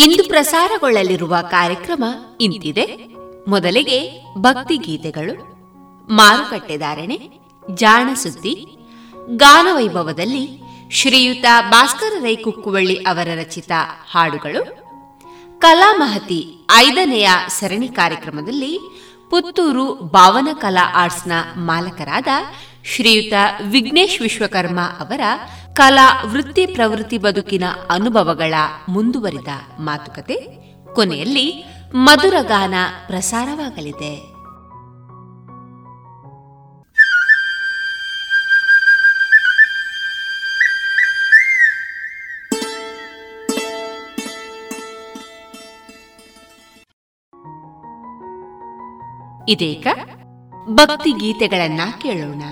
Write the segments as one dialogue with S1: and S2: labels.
S1: ಇಂದು ಪ್ರಸಾರಗೊಳ್ಳಲಿರುವ ಕಾರ್ಯಕ್ರಮ ಇಂತಿದೆ. ಮೊದಲಿಗೆ ಭಕ್ತಿ ಗೀತೆಗಳು ಮಾರುಕಟ್ಟೆದಾರಣೆ ಜಾಣ ಸುದ್ದಿ, ಗಾನವೈಭವದಲ್ಲಿ ಶ್ರೀಯುತ ಭಾಸ್ಕರ ರೈ ಕುಕ್ಕುವಳ್ಳಿ ಅವರ ರಚಿತ ಹಾಡುಗಳು ಕಲಾಮಹತಿ ಐದನೆಯ ಸರಣಿ ಕಾರ್ಯಕ್ರಮದಲ್ಲಿ ಪುತ್ತೂರು ಭಾವನ ಕಲಾ ಆರ್ಟ್ಸ್ನ ಮಾಲಕರಾದ ಶ್ರೀಯುತ ವಿಘ್ನೇಶ್ ವಿಶ್ವಕರ್ಮ ಅವರ ಕಲಾ ವೃತ್ತಿ ಪ್ರವೃತ್ತಿ ಬದುಕಿನ ಅನುಭವಗಳ ಮುಂದುವರಿದ ಮಾತುಕತೆ. ಕೊನೆಯಲ್ಲಿ ಮಧುರ ಗಾನ ಪ್ರಸಾರವಾಗಲಿದೆ. ಇದೀಗ ಭಕ್ತಿ ಗೀತೆಗಳನ್ನ ಕೇಳೋಣ.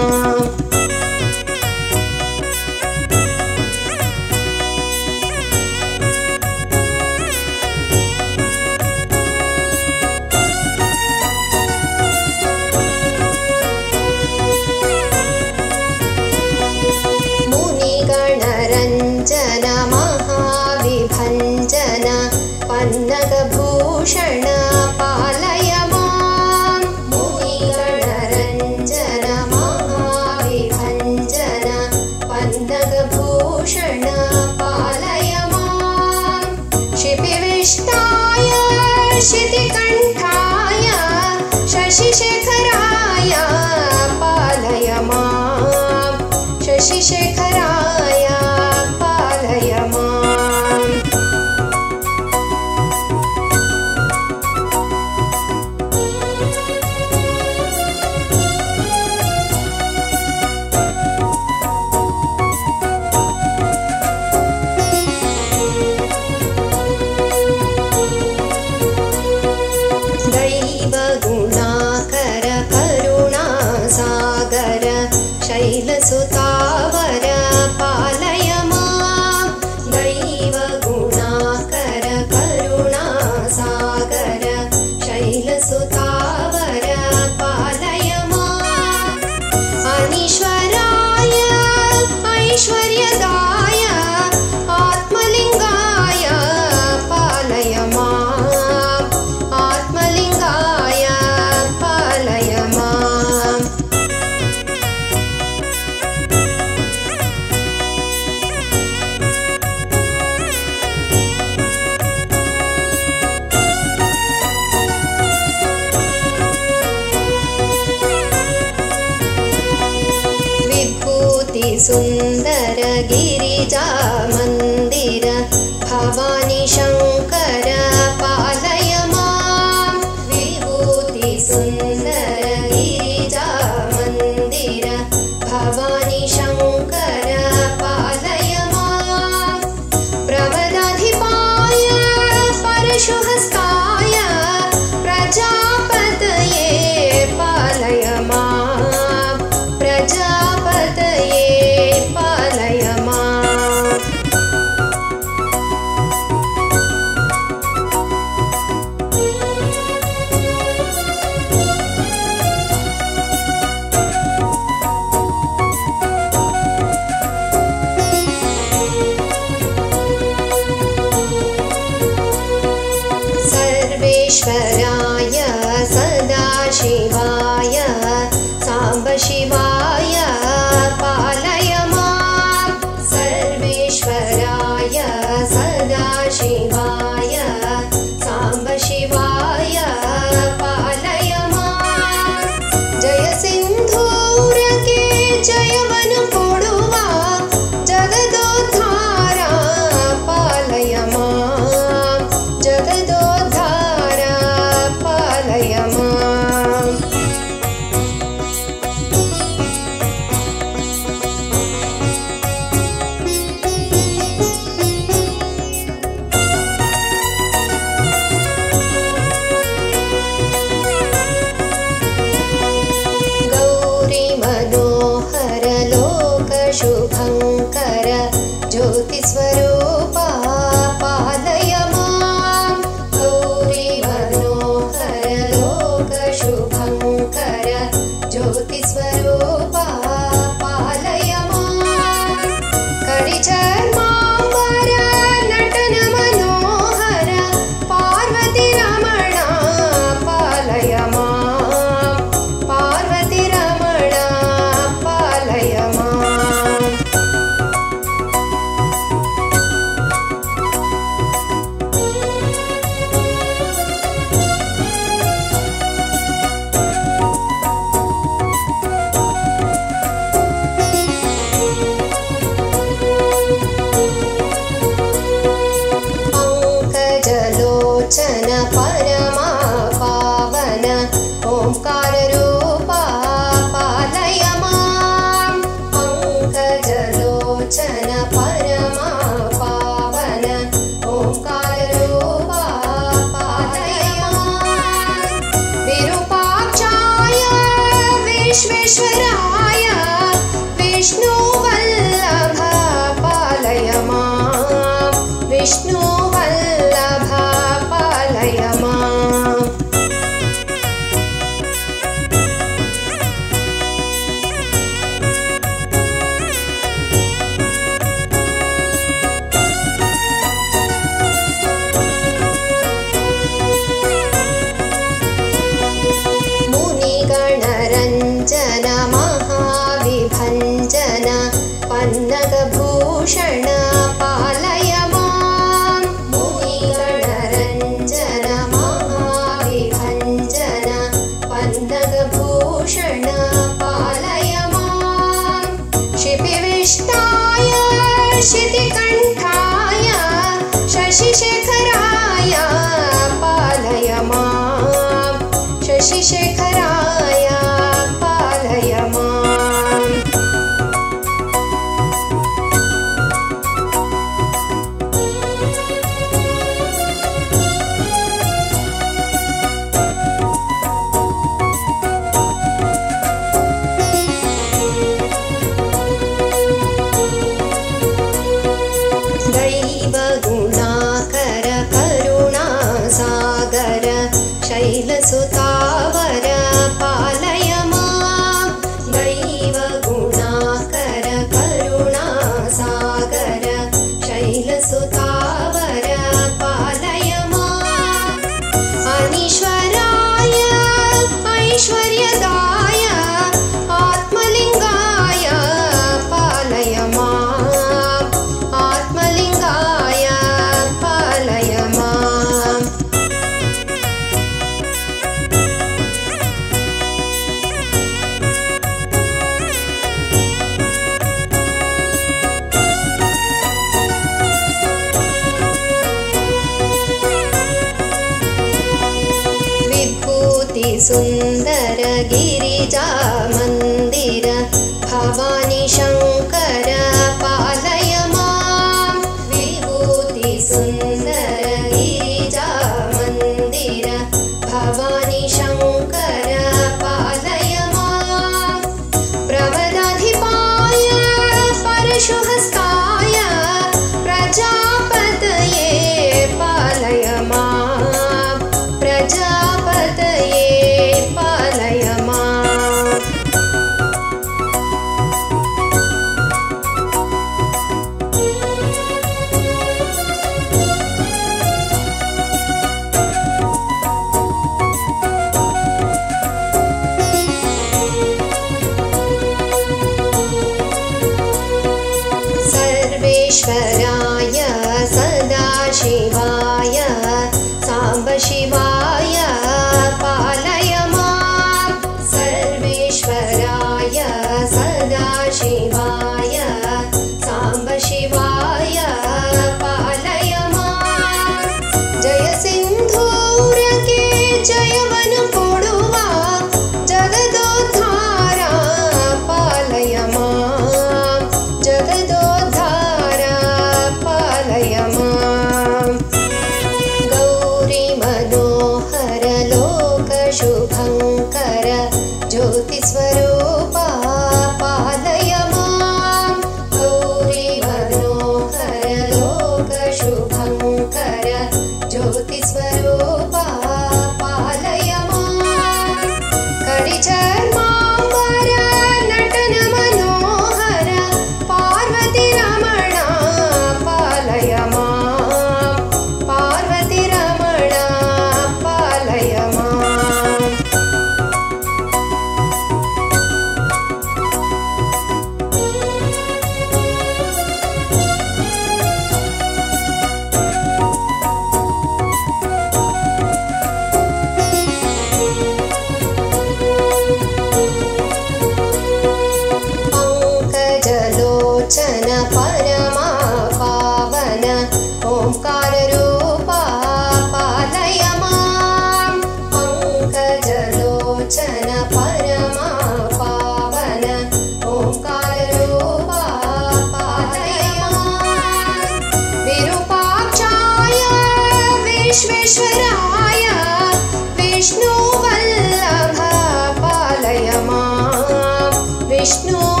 S2: मां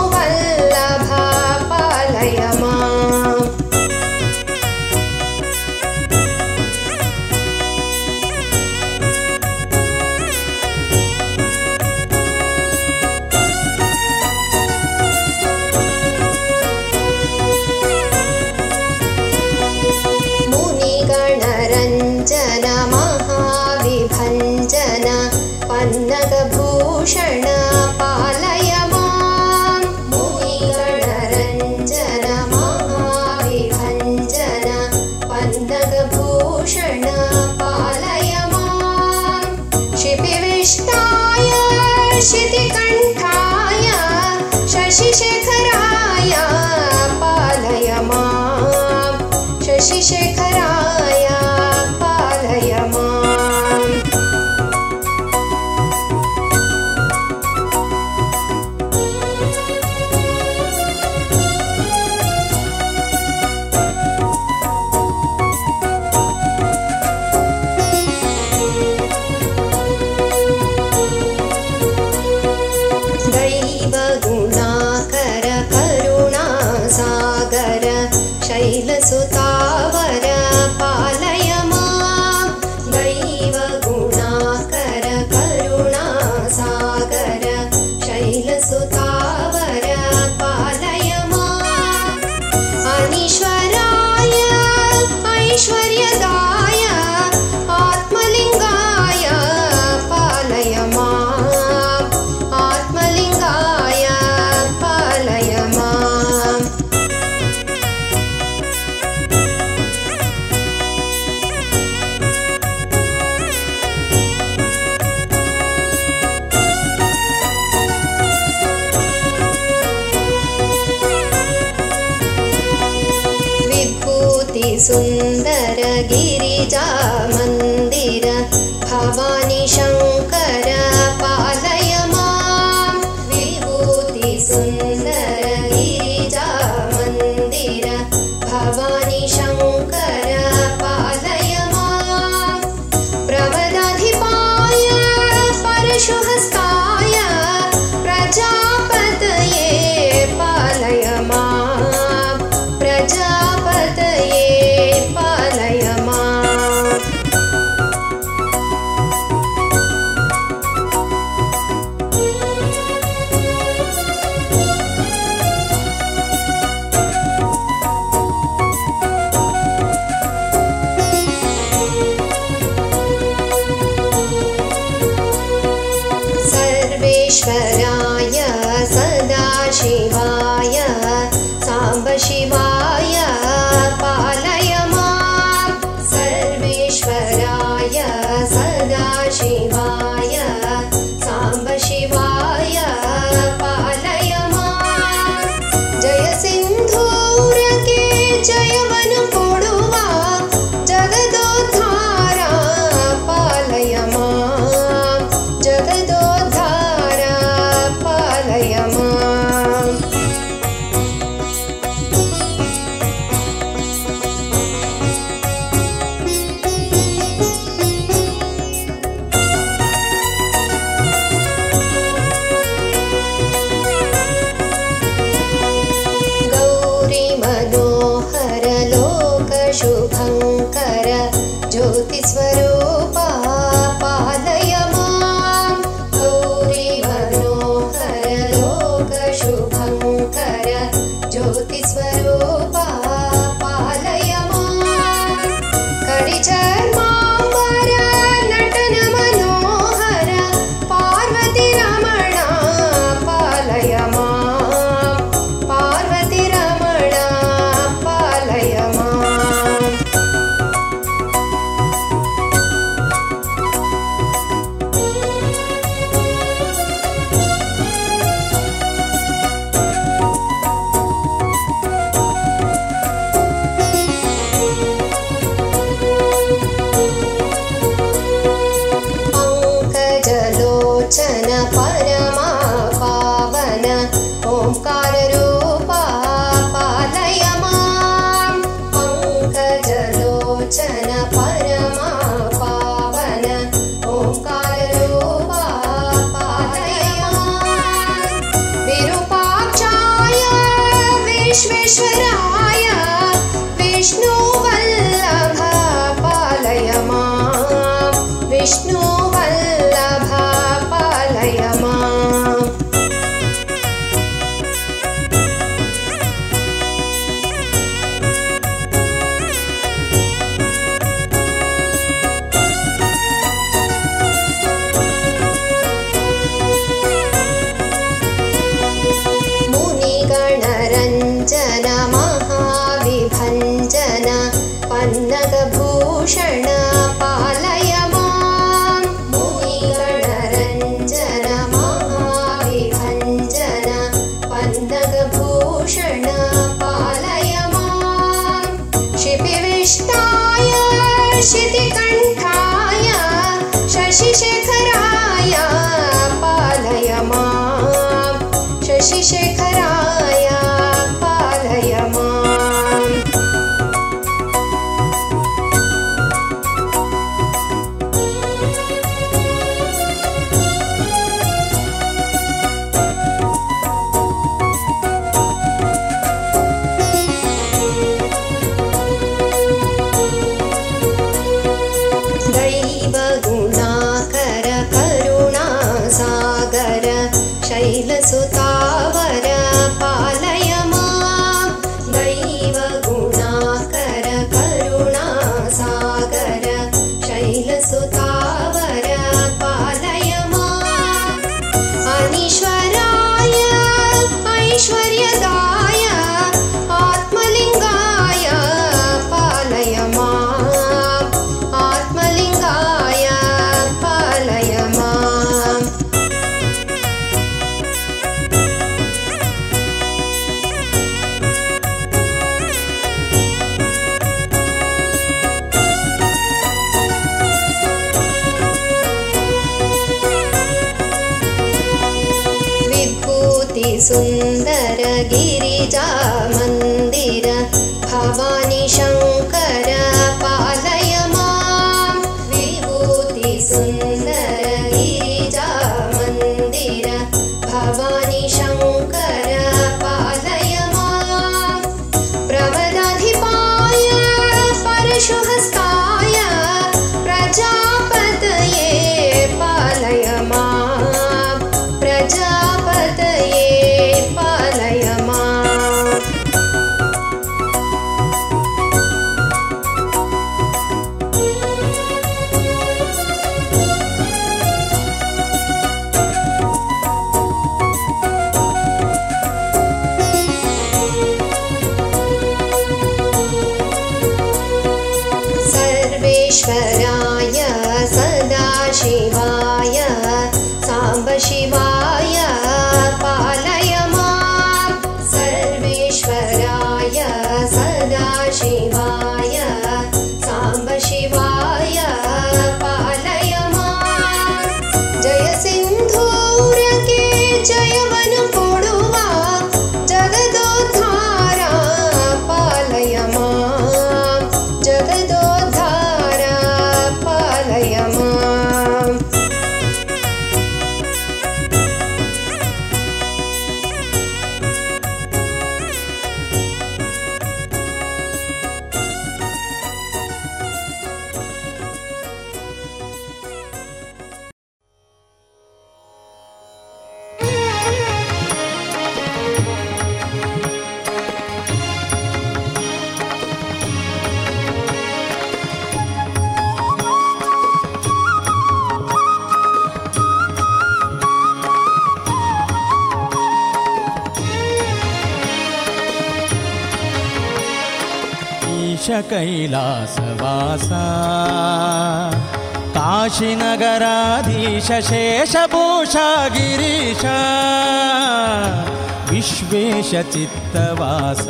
S3: चित्तवास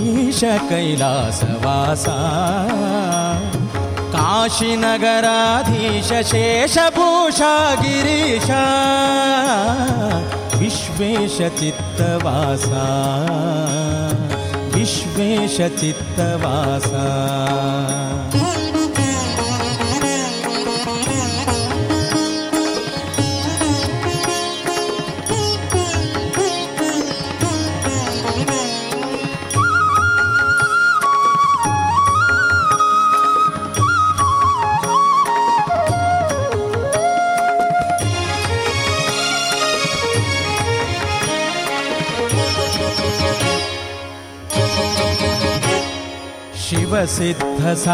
S3: ईश कैलासवासा काशीनगराधीशेषभूषा गिरीश विश्वेशचित्तवासा विश्वेशचित्तवासा सिद्धसाध्यसेव्या।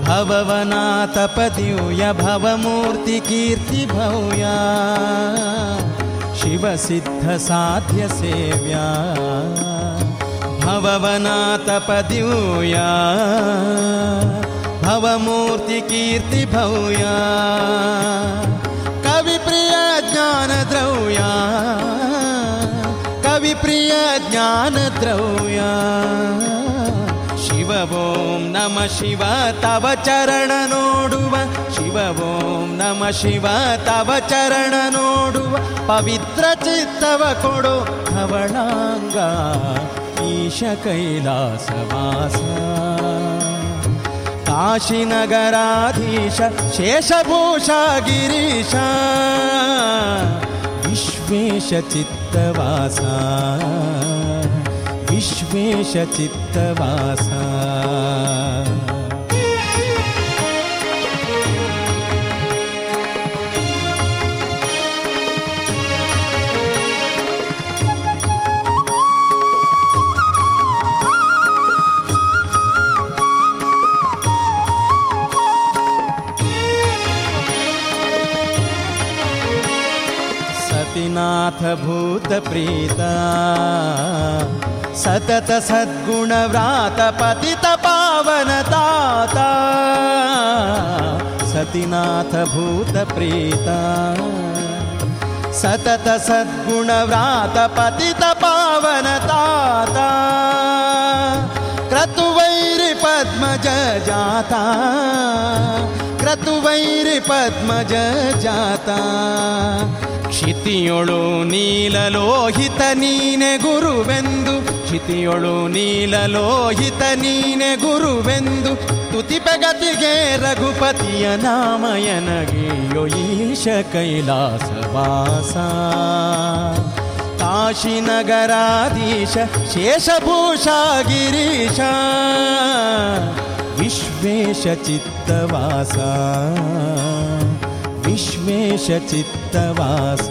S3: भववना भवमूर्तिकीर्तिभूया। शिवसिद्धसाध्यसेव्या। भववना भवमूर्तिकीर्तिभूया। भवमूर्तिकीर्ति कविप्रिया ज्ञानद्रौया प्रिय ज्ञानद्रव्य शिव ॐ नम शिव तव चरण नोडुव शिव ॐ नम शिव तव
S4: चरण नोडुव पवित्र चित्तव कोडो धवणाङ्गा ईश कैलासवास काशीनगराधीश शेषभूषा गिरीश विश्वेश चित्त चित्तवासा। विश्वेश चित्तवासा। सद्गुण व्रात पतितपावन ताता सतीनाथ भूत प्रीता। सतत सद्गुण व्रात पतितपावन ताता क्रतुवैर पद्मजजाता क्रतुवैर पद्मजजाता क्षितियो नीलोहित नीन गुरुबेन्दु ಕ್ಷಿತಿಯೊಳು ನೀಲಲೋಹಿತ ನೀನೆ ಗುರುವೆಂದು ತುತಿಪಗತಿಗೆ ರಘುಪತಿಯ ನಾಮಯನಗೆ ಯೋಯೀಶ ಕೈಲಾಸವಾಸ ಕಾಶಿನಗರಾಧೀಶ ಶೇಷಭೂಷ, ಗಿರೀಶ, ವಿಶ್ವೇಶ ಚಿತ್ತವಾಸ. ವಿಶ್ವೇಶ ಚಿತ್ತವಾಸ.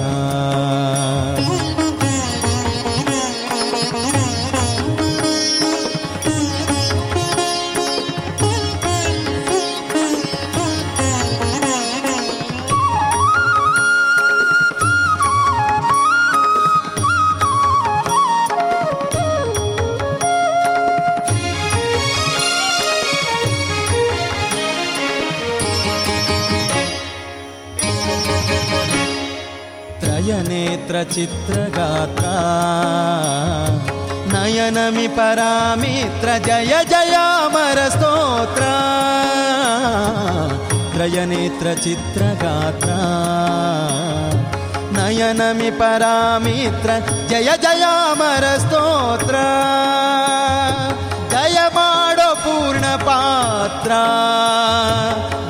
S4: चित्रगाता नयनमि परामित्र जय जयामरस्तोत्रा त्रयनेत्रचित्रगात्रा नयनमि परामित्र जय जयामरस्तोत्र दयमाडो पूर्णपात्र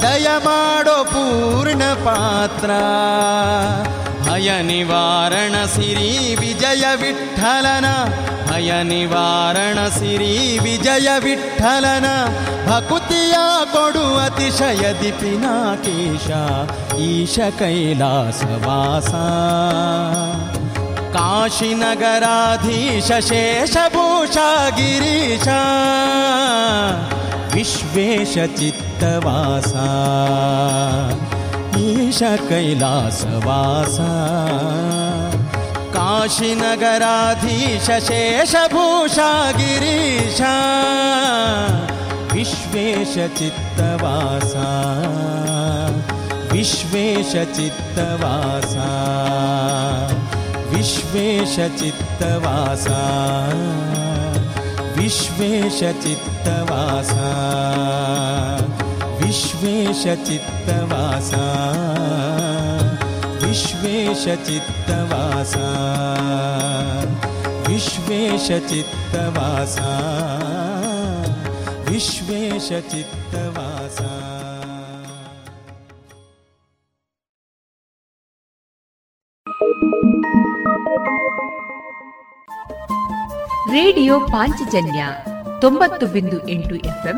S4: दयमाडो पूर्णपात्र अय निवारणसि विजयविठ्ठलन अय निवारणसि विजयविट्ठलन भकुतिया कडु अतिशयदिपि नाकेशा ईशकैलासवासा काशीनगराधीशेषभूषागिरीशा विश्वेशचित्तवासा ईश कैलासवासा काशीनगराधीशेषभूषागिरीश विश्वे चित्तवासा। विश्वेशचित्तवासा विश्वेशचित्तवासा विश्वेशचित्तवासा ವಿಶ್ವೇಶ ಚಿತ್ತವಾಸ ವಿಶ್ವೇಶ ಚಿತ್ತವಾಸಾ ವಿಶ್ವೇಶ ಚಿತ್ತವಾಸಾ ವಿಶ್ವೇಶ ಚಿತ್ತವಾಸ
S5: ರೇಡಿಯೋ ಪಾಂಚಜನ್ಯ ತೊಂಬತ್ತು ಬಿಂದು ಎಂಟು ಎಫ್ಎಂ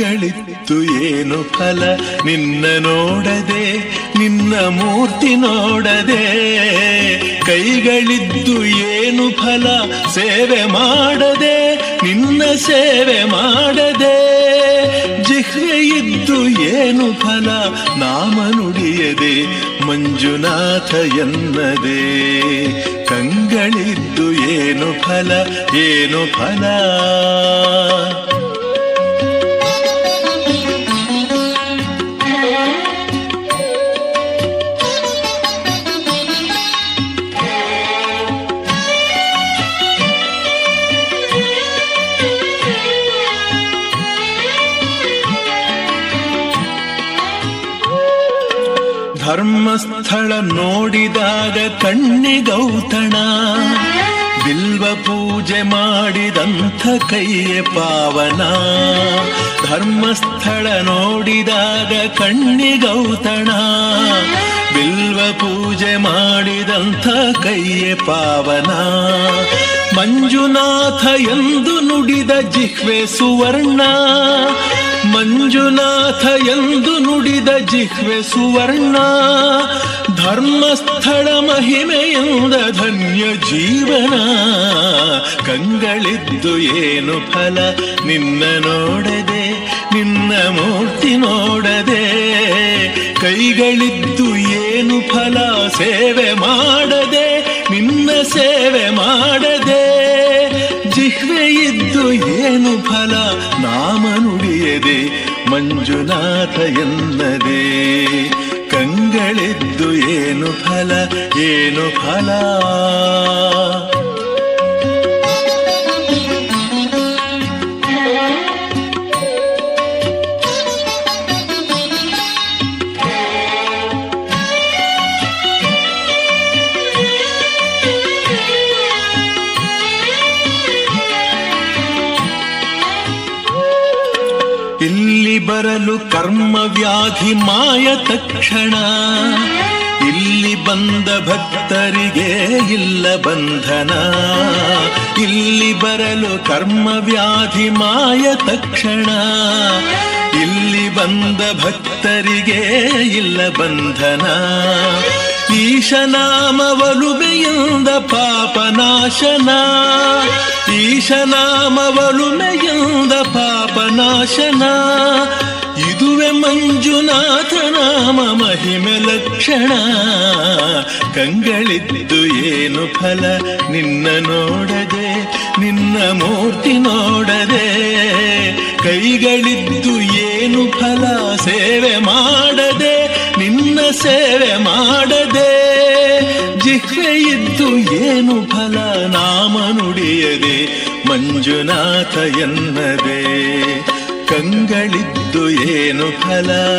S6: ಕಂಗಳಿತ್ತು ಏನು ಫಲ? ನಿನ್ನ ನೋಡದೆ, ನಿನ್ನ ಮೂರ್ತಿ ನೋಡದೆ. ಕೈಗಳಿದ್ದು ಏನು ಫಲ? ಸೇವೆ ಮಾಡದೆ, ನಿನ್ನ ಸೇವೆ ಮಾಡದೆ. ಜಿಹ್ವೆಯಿದ್ದು ಏನು ಫಲ? ನಾಮ ನುಡಿಯದೆ, ಮಂಜುನಾಥ ಎನ್ನದೆ. ಕಂಗಳಿದ್ದು ಏನು ಫಲ? ಏನು ಫಲ? ನೋಡಿದಾಗ ಕಣ್ಣಿ ಗೌತಣ. ಬಿಲ್ವ ಪೂಜೆ ಮಾಡಿದಂಥ ಕೈಯ ಪಾವನ. ಧರ್ಮಸ್ಥಳ ನೋಡಿದಾಗ ಕಣ್ಣಿ ಗೌತಣ. ಬಿಲ್ವ ಪೂಜೆ ಮಾಡಿದಂಥ ಕೈಯ ಪಾವನ. ಮಂಜುನಾಥ ಎಂದು ನುಡಿದ ಜಿಹ್ವೆ ಸುವರ್ಣ. ಮಂಜುನಾಥ ಎಂದು ನುಡಿದ ಜಿಹ್ವೆ ಸುವರ್ಣ. ಧರ್ಮಸ್ಥಳ ಮಹಿಮೆಯಿಂದ ಧನ್ಯ ಜೀವನ. ಕಂಗಳಿದ್ದು ಏನು ಫಲ? ನಿನ್ನ ನೋಡದೆ, ನಿನ್ನ ಮೂರ್ತಿ ನೋಡದೆ. ಕೈಗಳಿದ್ದು ಏನು ಫಲ? ಸೇವೆ ಮಾಡದೆ, ನಿನ್ನ ಸೇವೆ ಮಾಡದೆ. ಜಿಹ್ವೆಯಿದ್ದು ಏನು ಫಲ? ನಾಮ ನುಡಿಯದೆ, ಮಂಜುನಾಥ ಎನ್ನದೆ. ಕಂಗಳಿದ್ದು ಏನು ಫಲ ಏನು ಫಲ? ಬರಲು ಕರ್ಮ ವ್ಯಾಧಿ ಮಾಯ ತಕ್ಷಣ. ಇಲ್ಲಿ ಬಂದ ಭಕ್ತರಿಗೆ ಇಲ್ಲ ಬಂಧನ. ಇಲ್ಲಿ ಬರಲು ಕರ್ಮ ವ್ಯಾಧಿ ಮಾಯ ತಕ್ಷಣ. ಇಲ್ಲಿ ಬಂದ ಭಕ್ತರಿಗೆ ಇಲ್ಲ ಬಂಧನ. ಈಶನಾಮವಲುಮೆಯಿಂದ ಪಾಪನಾಶನ ಈಶನಾಮವಲುಮೆಯಿಂದ ಪಾಪನಾಶನ ಇದುವೆ ಮಂಜುನಾಥ ನಾಮ ಮಹಿಮೆ ಲಕ್ಷಣ. ಕಂಗಳಿದ್ದು ಏನು ಫಲ? ನಿನ್ನ ನೋಡದೆ, ನಿನ್ನ ಮೂರ್ತಿ ನೋಡದೆ. ಕೈಗಳಿದ್ದು ಏನು ಫಲ? ಸೇವೆ ಮಾಡದೆ, ನಿನ್ನ ಸೇವೆ ಮಾಡದೆ. ಜಿಹ್ವೆಯಿದ್ದು ಏನು ಫಲ? ನಾಮ ನುಡಿಯದೆ, ಮಂಜುನಾಥ ಎನ್ನದೆ. ಕಂಗಳಿದ್ದು ಏನು ಫಲ?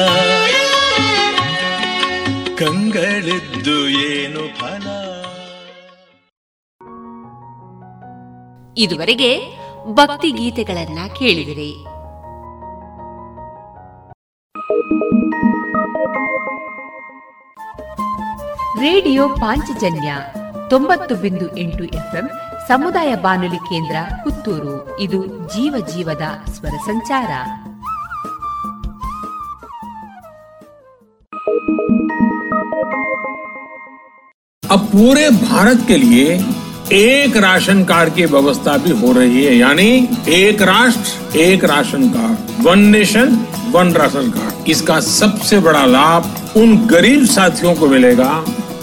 S6: ಕಂಗಳಿದ್ದು ಏನು ಫಲ?
S5: ಇದುವರೆಗೆ ಭಕ್ತಿ ಗೀತೆಗಳನ್ನ ಕೇಳಿದಿರಿ. ರೇಡಿಯೋ ಪಾಂಚಜನ್ಯ ತೊಂಬತ್ತು ಬಿಂದು ಎಂಟು ಎಫ್ಎಂ ಸಮುದಾಯ ಬಾನುಲಿ ಕೇಂದ್ರ ಪುತ್ತೂರು ಇದು ಜೀವ ಜೀವದ ಸ್ವರ ಸಂಚಾರ
S7: अब पूरे भारत के लिए एक राशन कार्ड की व्यवस्था भी हो रही है यानी एक राष्ट्र एक ration card one nation one ration card इसका सबसे बड़ा लाभ उन गरीब साथियों को मिलेगा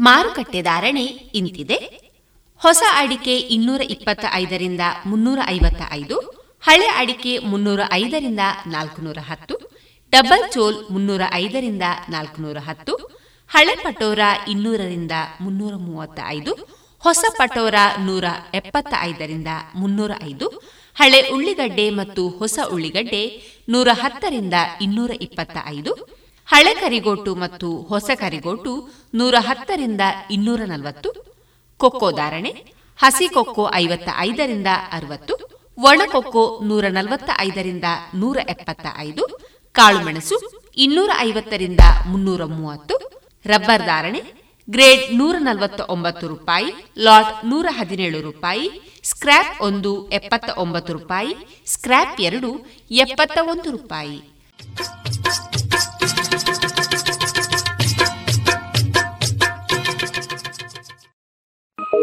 S8: ಮಾರುಕಟ್ಟೆ ಧಾರಣೆ ಇಂತಿದೆ. ಹೊಸ ಅಡಿಕೆ ಇನ್ನೂರ ಇಪ್ಪತ್ತ ಐದರಿಂದ ಮುನ್ನೂರ ಐವತ್ತ ಐದು ಹಳೆ ಅಡಿಕೆ ಮುನ್ನೂರ ಐದರಿಂದ ನಾಲ್ಕುನೂರ ಹತ್ತು ಡಬಲ್ ಚೋಲ್ ಮುನ್ನೂರ ಐದರಿಂದ ನಾಲ್ಕುನೂರ ಹತ್ತು ಹಳೆ ಪಟೋರ ಇನ್ನೂರರಿಂದ ಮುನ್ನೂರ ಮೂವತ್ತ ಐದು ಹೊಸ ಪಟೋರ ನೂರ ಎಪ್ಪತ್ತ ಐದರಿಂದ ಮುನ್ನೂರ ಐದು ಹಳೆ ಉಳ್ಳಿಗಡ್ಡೆ ಮತ್ತು ಹೊಸ ಉಳ್ಳಿಗಡ್ಡೆ ನೂರ ಹತ್ತರಿಂದ ಇನ್ನೂರ ಇಪ್ಪತ್ತ ಐದು ಹಳೆ ಕರಿಗೋಟು ಮತ್ತು ಹೊಸ ಕರಿಗೋಟು ನೂರ ಹತ್ತರಿಂದ ಇನ್ನೂರ ನಲವತ್ತು, ಕೊಕ್ಕೋ ಧಾರಣೆ, ಹಸಿ ಕೊಕ್ಕೋ ಐವತ್ತ ಐದರಿಂದ ಅರವತ್ತು ಒಣಕೊಕ್ಕೋ ನೂರ ನಲವತ್ತ ಐದರಿಂದ ನೂರ ಎಪ್ಪತ್ತ ಐದು ಕಾಳುಮೆಣಸು ಇನ್ನೂರ ಐವತ್ತರಿಂದ ಮುನ್ನೂರ ಮೂವತ್ತು, ರಬ್ಬರ್ ಧಾರಣೆ, ಗ್ರೇಡ್ ನೂರ ನಲವತ್ತ ಒಂಬತ್ತು ರೂಪಾಯಿ, ಲಾಟ್ ನೂರ ಹದಿನೇಳು ರೂಪಾಯಿ, ಸ್ಕ್ರ್ಯಾಪ್ ಒಂದು ಎಪ್ಪತ್ತ ಒಂಬತ್ತು ರೂಪಾಯಿ, ಸ್ಕ್ರ್ಯಾಪ್ ಎರಡು ಎಪ್ಪತ್ತ ಒಂದು ರೂಪಾಯಿ.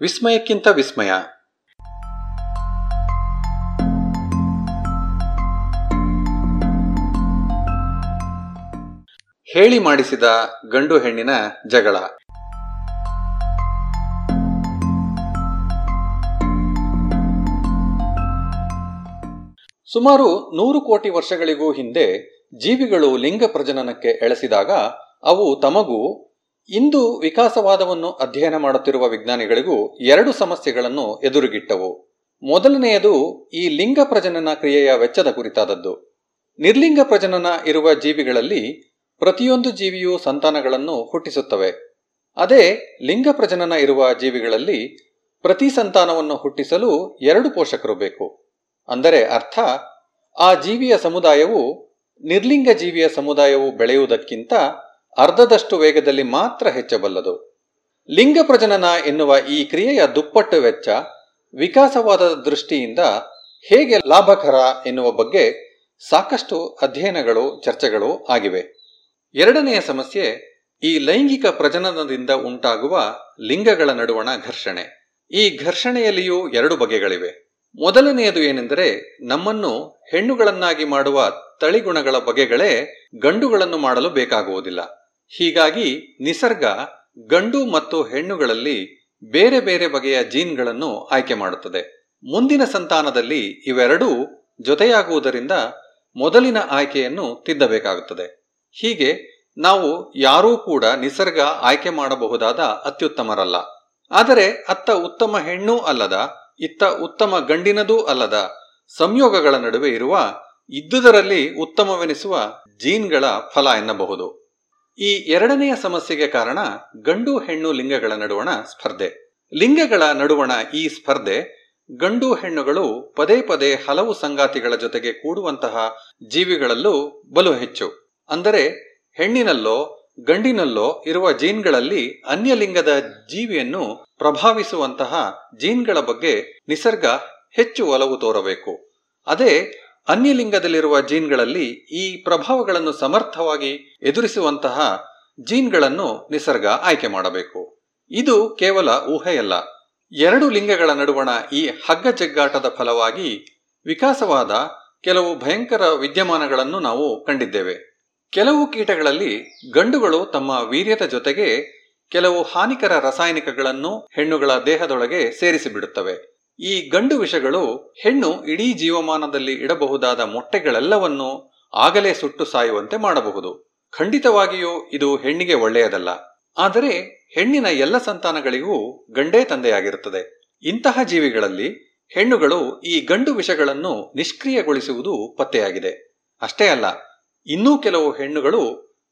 S9: ವಿಸ್ಮಯಕ್ಕಿಂತ ವಿಸ್ಮಯ. ಹೇಳಿ ಮಾಡಿಸಿದ ಗಂಡು ಹೆಣ್ಣಿನ ಜಗಳ. ಸುಮಾರು ನೂರು ಕೋಟಿ ವರ್ಷಗಳಿಗೂ ಹಿಂದೆ ಜೀವಿಗಳು ಲಿಂಗ ಪ್ರಜನನಕ್ಕೆ ಎಳೆಸಿದಾಗ ಅವು ತಮಗೂ ಇಂದು ವಿಕಾಸವಾದವನ್ನು ಅಧ್ಯಯನ ಮಾಡುತ್ತಿರುವ ವಿಜ್ಞಾನಿಗಳಿಗೂ ಎರಡು ಸಮಸ್ಯೆಗಳನ್ನು ಎದುರುಗಿಟ್ಟವು. ಮೊದಲನೆಯದು ಈ ಲಿಂಗ ಪ್ರಜನನ ಕ್ರಿಯೆಯ ವೆಚ್ಚದ ಕುರಿತಾದದ್ದು. ನಿರ್ಲಿಂಗ ಪ್ರಜನನ ಇರುವ ಜೀವಿಗಳಲ್ಲಿ ಪ್ರತಿಯೊಂದು ಜೀವಿಯೂ ಸಂತಾನಗಳನ್ನು ಹುಟ್ಟಿಸುತ್ತವೆ. ಅದೇ ಲಿಂಗ ಪ್ರಜನನ ಇರುವ ಜೀವಿಗಳಲ್ಲಿ ಪ್ರತಿ ಸಂತಾನವನ್ನು ಹುಟ್ಟಿಸಲು ಎರಡು ಪೋಷಕರು ಬೇಕು. ಅಂದರೆ ಅರ್ಥ, ಆ ಜೀವಿಯ ಸಮುದಾಯವು ನಿರ್ಲಿಂಗ ಜೀವಿಯ ಸಮುದಾಯವು ಬೆಳೆಯುವುದಕ್ಕಿಂತ ಅರ್ಧದಷ್ಟು ವೇಗದಲ್ಲಿ ಮಾತ್ರ ಹೆಚ್ಚಬಲ್ಲದು. ಲಿಂಗ ಪ್ರಜನನ ಎನ್ನುವ ಈ ಕ್ರಿಯೆಯ ದುಪ್ಪಟ್ಟು ವೆಚ್ಚ ವಿಕಾಸವಾದ ದೃಷ್ಟಿಯಿಂದ ಹೇಗೆ ಲಾಭಕರ ಎನ್ನುವ ಬಗ್ಗೆ ಸಾಕಷ್ಟು ಅಧ್ಯಯನಗಳು, ಚರ್ಚೆಗಳು ಆಗಿವೆ. ಎರಡನೆಯ ಸಮಸ್ಯೆ ಈ ಲೈಂಗಿಕ ಪ್ರಜನನದಿಂದ ಉಂಟಾಗುವ ಲಿಂಗಗಳ ನಡುವಣ ಘರ್ಷಣೆ. ಈ ಘರ್ಷಣೆಯಲ್ಲಿಯೂ ಎರಡು ಬಗೆಗಳಿವೆ. ಮೊದಲನೆಯದು ಏನೆಂದರೆ ನಮ್ಮನ್ನು ಹೆಣ್ಣುಗಳನ್ನಾಗಿ ಮಾಡುವ ತಳಿಗುಣಗಳ ಬಗೆಗಳೇ ಗಂಡುಗಳನ್ನು ಮಾಡಲು ಬೇಕಾಗುವುದಿಲ್ಲ. ಹೀಗಾಗಿ ನಿಸರ್ಗ ಗಂಡು ಮತ್ತು ಹೆಣ್ಣುಗಳಲ್ಲಿ ಬೇರೆ ಬೇರೆ ಬಗೆಯ ಜೀನ್ಗಳನ್ನು ಆಯ್ಕೆ ಮಾಡುತ್ತದೆ. ಮುಂದಿನ ಸಂತಾನದಲ್ಲಿ ಇವೆರಡೂ ಜೊತೆಯಾಗುವುದರಿಂದ ಮೊದಲಿನ ಆಯ್ಕೆಯನ್ನು ತಿದ್ದಬೇಕಾಗುತ್ತದೆ. ಹೀಗೆ ನಾವು ಯಾರೂ ಕೂಡ ನಿಸರ್ಗ ಆಯ್ಕೆ ಮಾಡಬಹುದಾದ ಅತ್ಯುತ್ತಮರಲ್ಲ. ಆದರೆ ಅತ್ತ ಉತ್ತಮ ಹೆಣ್ಣು ಅಲ್ಲದ, ಇತ್ತ ಉತ್ತಮ ಗಂಡಿನದೂ ಅಲ್ಲದ ಸಂಯೋಗಗಳ ನಡುವೆ ಇರುವ ಇದ್ದುದರಲ್ಲಿ ಉತ್ತಮವೆನಿಸುವ ಜೀನ್ಗಳ ಫಲ ಎನ್ನಬಹುದು. ಈ ಎರಡನೆಯ ಸಮಸ್ಯೆಗೆ ಕಾರಣ ಗಂಡು ಹೆಣ್ಣು ಲಿಂಗಗಳ ನಡುವಣ ಸ್ಪರ್ಧೆ. ಲಿಂಗಗಳ ನಡುವಣ ಈ ಸ್ಪರ್ಧೆ ಗಂಡು ಹೆಣ್ಣುಗಳು ಪದೇ ಪದೇ ಹಲವು ಸಂಗಾತಿಗಳ ಜೊತೆಗೆ ಕೂಡುವಂತಹ ಜೀವಿಗಳಲ್ಲೂ ಬಲು ಹೆಚ್ಚು. ಅಂದರೆ ಹೆಣ್ಣಿನಲ್ಲೋ ಗಂಡಿನಲ್ಲೋ ಇರುವ ಜೀನ್ಗಳಲ್ಲಿ ಅನ್ಯಲಿಂಗದ ಜೀವಿಯನ್ನು ಪ್ರಭಾವಿಸುವಂತಹ ಜೀನ್ಗಳ ಬಗ್ಗೆ ನಿಸರ್ಗ ಹೆಚ್ಚು ಒಲವು ತೋರಬೇಕು. ಅದೇ ಅನ್ಯಲಿಂಗದಲ್ಲಿರುವ ಜೀನ್ಗಳಲ್ಲಿ ಈ ಪ್ರಭಾವಗಳನ್ನು ಸಮರ್ಥವಾಗಿ ಎದುರಿಸುವಂತಹ ಜೀನ್ಗಳನ್ನು ನಿಸರ್ಗ ಆಯ್ಕೆ ಮಾಡಬೇಕು. ಇದು ಕೇವಲ ಊಹೆಯಲ್ಲ. ಎರಡು ಲಿಂಗಗಳ ನಡುವಣ ಈ ಹಗ್ಗ ಜಗ್ಗಾಟದ ಫಲವಾಗಿ ವಿಕಾಸವಾದ ಕೆಲವು ಭಯಂಕರ ವಿದ್ಯಮಾನಗಳನ್ನು ನಾವು ಕಂಡಿದ್ದೇವೆ. ಕೆಲವು ಕೀಟಗಳಲ್ಲಿ ಗಂಡುಗಳು ತಮ್ಮ ವೀರ್ಯದ ಜೊತೆಗೆ ಕೆಲವು ಹಾನಿಕರ ರಾಸಾಯನಿಕಗಳನ್ನು ಹೆಣ್ಣುಗಳ ದೇಹದೊಳಗೆ ಸೇರಿಸಿಬಿಡುತ್ತವೆ. ಈ ಗಂಡು ವಿಷಗಳು ಹೆಣ್ಣು ಇಡೀ ಜೀವಮಾನದಲ್ಲಿ ಇಡಬಹುದಾದ ಮೊಟ್ಟೆಗಳೆಲ್ಲವನ್ನೂ ಆಗಲೇ ಸುಟ್ಟು ಸಾಯುವಂತೆ ಮಾಡಬಹುದು. ಖಂಡಿತವಾಗಿಯೂ ಇದು ಹೆಣ್ಣಿಗೆ ಒಳ್ಳೆಯದಲ್ಲ. ಆದರೆ ಹೆಣ್ಣಿನ ಎಲ್ಲ ಸಂತಾನಗಳಿಗೂ ಗಂಡೇ ತಂದೆಯಾಗಿರುತ್ತದೆ. ಇಂತಹ ಜೀವಿಗಳಲ್ಲಿ ಹೆಣ್ಣುಗಳು ಈ ಗಂಡು ವಿಷಗಳನ್ನು ನಿಷ್ಕ್ರಿಯಗೊಳಿಸುವುದು ಪತ್ತೆಯಾಗಿದೆ. ಅಷ್ಟೇ ಅಲ್ಲ, ಇನ್ನೂ ಕೆಲವು ಹೆಣ್ಣುಗಳು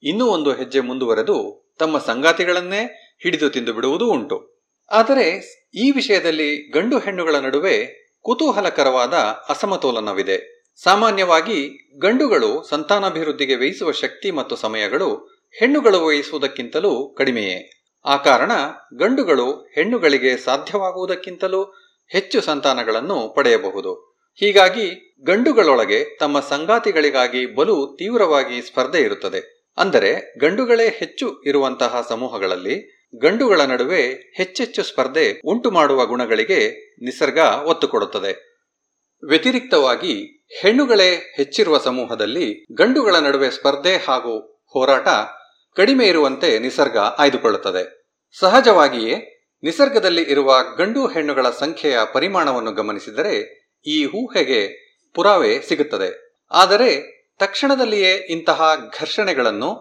S9: ಇನ್ನೂ ಒಂದು ಹೆಜ್ಜೆ ಮುಂದುವರೆದು ತಮ್ಮ ಸಂಗಾತಿಗಳನ್ನೇ ಹಿಡಿದು ತಿಂದು ಬಿಡುವುದು ಉಂಟು. ಆದರೆ ಈ ವಿಷಯದಲ್ಲಿ ಗಂಡು ಹೆಣ್ಣುಗಳ ನಡುವೆ ಕುತೂಹಲಕರವಾದ ಅಸಮತೋಲನವಿದೆ. ಸಾಮಾನ್ಯವಾಗಿ ಗಂಡುಗಳು ಸಂತಾನಾಭಿವೃದ್ಧಿಗೆ ವಹಿಸುವ ಶಕ್ತಿ ಮತ್ತು ಸಮಯಗಳು ಹೆಣ್ಣುಗಳು ವಹಿಸುವುದಕ್ಕಿಂತಲೂ ಕಡಿಮೆಯೇ. ಆ ಕಾರಣ ಗಂಡುಗಳು ಹೆಣ್ಣುಗಳಿಗೆ ಸಾಧ್ಯವಾಗುವುದಕ್ಕಿಂತಲೂ ಹೆಚ್ಚು ಸಂತಾನಗಳನ್ನು ಪಡೆಯಬಹುದು. ಹೀಗಾಗಿ ಗಂಡುಗಳೊಳಗೆ ತಮ್ಮ ಸಂಗಾತಿಗಳಿಗಾಗಿ ಬಲು ತೀವ್ರವಾಗಿ ಸ್ಪರ್ಧೆ ಇರುತ್ತದೆ. ಅಂದರೆ ಗಂಡುಗಳೇ ಹೆಚ್ಚು ಇರುವಂತಹ ಸಮೂಹಗಳಲ್ಲಿ ಗಂಡುಗಳ ನಡುವೆ ಹೆಚ್ಚೆಚ್ಚು ಸ್ಪರ್ಧೆ ಉಂಟು ಮಾಡುವ ಗುಣಗಳಿಗೆ ನಿಸರ್ಗ ಒತ್ತು ಕೊಡುತ್ತದೆ ವ್ಯತಿರಿಕ್ತವಾಗಿ ಹೆಣ್ಣುಗಳೇ ಹೆಚ್ಚಿರುವ ಸಮೂಹದಲ್ಲಿ ಗಂಡುಗಳ ನಡುವೆ ಸ್ಪರ್ಧೆ ಹಾಗೂ ಹೋರಾಟ ಕಡಿಮೆ ಇರುವಂತೆ ನಿಸರ್ಗ ಆಯ್ದುಕೊಳ್ಳುತ್ತದೆ. ಸಹಜವಾಗಿಯೇ ನಿಸರ್ಗದಲ್ಲಿ ಇರುವ ಗಂಡು ಹೆಣ್ಣುಗಳ ಸಂಖ್ಯೆಯ ಪರಿಮಾಣವನ್ನು ಗಮನಿಸಿದರೆ ಈ ಊಹೆಗೆ ಪುರಾವೆ ಸಿಗುತ್ತದೆ. ಆದರೆ ತಕ್ಷಣದಲ್ಲಿಯೇ ಇಂತಹ ಘರ್ಷಣೆಗಳನ್ನು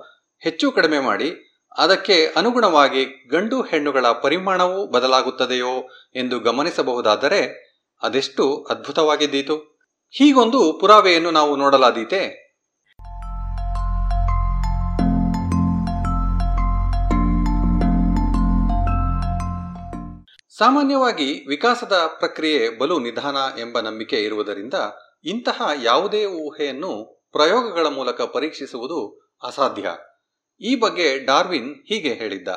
S9: ಹೆಚ್ಚು ಕಡಿಮೆ ಮಾಡಿ ಅದಕ್ಕೆ ಅನುಗುಣವಾಗಿ ಗಂಡು ಹೆಣ್ಣುಗಳ ಪರಿಮಾಣವೂ ಬದಲಾಗುತ್ತದೆಯೋ ಎಂದು ಗಮನಿಸಬಹುದಾದರೆ ಅದೆಷ್ಟು ಅದ್ಭುತವಾಗಿದ್ದೀತು? ಹೀಗೊಂದು ಪುರಾವೆಯನ್ನು ನಾವು ನೋಡಲಾದೀತೆ. ಸಾಮಾನ್ಯವಾಗಿ ವಿಕಾಸದ ಪ್ರಕ್ರಿಯೆ ಬಲು ನಿಧಾನ ಎಂಬ ನಂಬಿಕೆ ಇರುವುದರಿಂದ ಇಂತಹ ಯಾವುದೇ ಊಹೆಯನ್ನು ಪ್ರಯೋಗಗಳ ಮೂಲಕ ಪರೀಕ್ಷಿಸುವುದು ಅಸಾಧ್ಯ. ಈ ಬಗ್ಗೆ ಡಾರ್ವಿನ್ ಹೀಗೆ ಹೇಳಿದ್ದ.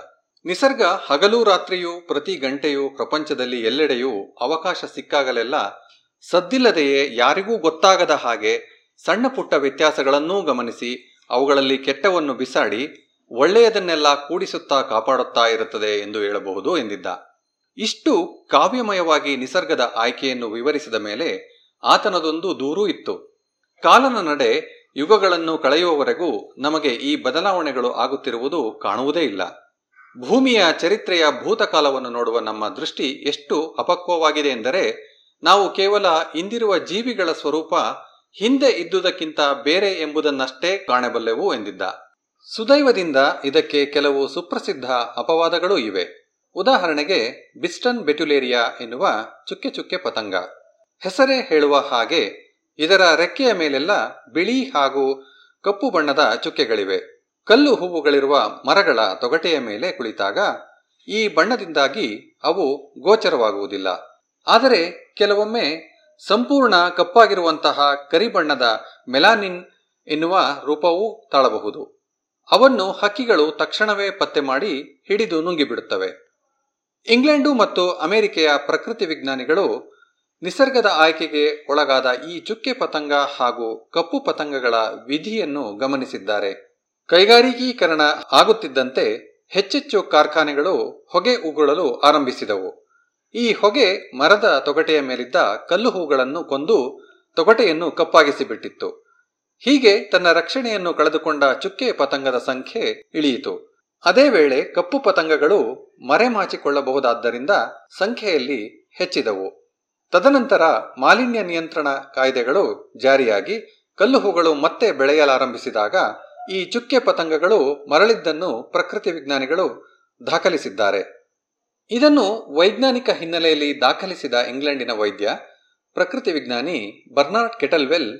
S9: ನಿಸರ್ಗ ಹಗಲು ರಾತ್ರಿಯೂ ಪ್ರತಿ ಗಂಟೆಯೂ ಪ್ರಪಂಚದಲ್ಲಿ ಎಲ್ಲೆಡೆಯೂ ಅವಕಾಶ ಸಿಕ್ಕಾಗಲೆಲ್ಲ ಸದ್ದಿಲ್ಲದೆಯೇ ಯಾರಿಗೂ ಗೊತ್ತಾಗದ ಹಾಗೆ ಸಣ್ಣ ಪುಟ್ಟ ವ್ಯತ್ಯಾಸಗಳನ್ನೂ ಗಮನಿಸಿ ಅವುಗಳಲ್ಲಿ ಕೆಟ್ಟವನ್ನು ಬಿಸಾಡಿ ಒಳ್ಳೆಯದನ್ನೆಲ್ಲ ಕೂಡಿಸುತ್ತಾ ಕಾಪಾಡುತ್ತಾ ಇರುತ್ತದೆ ಎಂದು ಹೇಳಬಹುದು ಎಂದಿದ್ದ. ಇಷ್ಟು ಕಾವ್ಯಮಯವಾಗಿ ನಿಸರ್ಗದ ಆಯ್ಕೆಯನ್ನು ವಿವರಿಸಿದ ಮೇಲೆ ಆತನದೊಂದು ದೂರೂ ಇತ್ತು. ಕಾಲನ ನಡೆ ಯುಗಗಳನ್ನು ಕಳೆಯುವವರೆಗೂ ನಮಗೆ ಈ ಬದಲಾವಣೆಗಳು ಆಗುತ್ತಿರುವುದು ಕಾಣುವುದೇ ಇಲ್ಲ. ಭೂಮಿಯ ಚರಿತ್ರೆಯ ಭೂತಕಾಲವನ್ನು ನೋಡುವ ನಮ್ಮ ದೃಷ್ಟಿ ಎಷ್ಟು ಅಪಕ್ವವಾಗಿದೆ ಎಂದರೆ, ನಾವು ಕೇವಲ ಇಂದಿರುವ ಜೀವಿಗಳ ಸ್ವರೂಪ ಹಿಂದೆ ಇದ್ದುದಕ್ಕಿಂತ ಬೇರೆ ಎಂಬುದನ್ನಷ್ಟೇ ಕಾಣಬಲ್ಲೆವು ಎಂದಿದ್ದ. ಸುದೈವದಿಂದ ಇದಕ್ಕೆ ಕೆಲವು ಸುಪ್ರಸಿದ್ಧ ಅಪವಾದಗಳೂ ಇವೆ. ಉದಾಹರಣೆಗೆ, ಬಿಸ್ಟನ್ ಬೆಟ್ಯುಲೇರಿಯಾ ಎನ್ನುವ ಚುಕ್ಕೆ ಚುಕ್ಕೆ ಪತಂಗ. ಹೆಸರೇ ಹೇಳುವ ಹಾಗೆ ಇದರ ರೆಕ್ಕೆಯ ಮೇಲೆಲ್ಲ ಬಿಳಿ ಹಾಗೂ ಕಪ್ಪು ಬಣ್ಣದ ಚುಕ್ಕೆಗಳಿವೆ. ಕಲ್ಲು ಹೂವುಗಳಿರುವ ಮರಗಳ ತೊಗಟೆಯ ಮೇಲೆ ಕುಳಿತಾಗ ಈ ಬಣ್ಣದಿಂದಾಗಿ ಅವು ಗೋಚರವಾಗುವುದಿಲ್ಲ. ಆದರೆ ಕೆಲವೊಮ್ಮೆ ಸಂಪೂರ್ಣ ಕಪ್ಪಾಗಿರುವಂತಹ ಕರಿಬಣ್ಣದ ಮೆಲಾನಿನ್ ಎನ್ನುವ ರೂಪವೂ ತಾಳಬಹುದು. ಅವನ್ನು ಹಕ್ಕಿಗಳು ತಕ್ಷಣವೇ ಪತ್ತೆ ಮಾಡಿ ಹಿಡಿದು ನುಂಗಿಬಿಡುತ್ತವೆ. ಇಂಗ್ಲೆಂಡು ಮತ್ತು ಅಮೆರಿಕೆಯ ಪ್ರಕೃತಿ ವಿಜ್ಞಾನಿಗಳು ನಿಸರ್ಗದ ಆಯ್ಕೆಗೆ ಒಳಗಾದ ಈ ಚುಕ್ಕೆ ಪತಂಗ ಹಾಗೂ ಕಪ್ಪು ಪತಂಗಗಳ ವಿಧಿಯನ್ನು ಗಮನಿಸಿದ್ದಾರೆ. ಕೈಗಾರಿಕೀಕರಣ ಆಗುತ್ತಿದ್ದಂತೆ ಹೆಚ್ಚೆಚ್ಚು ಕಾರ್ಖಾನೆಗಳು ಹೊಗೆ ಉಗುಳಲು ಆರಂಭಿಸಿದವು. ಈ ಹೊಗೆ ಮರದ ತೊಗಟೆಯ ಮೇಲಿದ್ದ ಕಲ್ಲು ಹೂಗಳನ್ನು ಕೊಂದು ತೊಗಟೆಯನ್ನು ಕಪ್ಪಾಗಿಸಿಬಿಟ್ಟಿತ್ತು. ಹೀಗೆ ತನ್ನ ರಕ್ಷಣೆಯನ್ನು ಕಳೆದುಕೊಂಡ ಚುಕ್ಕೆ ಪತಂಗದ ಸಂಖ್ಯೆ ಇಳಿಯಿತು. ಅದೇ ವೇಳೆ ಕಪ್ಪು ಪತಂಗಗಳು ಮರೆಮಾಚಿಕೊಳ್ಳಬಹುದಾದ್ದರಿಂದ ಸಂಖ್ಯೆಯಲ್ಲಿ ಹೆಚ್ಚಿದವು. ತದನಂತರ ಮಾಲಿನ್ಯ ನಿಯಂತ್ರಣ ಕಾಯ್ದೆಗಳು ಜಾರಿಯಾಗಿ ಕಲ್ಲುಹೂಗಳು ಮತ್ತೆ ಬೆಳೆಯಲಾರಂಭಿಸಿದಾಗ ಈ ಚುಕ್ಕೆ ಪತಂಗಗಳು ಮರಳಿದ್ದನ್ನು ಪ್ರಕೃತಿ ವಿಜ್ಞಾನಿಗಳು ದಾಖಲಿಸಿದ್ದಾರೆ. ಇದನ್ನು ವೈಜ್ಞಾನಿಕ ಹಿನ್ನೆಲೆಯಲ್ಲಿ ದಾಖಲಿಸಿದ ಇಂಗ್ಲೆಂಡಿನ ವೈದ್ಯ, ಪ್ರಕೃತಿ ವಿಜ್ಞಾನಿ ಬರ್ನಾರ್ಡ್ ಕೆಟಲ್ವೆಲ್,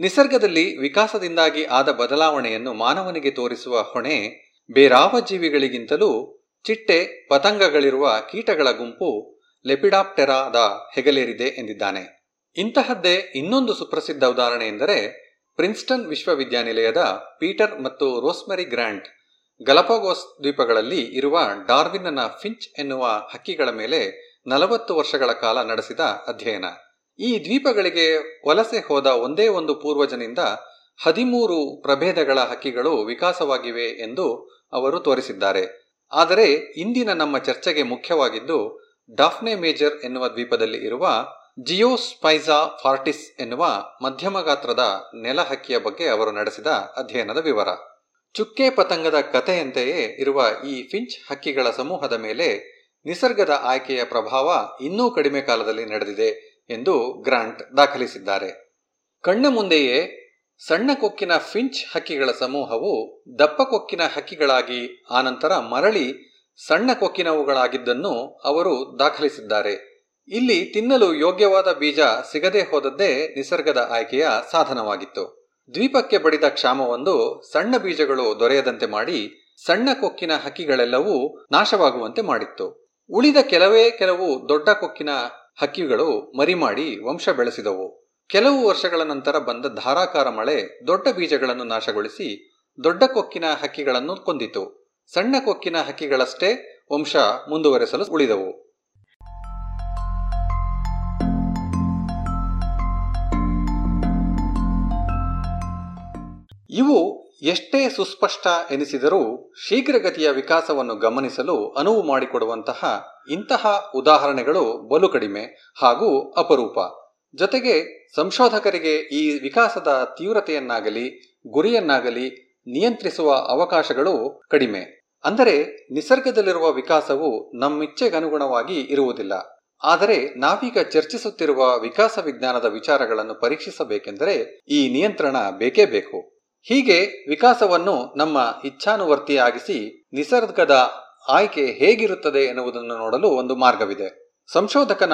S9: ನಿಸರ್ಗದಲ್ಲಿ ವಿಕಾಸದಿಂದಾಗಿ ಆದ ಬದಲಾವಣೆಯನ್ನು ಮಾನವನಿಗೆ ತೋರಿಸುವ ಹೊಣೆ, ಬೇರಾವ ಜೀವಿಗಳಿಗಿಂತಲೂ ಚಿಟ್ಟೆ ಪತಂಗಗಳಿರುವ ಕೀಟಗಳ ಗುಂಪು ಲೆಪಿಡಾಪ್ಟೆರಾದ ಹೆಗಲೇರಿದೆ ಎಂದಿದ್ದಾನೆ. ಇಂತಹದ್ದೇ ಇನ್ನೊಂದು ಸುಪ್ರಸಿದ್ಧ ಉದಾಹರಣೆ ಎಂದರೆ ಪ್ರಿನ್ಸ್ಟನ್ ವಿಶ್ವವಿದ್ಯಾನಿಲಯದ ಪೀಟರ್ ಮತ್ತು ರೋಸ್ಮೆರಿ ಗ್ರ್ಯಾಂಟ್ ಗಲಪಗೋಸ್ ದ್ವೀಪಗಳಲ್ಲಿ ಇರುವ ಡಾರ್ವಿನ್ನ ಫಿಂಚ್ ಎನ್ನುವ ಹಕ್ಕಿಗಳ ಮೇಲೆ ನಲವತ್ತು ವರ್ಷಗಳ ಕಾಲ ನಡೆಸಿದ ಅಧ್ಯಯನ. ಈ ದ್ವೀಪಗಳಿಗೆ ವಲಸೆ ಹೋದ ಒಂದೇ ಒಂದು ಪೂರ್ವಜನಿಂದ ಹದಿಮೂರು ಪ್ರಭೇದಗಳ ಹಕ್ಕಿಗಳು ವಿಕಾಸವಾಗಿವೆ ಎಂದು ಅವರು ತೋರಿಸಿದ್ದಾರೆ. ಆದರೆ ಇಂದಿನ ನಮ್ಮ ಚರ್ಚೆಗೆ ಮುಖ್ಯವಾಗಿದ್ದು ಡಾಫ್ನೆ ಮೇಜರ್ ಎನ್ನುವ ದ್ವೀಪದಲ್ಲಿ ಇರುವ ಜಿಯೋಸ್ಪೈಸಾ ಫಾರ್ಟಿಸ್ ಎನ್ನುವ ಮಧ್ಯಮ ಗಾತ್ರದ ನೆಲಹಕ್ಕಿಯ ಬಗ್ಗೆ ಅವರು ನಡೆಸಿದ ಅಧ್ಯಯನದ ವಿವರ. ಚುಕ್ಕೆ ಪತಂಗದ ಕಥೆಯಂತೆಯೇ ಇರುವ ಈ ಫಿಂಚ್ ಹಕ್ಕಿಗಳ ಸಮೂಹದ ಮೇಲೆ ನಿಸರ್ಗದ ಆಯ್ಕೆಯ ಪ್ರಭಾವ ಇನ್ನೂ ಕಡಿಮೆ ಕಾಲದಲ್ಲಿ ನಡೆದಿದೆ ಎಂದು ಗ್ರಾಂಟ್ ದಾಖಲಿಸಿದ್ದಾರೆ. ಕಣ್ಣ ಮುಂದೆಯೇ ಸಣ್ಣ ಕೊಕ್ಕಿನ ಫಿಂಚ್ ಹಕ್ಕಿಗಳ ಸಮೂಹವು ದಪ್ಪ ಕೊಕ್ಕಿನ ಹಕ್ಕಿಗಳಾಗಿ ಆನಂತರ ಮರಳಿ ಸಣ್ಣ ಕೊಕ್ಕಿನವುಗಳಾಗಿದ್ದನ್ನು ಅವರು ದಾಖಲಿಸಿದ್ದಾರೆ. ಇಲ್ಲಿ ತಿನ್ನಲು ಯೋಗ್ಯವಾದ ಬೀಜ ಸಿಗದೇ ಹೋದದ್ದೇ ನಿಸರ್ಗದ ಆಯ್ಕೆಯ ಸಾಧನವಾಗಿತ್ತು. ದ್ವೀಪಕ್ಕೆ ಬಡಿದ ಕ್ಷಾಮವೊಂದು ಸಣ್ಣ ಬೀಜಗಳು ದೊರೆಯದಂತೆ ಮಾಡಿ ಸಣ್ಣ ಕೊಕ್ಕಿನ ಹಕ್ಕಿಗಳೆಲ್ಲವೂ ನಾಶವಾಗುವಂತೆ ಮಾಡಿತ್ತು. ಉಳಿದ ಕೆಲವೇ ಕೆಲವು ದೊಡ್ಡ ಕೊಕ್ಕಿನ ಹಕ್ಕಿಗಳು ಮರಿ ಮಾಡಿ ವಂಶ ಬೆಳೆಸಿದವು. ಕೆಲವು ವರ್ಷಗಳ ನಂತರ ಬಂದ ಧಾರಾಕಾರ ಮಳೆ ದೊಡ್ಡ ಬೀಜಗಳನ್ನು ನಾಶಗೊಳಿಸಿ ದೊಡ್ಡ ಕೊಕ್ಕಿನ ಹಕ್ಕಿಗಳನ್ನು ಕೊಂದಿತು. ಸಣ್ಣ ಕೊಕ್ಕಿನ ಹಕ್ಕಿಗಳಷ್ಟೇ ವಂಶ ಮುಂದುವರೆಸಲು ಉಳಿದವು. ಇವು ಎಷ್ಟೇ ಸುಸ್ಪಷ್ಟ ಎನಿಸಿದರೂ ಶೀಘ್ರಗತಿಯ ವಿಕಾಸವನ್ನು ಗಮನಿಸಲು ಅನುವು ಮಾಡಿಕೊಡುವಂತಹ ಇಂತಹ ಉದಾಹರಣೆಗಳು ಬಲು ಕಡಿಮೆ ಹಾಗೂ ಅಪರೂಪ. ಜೊತೆಗೆ ಸಂಶೋಧಕರಿಗೆ ಈ ವಿಕಾಸದ ತೀವ್ರತೆಯನ್ನಾಗಲಿ ಗುರಿಯನ್ನಾಗಲಿ ನಿಯಂತ್ರಿಸುವ ಅವಕಾಶಗಳು ಕಡಿಮೆ. ಅಂದರೆ ನಿಸರ್ಗದಲ್ಲಿರುವ ವಿಕಾಸವು ನಮ್ಮಿಚ್ಛೆಗನುಗುಣವಾಗಿ ಇರುವುದಿಲ್ಲ. ಆದರೆ ನಾವೀಗ ಚರ್ಚಿಸುತ್ತಿರುವ ವಿಕಾಸ ವಿಜ್ಞಾನದ ವಿಚಾರಗಳನ್ನು ಪರೀಕ್ಷಿಸಬೇಕೆಂದರೆ ಈ ನಿಯಂತ್ರಣ ಬೇಕೇ ಬೇಕು. ಹೀಗೆ ವಿಕಾಸವನ್ನು ನಮ್ಮ ಇಚ್ಛಾನುವರ್ತಿಯಾಗಿಸಿ ನಿಸರ್ಗದ ಆಯ್ಕೆ ಹೇಗಿರುತ್ತದೆ ಎನ್ನುವುದನ್ನು ನೋಡಲು ಒಂದು ಮಾರ್ಗವಿದೆ. ಸಂಶೋಧಕನ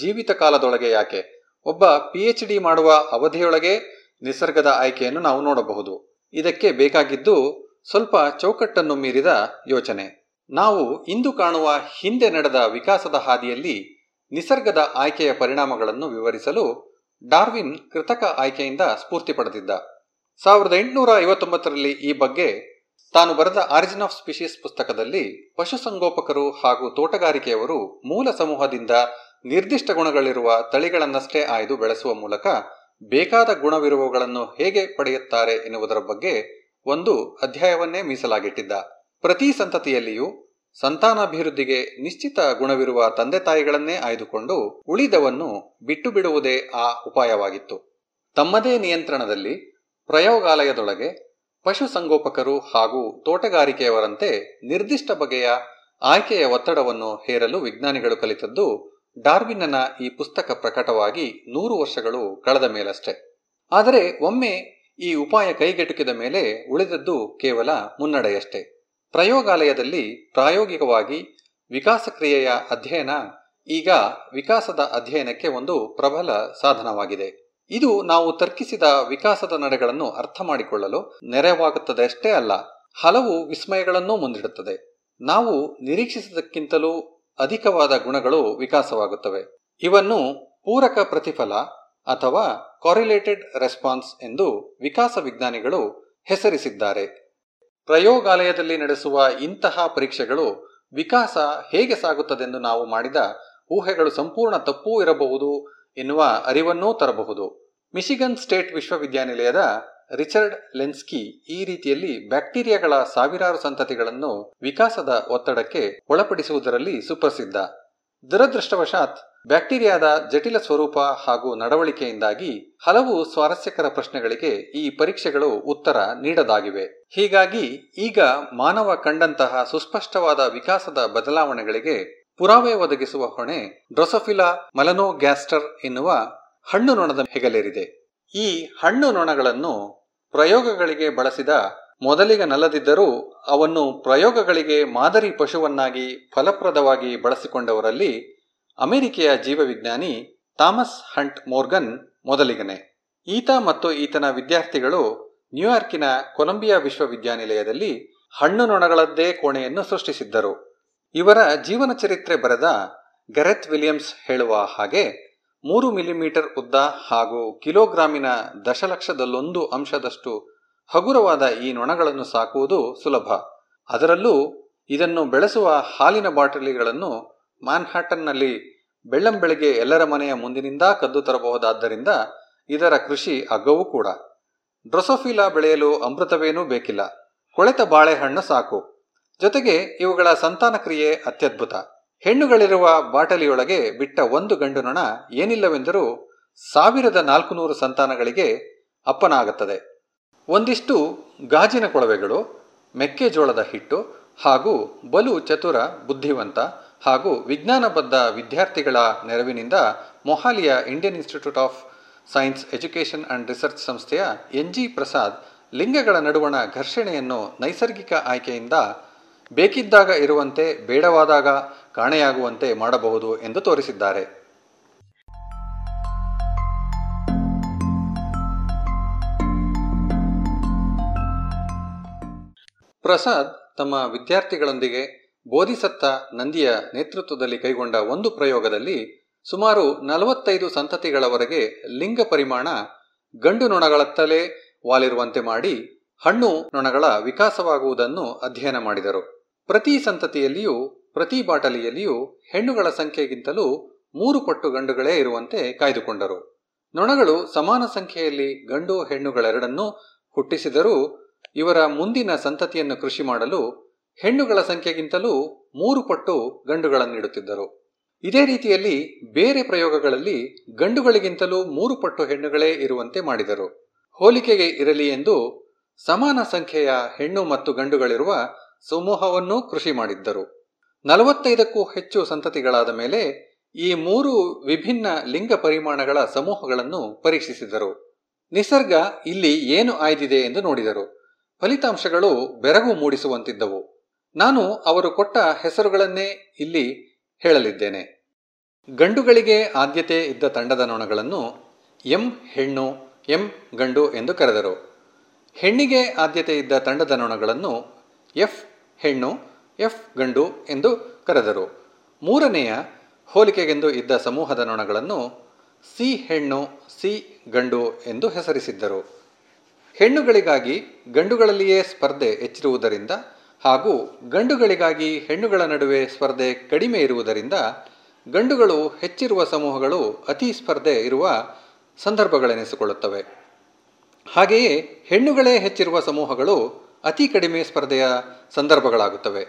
S9: ಜೀವಿತ ಕಾಲದೊಳಗೆ ಯಾಕೆ? ಒಬ್ಬ ಪಿ ಎಚ್ ಡಿ ಮಾಡುವ ಅವಧಿಯೊಳಗೆ ನಿಸರ್ಗದ ಆಯ್ಕೆಯನ್ನು ನಾವು ನೋಡಬಹುದು. ಇದಕ್ಕೆ ಬೇಕಾಗಿದ್ದು ಸ್ವಲ್ಪ ಚೌಕಟ್ಟನ್ನು ಮೀರಿದ ಯೋಚನೆ. ನಾವು ಇಂದು ಕಾಣುವ ಹಿಂದೆ ನಡೆದ ವಿಕಾಸದ ಹಾದಿಯಲ್ಲಿ ನಿಸರ್ಗದ ಆಯ್ಕೆಯ ಪರಿಣಾಮಗಳನ್ನು ವಿವರಿಸಲು ಡಾರ್ವಿನ್ ಕೃತಕ ಆಯ್ಕೆಯಿಂದ ಸ್ಫೂರ್ತಿ ಪಡೆದಿದ್ದ. ಸಾವಿರದ ಎಂಟುನೂರ ಐವತ್ತೊಂಬತ್ತರಲ್ಲಿ ಈ ಬಗ್ಗೆ ತಾನು ಬರೆದ ಆರಿಜಿನ್ ಆಫ್ ಸ್ಪೀಶೀಸ್ ಪುಸ್ತಕದಲ್ಲಿ ಪಶುಸಂಗೋಪಕರು ಹಾಗೂ ತೋಟಗಾರಿಕೆಯವರು ಮೂಲ ಸಮೂಹದಿಂದ ನಿರ್ದಿಷ್ಟ ಗುಣಗಳಿರುವ ತಳಿಗಳನ್ನಷ್ಟೇ ಆಯ್ದು ಬೆಳೆಸುವ ಮೂಲಕ ಬೇಕಾದ ಗುಣವಿರುವವುಗಳನ್ನು ಹೇಗೆ ಪಡೆಯುತ್ತಾರೆ ಎನ್ನುವುದರ ಬಗ್ಗೆ ಒಂದು ಅಧ್ಯಾಯವನ್ನೇ ಮೀಸಲಾಗಿಟ್ಟಿದ್ದ. ಪ್ರತಿ ಸಂತತಿಯಲ್ಲಿಯೂ ಸಂತಾನಾಭಿವೃದ್ಧಿಗೆ ನಿಶ್ಚಿತ ಗುಣವಿರುವ ತಂದೆ ತಾಯಿಗಳನ್ನೇ ಆಯ್ದುಕೊಂಡು ಉಳಿದವನ್ನು ಬಿಟ್ಟು ಬಿಡುವುದೇ ಆ ಉಪಾಯವಾಗಿತ್ತು. ತಮ್ಮದೇ ನಿಯಂತ್ರಣದಲ್ಲಿ ಪ್ರಯೋಗಾಲಯದೊಳಗೆ ಪಶುಸಂಗೋಪಕರು ಹಾಗೂ ತೋಟಗಾರಿಕೆಯವರಂತೆ ನಿರ್ದಿಷ್ಟ ಬಗೆಯ ಆಯ್ಕೆಯ ಒತ್ತಡವನ್ನು ಹೇರಲು ವಿಜ್ಞಾನಿಗಳು ಕಲಿತದ್ದು ಡಾರ್ವಿನ್ನನ ಈ ಪುಸ್ತಕ ಪ್ರಕಟವಾಗಿ ನೂರು ವರ್ಷಗಳು ಕಳೆದ ಮೇಲಷ್ಟೆ. ಆದರೆ ಒಮ್ಮೆ ಈ ಉಪಾಯ ಕೈಗೆಟುಕಿದ ಮೇಲೆ ಉಳಿದದ್ದು ಕೇವಲ ಮುನ್ನಡೆಯಷ್ಟೇ. ಪ್ರಯೋಗಾಲಯದಲ್ಲಿ ಪ್ರಾಯೋಗಿಕವಾಗಿ ವಿಕಾಸ ಕ್ರಿಯೆಯ ಅಧ್ಯಯನ ಈಗ ವಿಕಾಸದ ಅಧ್ಯಯನಕ್ಕೆ ಒಂದು ಪ್ರಬಲ ಸಾಧನವಾಗಿದೆ. ಇದು ನಾವು ತರ್ಕಿಸಿದ ವಿಕಾಸದ ನಡೆಗಳನ್ನು ಅರ್ಥ ಮಾಡಿಕೊಳ್ಳಲು ನೆರವಾಗುತ್ತದೆ ಅಲ್ಲ, ಹಲವು ವಿಸ್ಮಯಗಳನ್ನೂ ಮುಂದಿಡುತ್ತದೆ. ನಾವು ನಿರೀಕ್ಷಿಸಿದಕ್ಕಿಂತಲೂ ಅಧಿಕವಾದ ಗುಣಗಳು ವಿಕಾಸವಾಗುತ್ತವೆ. ಇವನ್ನು ಪೂರಕ ಪ್ರತಿಫಲ ಅಥವಾ ಕಾರಿಲೇಟೆಡ್ ರೆಸ್ಪಾನ್ಸ್ ಎಂದು ವಿಕಾಸ ವಿಜ್ಞಾನಿಗಳು ಹೆಸರಿಸಿದ್ದಾರೆ. ಪ್ರಯೋಗಾಲಯದಲ್ಲಿ ನಡೆಸುವ ಇಂತಹ ಪರೀಕ್ಷೆಗಳು ವಿಕಾಸ ಹೇಗೆ ಸಾಗುತ್ತದೆಂದು ನಾವು ಮಾಡಿದ ಊಹೆಗಳು ಸಂಪೂರ್ಣ ತಪ್ಪೂ ಇರಬಹುದು ಎನ್ನುವ ಅರಿವನ್ನೂ ತರಬಹುದು. ಮಿಶಿಗನ್ ಸ್ಟೇಟ್ ವಿಶ್ವವಿದ್ಯಾನಿಲಯದ ರಿಚರ್ಡ್ ಲೆನ್ಸ್ಕಿ ಈ ರೀತಿಯಲ್ಲಿ ಬ್ಯಾಕ್ಟೀರಿಯಾಗಳ ಸಾವಿರಾರು ಸಂತತಿಗಳನ್ನು ವಿಕಾಸದ ಒತ್ತಡಕ್ಕೆ ಒಳಪಡಿಸುವುದರಲ್ಲಿ ಸುಪ್ರಸಿದ್ಧ. ದುರದೃಷ್ಟವಶಾತ್ ಬ್ಯಾಕ್ಟೀರಿಯಾದ ಜಟಿಲ ಸ್ವರೂಪ ಹಾಗೂ ನಡವಳಿಕೆಯಿಂದಾಗಿ ಹಲವು ಸ್ವಾರಸ್ಯಕರ ಪ್ರಶ್ನೆಗಳಿಗೆ ಈ ಪರೀಕ್ಷೆಗಳು ಉತ್ತರ ನೀಡದಾಗಿವೆ. ಹೀಗಾಗಿ ಈಗ ಮಾನವ ಕಂಡಂತಹ ಸುಸ್ಪಷ್ಟವಾದ ವಿಕಾಸದ ಬದಲಾವಣೆಗಳಿಗೆ ಪುರಾವೆ ಒದಗಿಸುವ ಹೊಣೆ ಡ್ರೊಸೊಫಿಲಾ ಮಲನೋಗ್ಯಾಸ್ಟರ್ ಎನ್ನುವ ಹಣ್ಣು ನೊಣದ ಹೆಗಲೇರಿದೆ. ಈ ಹಣ್ಣು ನೊಣಗಳನ್ನು ಪ್ರಯೋಗಗಳಿಗೆ ಬಳಸಿದ ಮೊದಲಿಗನಲ್ಲದಿದ್ದರೂ ಅವನ್ನು ಪ್ರಯೋಗಗಳಿಗೆ ಮಾದರಿ ಪಶುವನ್ನಾಗಿ ಫಲಪ್ರದವಾಗಿ ಬಳಸಿಕೊಂಡವರಲ್ಲಿ ಅಮೆರಿಕೆಯ ಜೀವವಿಜ್ಞಾನಿ ಥಾಮಸ್ ಹಂಟ್ ಮೋರ್ಗನ್ ಮೊದಲಿಗನೆ. ಈತ ಮತ್ತು ಈತನ ವಿದ್ಯಾರ್ಥಿಗಳು ನ್ಯೂಯಾರ್ಕಿನ ಕೊಲಂಬಿಯಾ ವಿಶ್ವವಿದ್ಯಾನಿಲಯದಲ್ಲಿ ಹಣ್ಣು ನೊಣಗಳದ್ದೇ ಕೋಣೆಯನ್ನು ಸೃಷ್ಟಿಸಿದ್ದರು. ಇವರ ಜೀವನ ಚರಿತ್ರೆ ಬರೆದ ಗರೆತ್ ವಿಲಿಯಮ್ಸ್ ಹೇಳುವ ಹಾಗೆ ಮೂರು ಮಿಲಿಮೀಟರ್ ಉದ್ದ ಹಾಗೂ ಕಿಲೋಗ್ರಾಮಿನ ದಶಲಕ್ಷದಲ್ಲೊಂದು ಅಂಶದಷ್ಟು ಹಗುರವಾದ ಈ ನೊಣಗಳನ್ನು ಸಾಕುವುದು ಸುಲಭ. ಅದರಲ್ಲೂ ಇದನ್ನು ಬೆಳೆಸುವ ಹಾಲಿನ ಬಾಟಲಿಗಳನ್ನು ಮ್ಯಾನ್ಹ್ಯಾಟನ್ನಲ್ಲಿ ಬೆಳ್ಳಂಬೆಳಗ್ಗೆ ಎಲ್ಲರ ಮನೆಯ ಮುಂದಿನಿಂದ ಕದ್ದು ತರಬಹುದಾದ್ದರಿಂದ ಇದರ ಕೃಷಿ ಅಗ್ಗವೂ ಕೂಡ. ಡ್ರೊಸೋಫಿಲಾ ಬೆಳೆಯಲು ಅಮೃತವೇನೂ ಬೇಕಿಲ್ಲ. ಕೊಳೆತ ಬಾಳೆಹಣ್ಣು ಸಾಕು. ಜೊತೆಗೆ ಇವುಗಳ ಸಂತಾನ ಕ್ರಿಯೆ ಅತ್ಯದ್ಭುತ. ಹೆಣ್ಣುಗಳಿರುವ ಬಾಟಲಿಯೊಳಗೆ ಬಿಟ್ಟ ಒಂದು ಗಂಡು ನೊಣ ಏನಿಲ್ಲವೆಂದರೂ ಸಾವಿರದ ನಾಲ್ಕುನೂರು ಸಂತಾನಗಳಿಗೆ ಅಪ್ಪನಾಗುತ್ತದೆ. ಒಂದಿಷ್ಟು ಗಾಜಿನ ಕೊಳವೆಗಳು, ಮೆಕ್ಕೆಜೋಳದ ಹಿಟ್ಟು ಹಾಗೂ ಬಲು ಚತುರ ಬುದ್ಧಿವಂತ ಹಾಗೂ ವಿಜ್ಞಾನಬದ್ಧ ವಿದ್ಯಾರ್ಥಿಗಳ ನೆರವಿನಿಂದ ಮೊಹಾಲಿಯ Indian Institute of Science Education and Research ಸಂಸ್ಥೆಯ ಎನ್ ಜಿ ಪ್ರಸಾದ್ ಲಿಂಗಗಳ ನಡುವಣ ಘರ್ಷಣೆಯನ್ನು ನೈಸರ್ಗಿಕ ಆಯ್ಕೆಯಿಂದ ಬೇಕಿದ್ದಾಗ ಇರುವಂತೆ, ಬೇಡವಾದಾಗ ಕಾಣೆಯಾಗುವಂತೆ ಮಾಡಬಹುದು ಎಂದು ತೋರಿಸಿದ್ದಾರೆ. ಪ್ರಸಾದ್ ತಮ್ಮ ವಿದ್ಯಾರ್ಥಿಗಳೊಂದಿಗೆ ಬೋಧಿಸತ್ತ ನಂದಿಯ ನೇತೃತ್ವದಲ್ಲಿ ಕೈಗೊಂಡ ಒಂದು ಪ್ರಯೋಗದಲ್ಲಿ ಸುಮಾರು ನಲವತ್ತೈದು ಸಂತತಿಗಳವರೆಗೆ ಲಿಂಗ ಪರಿಮಾಣ ಗಂಡು ನೊಣಗಳತ್ತಲೇ ವಾಲಿರುವಂತೆ ಮಾಡಿ ಹಣ್ಣು ನೊಣಗಳ ವಿಕಾಸವಾಗುವುದನ್ನು ಅಧ್ಯಯನ ಮಾಡಿದರು. ಪ್ರತಿ ಸಂತತಿಯಲ್ಲಿಯೂ, ಪ್ರತಿ ಬಾಟಲಿಯಲ್ಲಿಯೂ ಹೆಣ್ಣುಗಳ ಸಂಖ್ಯೆಗಿಂತಲೂ ಮೂರು ಪಟ್ಟು ಗಂಡುಗಳೇ ಇರುವಂತೆ ಕಾಯ್ದುಕೊಂಡರು. ನೊಣಗಳು ಸಮಾನ ಸಂಖ್ಯೆಯಲ್ಲಿ ಗಂಡು ಹೆಣ್ಣುಗಳೆರಡನ್ನೂ ಹುಟ್ಟಿಸಿದರೂ ಇವರ ಮುಂದಿನ ಸಂತತಿಯನ್ನು ಕೃಷಿ ಮಾಡಲು ಹೆಣ್ಣುಗಳ ಸಂಖ್ಯೆಗಿಂತಲೂ ಮೂರು ಪಟ್ಟು ಗಂಡುಗಳನ್ನು ನೀಡುತ್ತಿದ್ದರು. ಇದೇ ರೀತಿಯಲ್ಲಿ ಬೇರೆ ಪ್ರಯೋಗಗಳಲ್ಲಿ ಗಂಡುಗಳಿಗಿಂತಲೂ ಮೂರು ಪಟ್ಟು ಹೆಣ್ಣುಗಳೇ ಇರುವಂತೆ ಮಾಡಿದರು. ಹೋಲಿಕೆಗೆ ಇರಲಿ ಎಂದು ಸಮಾನ ಸಂಖ್ಯೆಯ ಹೆಣ್ಣು ಮತ್ತು ಗಂಡುಗಳಿರುವ ಸಮೂಹವನ್ನೂ ಕೃಷಿ ಮಾಡಿದ್ದರು. ನಲವತ್ತೈದಕ್ಕೂ ಹೆಚ್ಚು ಸಂತತಿಗಳಾದ ಮೇಲೆ ಈ ಮೂರು ವಿಭಿನ್ನ ಲಿಂಗ ಪರಿಮಾಣಗಳ ಸಮೂಹಗಳನ್ನು ಪರೀಕ್ಷಿಸಿದರು ನಿಸರ್ಗ ಇಲ್ಲಿ ಏನು ಆಯ್ದಿದೆ ಎಂದು ನೋಡಿದರು. ಫಲಿತಾಂಶಗಳು ಬೆರಗು ಮೂಡಿಸುವಂತಿದ್ದವು. ನಾನು ಅವರು ಕೊಟ್ಟ ಹೆಸರುಗಳನ್ನೇ ಇಲ್ಲಿ ಹೇಳಲಿದ್ದೇನೆ. ಗಂಡುಗಳಿಗೆ ಆದ್ಯತೆ ಇದ್ದ ತಂಡದ ನೊಣಗಳನ್ನು ಎಂ ಹೆಣ್ಣು, ಎಂ ಗಂಡು ಎಂದು ಕರೆದರು. ಹೆಣ್ಣಿಗೆ ಆದ್ಯತೆ ಇದ್ದ ತಂಡದ ನೊಣಗಳನ್ನು ಎಫ್ ಹೆಣ್ಣು, ಎಫ್ ಗಂಡು ಎಂದು ಕರೆದರು. ಮೂರನೆಯ ಹೋಲಿಕೆಗೆಂದು ಇದ್ದ ಸಮೂಹದ ನೊಣಗಳನ್ನು ಸಿ ಹೆಣ್ಣು, ಸಿ ಗಂಡು ಎಂದು ಹೆಸರಿಸಿದ್ದರು. ಹೆಣ್ಣುಗಳಿಗಾಗಿ ಗಂಡುಗಳಲ್ಲಿಯೇ ಸ್ಪರ್ಧೆ ಹೆಚ್ಚಿರುವುದರಿಂದ ಹಾಗೂ ಗಂಡುಗಳಿಗಾಗಿ ಹೆಣ್ಣುಗಳ ನಡುವೆ ಸ್ಪರ್ಧೆ ಕಡಿಮೆ ಇರುವುದರಿಂದ ಗಂಡುಗಳು ಹೆಚ್ಚಿರುವ ಸಮೂಹಗಳು ಅತಿ ಸ್ಪರ್ಧೆ ಇರುವ ಸಂದರ್ಭಗಳೆನಿಸಿಕೊಳ್ಳುತ್ತವೆ. ಹಾಗೆಯೇ ಹೆಣ್ಣುಗಳೇ ಹೆಚ್ಚಿರುವ ಸಮೂಹಗಳು ಅತಿ ಕಡಿಮೆ ಸ್ಪರ್ಧೆಯ ಸಂದರ್ಭಗಳಾಗುತ್ತವೆ.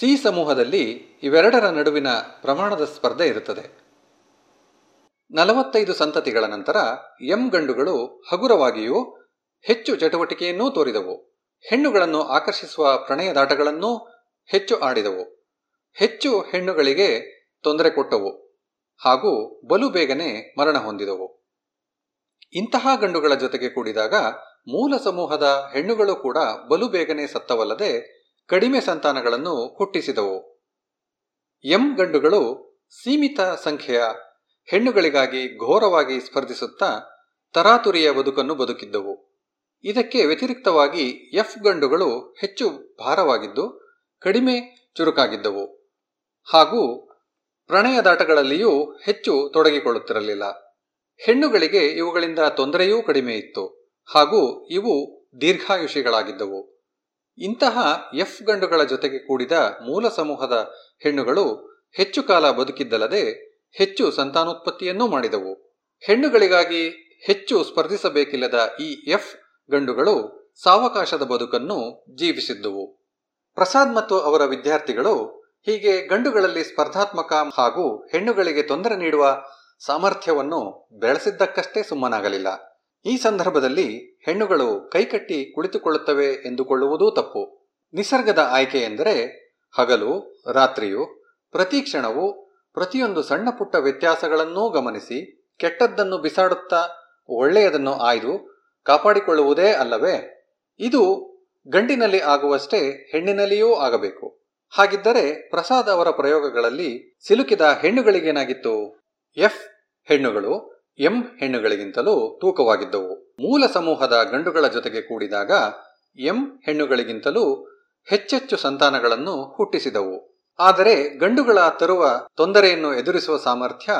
S9: ಸಿ ಸಮೂಹದಲ್ಲಿ ಇವೆರಡರ ನಡುವಿನ ಪ್ರಮಾಣದ ಸ್ಪರ್ಧೆ ಇರುತ್ತದೆ. ನಲವತ್ತೈದು ಸಂತತಿಗಳ ನಂತರ ಎಂ ಗಂಡುಗಳು ಹಗುರವಾಗಿಯೂ ಹೆಚ್ಚು ಚಟುವಟಿಕೆಯನ್ನೂ ತೋರಿದವು. ಹೆಣ್ಣುಗಳನ್ನು ಆಕರ್ಷಿಸುವ ಪ್ರಣಯದಾಟಗಳನ್ನೂ ಹೆಚ್ಚು ಆಡಿದವು. ಹೆಚ್ಚು ಹೆಣ್ಣುಗಳಿಗೆ ತೊಂದರೆ ಕೊಟ್ಟವು ಹಾಗೂ ಬಲು ಬೇಗನೆ ಮರಣ ಹೊಂದಿದವು. ಇಂತಹ ಗಂಡುಗಳ ಜೊತೆಗೆ ಕೂಡಿದಾಗ ಮೂಲ ಸಮೂಹದ ಹೆಣ್ಣುಗಳು ಕೂಡ ಬಲು ಬೇಗನೆ ಸತ್ತವಲ್ಲದೆ ಕಡಿಮೆ ಸಂತಾನಗಳನ್ನು ಹುಟ್ಟಿಸಿದವು. ಎಂ ಗಂಡುಗಳು ಸೀಮಿತ ಸಂಖ್ಯೆಯ ಹೆಣ್ಣುಗಳಿಗಾಗಿ ಘೋರವಾಗಿ ಸ್ಪರ್ಧಿಸುತ್ತಾ ತರಾತುರಿಯ ಬದುಕನ್ನು ಬದುಕಿದ್ದವು. ಇದಕ್ಕೆ ವ್ಯತಿರಿಕ್ತವಾಗಿ ಎಫ್ ಗಂಡುಗಳು ಹೆಚ್ಚು ಭಾರವಾಗಿದ್ದು ಕಡಿಮೆ ಚುರುಕಾಗಿದ್ದವು ಹಾಗೂ ಪ್ರಣಯದಾಟಗಳಲ್ಲಿಯೂ ಹೆಚ್ಚು ತೊಡಗಿಕೊಳ್ಳುತ್ತಿರಲಿಲ್ಲ. ಹೆಣ್ಣುಗಳಿಗೆ ಇವುಗಳಿಂದ ತೊಂದರೆಯೂ ಕಡಿಮೆ ಇತ್ತು ಹಾಗೂ ಇವು ದೀರ್ಘಾಯುಷಿಗಳಾಗಿದ್ದವು. ಇಂತಹ ಎಫ್ ಗಂಡುಗಳ ಜೊತೆಗೆ ಕೂಡಿದ ಮೂಲ ಸಮೂಹದ ಹೆಣ್ಣುಗಳು ಹೆಚ್ಚು ಕಾಲ ಬದುಕಿದ್ದಲ್ಲದೆ ಹೆಚ್ಚು ಸಂತಾನೋತ್ಪತ್ತಿಯನ್ನೂ ಮಾಡಿದವು. ಹೆಣ್ಣುಗಳಿಗಾಗಿ ಹೆಚ್ಚು ಸ್ಪರ್ಧಿಸಬೇಕಿಲ್ಲದ ಈ ಎಫ್ ಗಂಡುಗಳು ಸಾವಕಾಶದ ಬದುಕನ್ನು ಜೀವಿಸಿದ್ದುವು. ಪ್ರಸಾದ್ ಮತ್ತು ಅವರ ವಿದ್ಯಾರ್ಥಿಗಳು ಹೀಗೆ ಗಂಡುಗಳಲ್ಲಿ ಸ್ಪರ್ಧಾತ್ಮಕ ಹಾಗೂ ಹೆಣ್ಣುಗಳಿಗೆ ತೊಂದರೆ ನೀಡುವ ಸಾಮರ್ಥ್ಯವನ್ನು ಬೆಳೆಸಿದ್ದಕ್ಕಷ್ಟೇ ಸುಮ್ಮನಾಗಲಿಲ್ಲ. ಈ ಸಂದರ್ಭದಲ್ಲಿ ಹೆಣ್ಣುಗಳು ಕೈಕಟ್ಟಿ ಕುಳಿತುಕೊಳ್ಳುತ್ತವೆ ಎಂದುಕೊಳ್ಳುವುದೂ ತಪ್ಪು. ನಿಸರ್ಗದ ಆಯ್ಕೆ ಎಂದರೆ ಹಗಲು, ರಾತ್ರಿಯು, ಪ್ರತಿ ಕ್ಷಣವು, ಪ್ರತಿಯೊಂದು ಸಣ್ಣ ಪುಟ್ಟ ವ್ಯತ್ಯಾಸಗಳನ್ನೂ ಗಮನಿಸಿ ಕೆಟ್ಟದ್ದನ್ನು ಬಿಸಾಡುತ್ತಾ ಒಳ್ಳೆಯದನ್ನು ಆಯ್ದು ಕಾಪಾಡಿಕೊಳ್ಳುವುದೇ ಅಲ್ಲವೇ? ಇದು ಗಂಡಿನಲ್ಲಿ ಆಗುವಷ್ಟೇ ಹೆಣ್ಣಿನಲ್ಲಿಯೂ ಆಗಬೇಕು. ಹಾಗಿದ್ದರೆ ಪ್ರಸಾದ್ ಅವರ ಪ್ರಯೋಗಗಳಲ್ಲಿ ಸಿಲುಕಿದ ಹೆಣ್ಣುಗಳಿಗೇನಾಗಿತ್ತು? F ಹೆಣ್ಣುಗಳು, M ಹೆಣ್ಣುಗಳಿಗಿಂತಲೂ ತೂಕವಾಗಿದ್ದವು. ಮೂಲ ಸಮೂಹದ ಗಂಡುಗಳ ಜೊತೆಗೆ ಕೂಡಿದಾಗ ಎಂ ಹೆಣ್ಣುಗಳಿಗಿಂತಲೂ ಹೆಚ್ಚೆಚ್ಚು ಸಂತಾನಗಳನ್ನು ಹುಟ್ಟಿಸಿದವು. ಆದರೆ ಗಂಡುಗಳ ತರುವ ತೊಂದರೆಯನ್ನು ಎದುರಿಸುವ ಸಾಮರ್ಥ್ಯ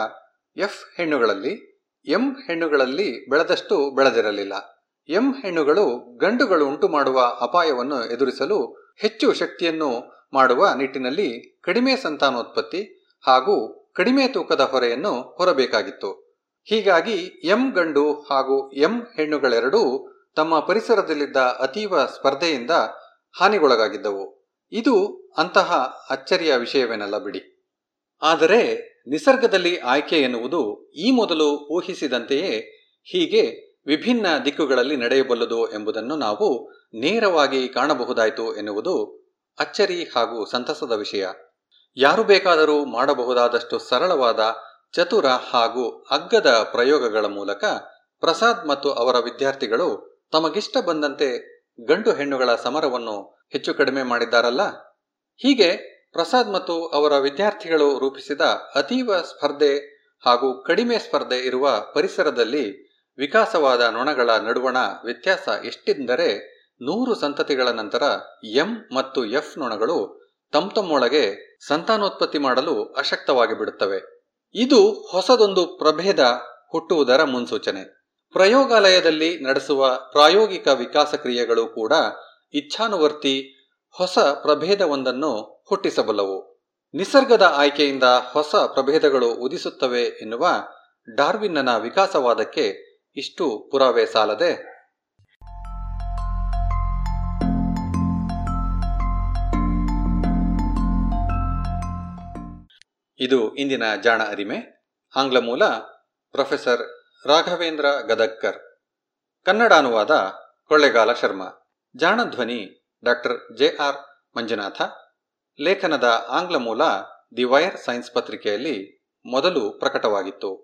S9: ಎಫ್ ಹೆಣ್ಣುಗಳಲ್ಲಿ, ಎಂ ಹೆಣ್ಣುಗಳಲ್ಲಿ ಬೆಳೆದಷ್ಟು ಬೆಳೆದಿರಲಿಲ್ಲ. ಎಂ ಹೆಣ್ಣುಗಳು ಗಂಡುಗಳು ಉಂಟು ಮಾಡುವ ಅಪಾಯವನ್ನು ಎದುರಿಸಲು ಹೆಚ್ಚು ಶಕ್ತಿಯನ್ನು ಮಾಡುವ ನಿಟ್ಟಿನಲ್ಲಿ ಕಡಿಮೆ ಸಂತಾನೋತ್ಪತ್ತಿ ಹಾಗೂ ಕಡಿಮೆ ತೂಕದ ಹೊರೆಯನ್ನು ಹೊರಬೇಕಾಗಿತ್ತು. ಹೀಗಾಗಿ ಎಂ ಗಂಡು ಹಾಗೂ ಎಂ ಹೆಣ್ಣುಗಳೆರಡೂ ತಮ್ಮ ಪರಿಸರದಲ್ಲಿದ್ದ ಅತೀವ ಸ್ಪರ್ಧೆಯಿಂದ ಹಾನಿಗೊಳಗಾಗಿದ್ದವು. ಇದು ಅಂತಹ ಅಚ್ಚರಿಯ ವಿಷಯವೇನಲ್ಲ ಬಿಡಿ. ಆದರೆ ನಿಸರ್ಗದಲ್ಲಿ ಆಯ್ಕೆ ಎನ್ನುವುದು ಈ ಮೊದಲು ಊಹಿಸಿದಂತೆಯೇ ಹೀಗೆ ವಿಭಿನ್ನ ದಿಕ್ಕುಗಳಲ್ಲಿ ನಡೆಯಬಲ್ಲದು ಎಂಬುದನ್ನು ನಾವು ನೇರವಾಗಿ ಕಾಣಬಹುದಾಯಿತು ಎನ್ನುವುದು ಅಚ್ಚರಿ ಹಾಗೂ ಸಂತಸದ ವಿಷಯ. ಯಾರು ಬೇಕಾದರೂ ಮಾಡಬಹುದಾದಷ್ಟು ಸರಳವಾದ ಚತುರ ಹಾಗೂ ಅಗ್ಗದ ಪ್ರಯೋಗಗಳ ಮೂಲಕ ಪ್ರಸಾದ್ ಮತ್ತು ಅವರ ವಿದ್ಯಾರ್ಥಿಗಳು ತಮಗಿಷ್ಟ ಬಂದಂತೆ ಗಂಡು ಹೆಣ್ಣುಗಳ ಸಮರವನ್ನು ಹೆಚ್ಚು ಕಡಿಮೆ ಮಾಡಿದ್ದಾರಲ್ಲ? ಹೀಗೆ ಪ್ರಸಾದ್ ಮತ್ತು ಅವರ ವಿದ್ಯಾರ್ಥಿಗಳು ರೂಪಿಸಿದ ಅತೀವ ಸ್ಪರ್ಧೆ ಹಾಗೂ ಕಡಿಮೆ ಸ್ಪರ್ಧೆ ಇರುವ ಪರಿಸರದಲ್ಲಿ ವಿಕಾಸವಾದ ನೊಣಗಳ ನಡುವಣ ವ್ಯತ್ಯಾಸ ಎಷ್ಟೆಂದರೆ ನೂರು ಸಂತತಿಗಳ ನಂತರ ಎಂ ಮತ್ತು ಎಫ್ ನೊಣಗಳು ತಮ್ಮೊಳಗೆ ಸಂತಾನೋತ್ಪತ್ತಿ ಮಾಡಲು ಅಶಕ್ತವಾಗಿ ಬಿಡುತ್ತವೆ. ಇದು ಹೊಸದೊಂದು ಪ್ರಭೇದ ಹುಟ್ಟುವುದರ ಮುನ್ಸೂಚನೆ. ಪ್ರಯೋಗಾಲಯದಲ್ಲಿ ನಡೆಸುವ ಪ್ರಾಯೋಗಿಕ ವಿಕಾಸ ಕ್ರಿಯೆಗಳು ಕೂಡ ಇಚ್ಛಾನುವರ್ತಿ ಹೊಸ ಪ್ರಭೇದವೊಂದನ್ನು ಹುಟ್ಟಿಸಬಲ್ಲವು. ನಿಸರ್ಗದ ಆಯ್ಕೆಯಿಂದ ಹೊಸ ಪ್ರಭೇದಗಳು ಉದಿಸುತ್ತವೆ ಎನ್ನುವ ಡಾರ್ವಿನ್ನನ ವಿಕಾಸವಾದಕ್ಕೆ ಇಷ್ಟು ಪುರಾವೆ ಸಾಲದೆ. ಇದು ಇಂದಿನ ಜಾಣ ಅರಿಮೆ. ಆಂಗ್ಲ ಮೂಲ ಪ್ರೊಫೆಸರ್ ರಾಘವೇಂದ್ರ ಗದಕ್ಕರ್ ಕನ್ನಡ ಅನುವಾದ ಕೊಳ್ಳೆಗಾಲ ಶರ್ಮಾ. ಜಾಣಧ್ವನಿ ಡಾಕ್ಟರ್ ಜೆ ಆರ್ ಮಂಜುನಾಥ. ಲೇಖನದ ಆಂಗ್ಲ ಮೂಲ ದಿ ವೈರ್ ಸೈನ್ಸ್ ಪತ್ರಿಕೆಯಲ್ಲಿ ಮೊದಲು ಪ್ರಕಟವಾಗಿತ್ತು.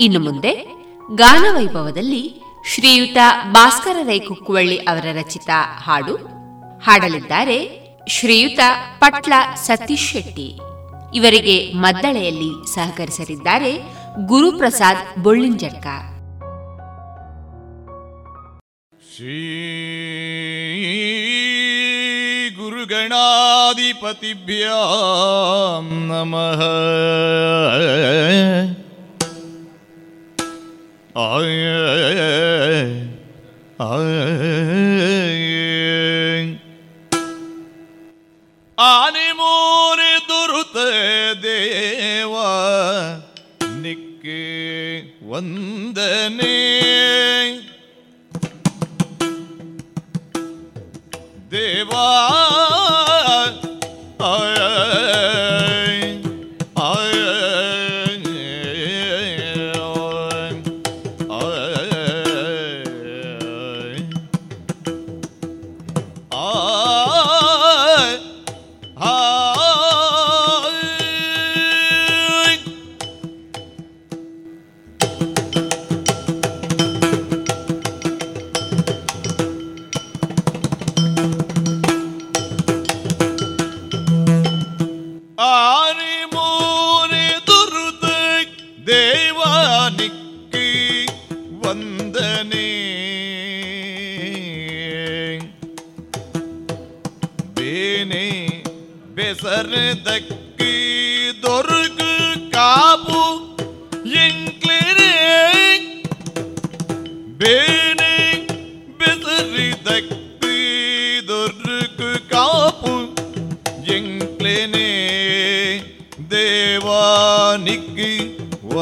S8: ಇನ್ನು ಮುಂದೆ ಗಾನವೈಭವದಲ್ಲಿ ಶ್ರೀಯುತ ಭಾಸ್ಕರ ರೈ ಕುಕ್ಕುವಳ್ಳಿ ಅವರ ರಚಿತ ಹಾಡು ಹಾಡಲಿದ್ದಾರೆ ಶ್ರೀಯುತ ಪಟ್ಲ ಸತೀಶ್ ಶೆಟ್ಟಿ. ಇವರಿಗೆ ಮದ್ದಳೆಯಲ್ಲಿ ಸಹಕರಿಸಲಿದ್ದಾರೆ ಗುರುಪ್ರಸಾದ್ ಬೊಳ್ಳಿಂಜಡ್ಕ.
S10: ಶ್ರೀ ಗುರುಗಣಾಧಿಪತಿಭ್ಯ ನಮಃ. ಆನೆ ಮೋರೆ ದುರುತ ದೇವ ನಿಕ್ಕೆ ವಂದನೆ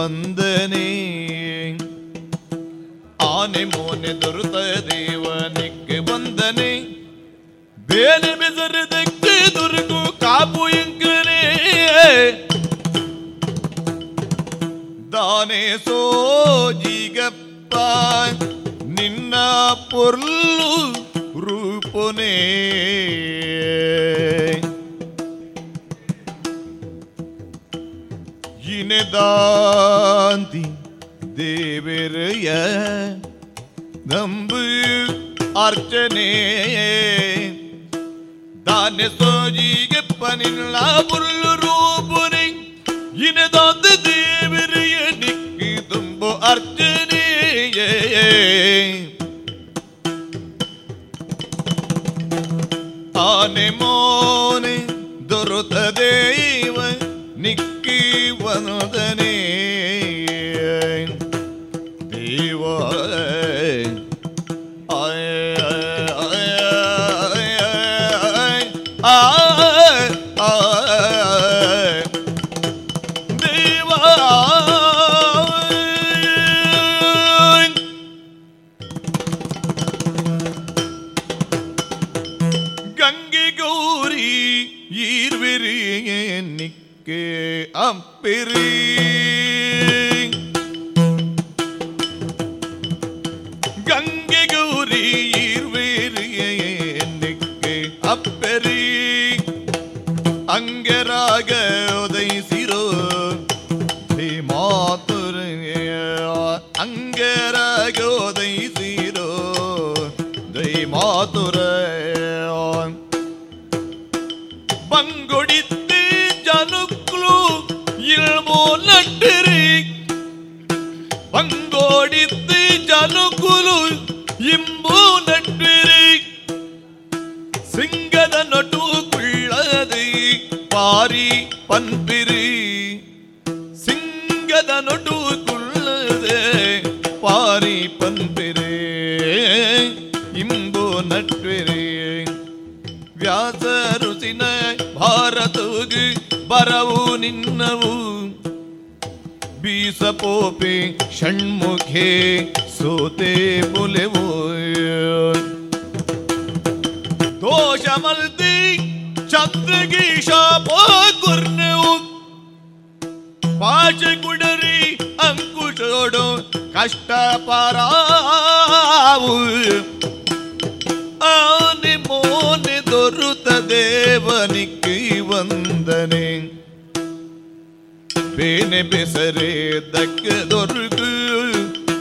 S10: ವಂದನೆ ಆನೆ ಮೋನೆ ದೊರೆತ ದೇವನಿಗೆ ವಂದನೆ. ಬೇನೆ ಬೆಸರದಕ್ಕೆ ದುರ್ಗು ಕಾಪು ಎಂಕನೆ ದಾನೆ ಸೋಜಿಗಪ್ಪ ನಿನ್ನ ಪೊರ್ಲು ರೂಪನೇ. வினைதாந்தி தேவரைய நம்பு அர்ச்சனே. தானே சோஜிக பனிலா பொருள் ரூபனை இனதாந்து தேவரைய நிக்கு தும்போ அர்ச்சனே ஆனே மோனே துருத தேவ நிக்கு ವನದನೆ ದೇವ perigo. ಪಾರಿ ಪನ್ಪಿರಿ ಸಿಂಗದ ನಟು ಕುಳ್ಳದೆ ಪಾರಿ ಪನ್ಪಿರಿ ಇಂಬು ನಟ್ವಿರಿ ವ್ಯಾಸ ಋಷಿನ ಭಾರತುಗು ಬರವು ನಿನ್ನವು. ಬೀಸಪೋಪಿ ಷಣ್ಮುಖೆ ಸೋತೆ ಬುಲೆವು ದೋಷ ಮಲ್ದಿ ಚಂದ್ರಗೀಶ ಪೋಗುರ್ನೆವು ಪಾಚ ಕುಡರಿ ಅಂಕುಶೋಡು ಕಷ್ಟ ಪರಾವು ಆನೆ ಮೋನೆ ದೊರುತ ದೇವನಿಕ್ಕೆ ವಂದನೆ ಬೇನೆ ಬೆಸರೆ ದಕ್ಕ ದೊರಕು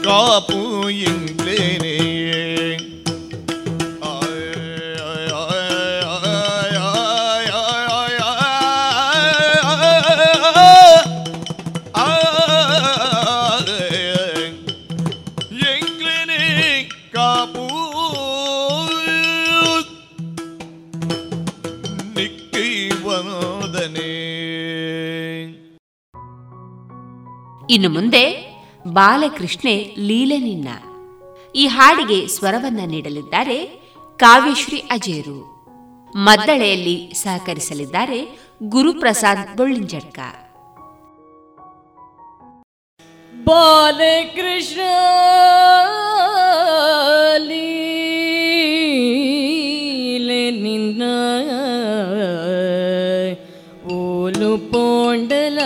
S10: ಕಾಪು
S8: ಇನ್ನು ಮುಂದೆ ಬಾಲಕೃಷ್ಣೆ ಲೀಲೆ ನಿನ್ನ. ಈ ಹಾಡಿಗೆ ಸ್ವರವನ್ನ ನೀಡಲಿದ್ದಾರೆ ಕಾವ್ಯಶ್ರೀ ಅಜೇರು. ಮದ್ದಳೆಯಲ್ಲಿ ಸಹಕರಿಸಲಿದ್ದಾರೆ ಗುರುಪ್ರಸಾದ್ ಬೊಳ್ಳಿಂಜಡ್ಕ.
S11: ಬಾಲಕೃಷ್ಣ ನಿನ್ನ. ಓಲು ಪೋಂಡಲ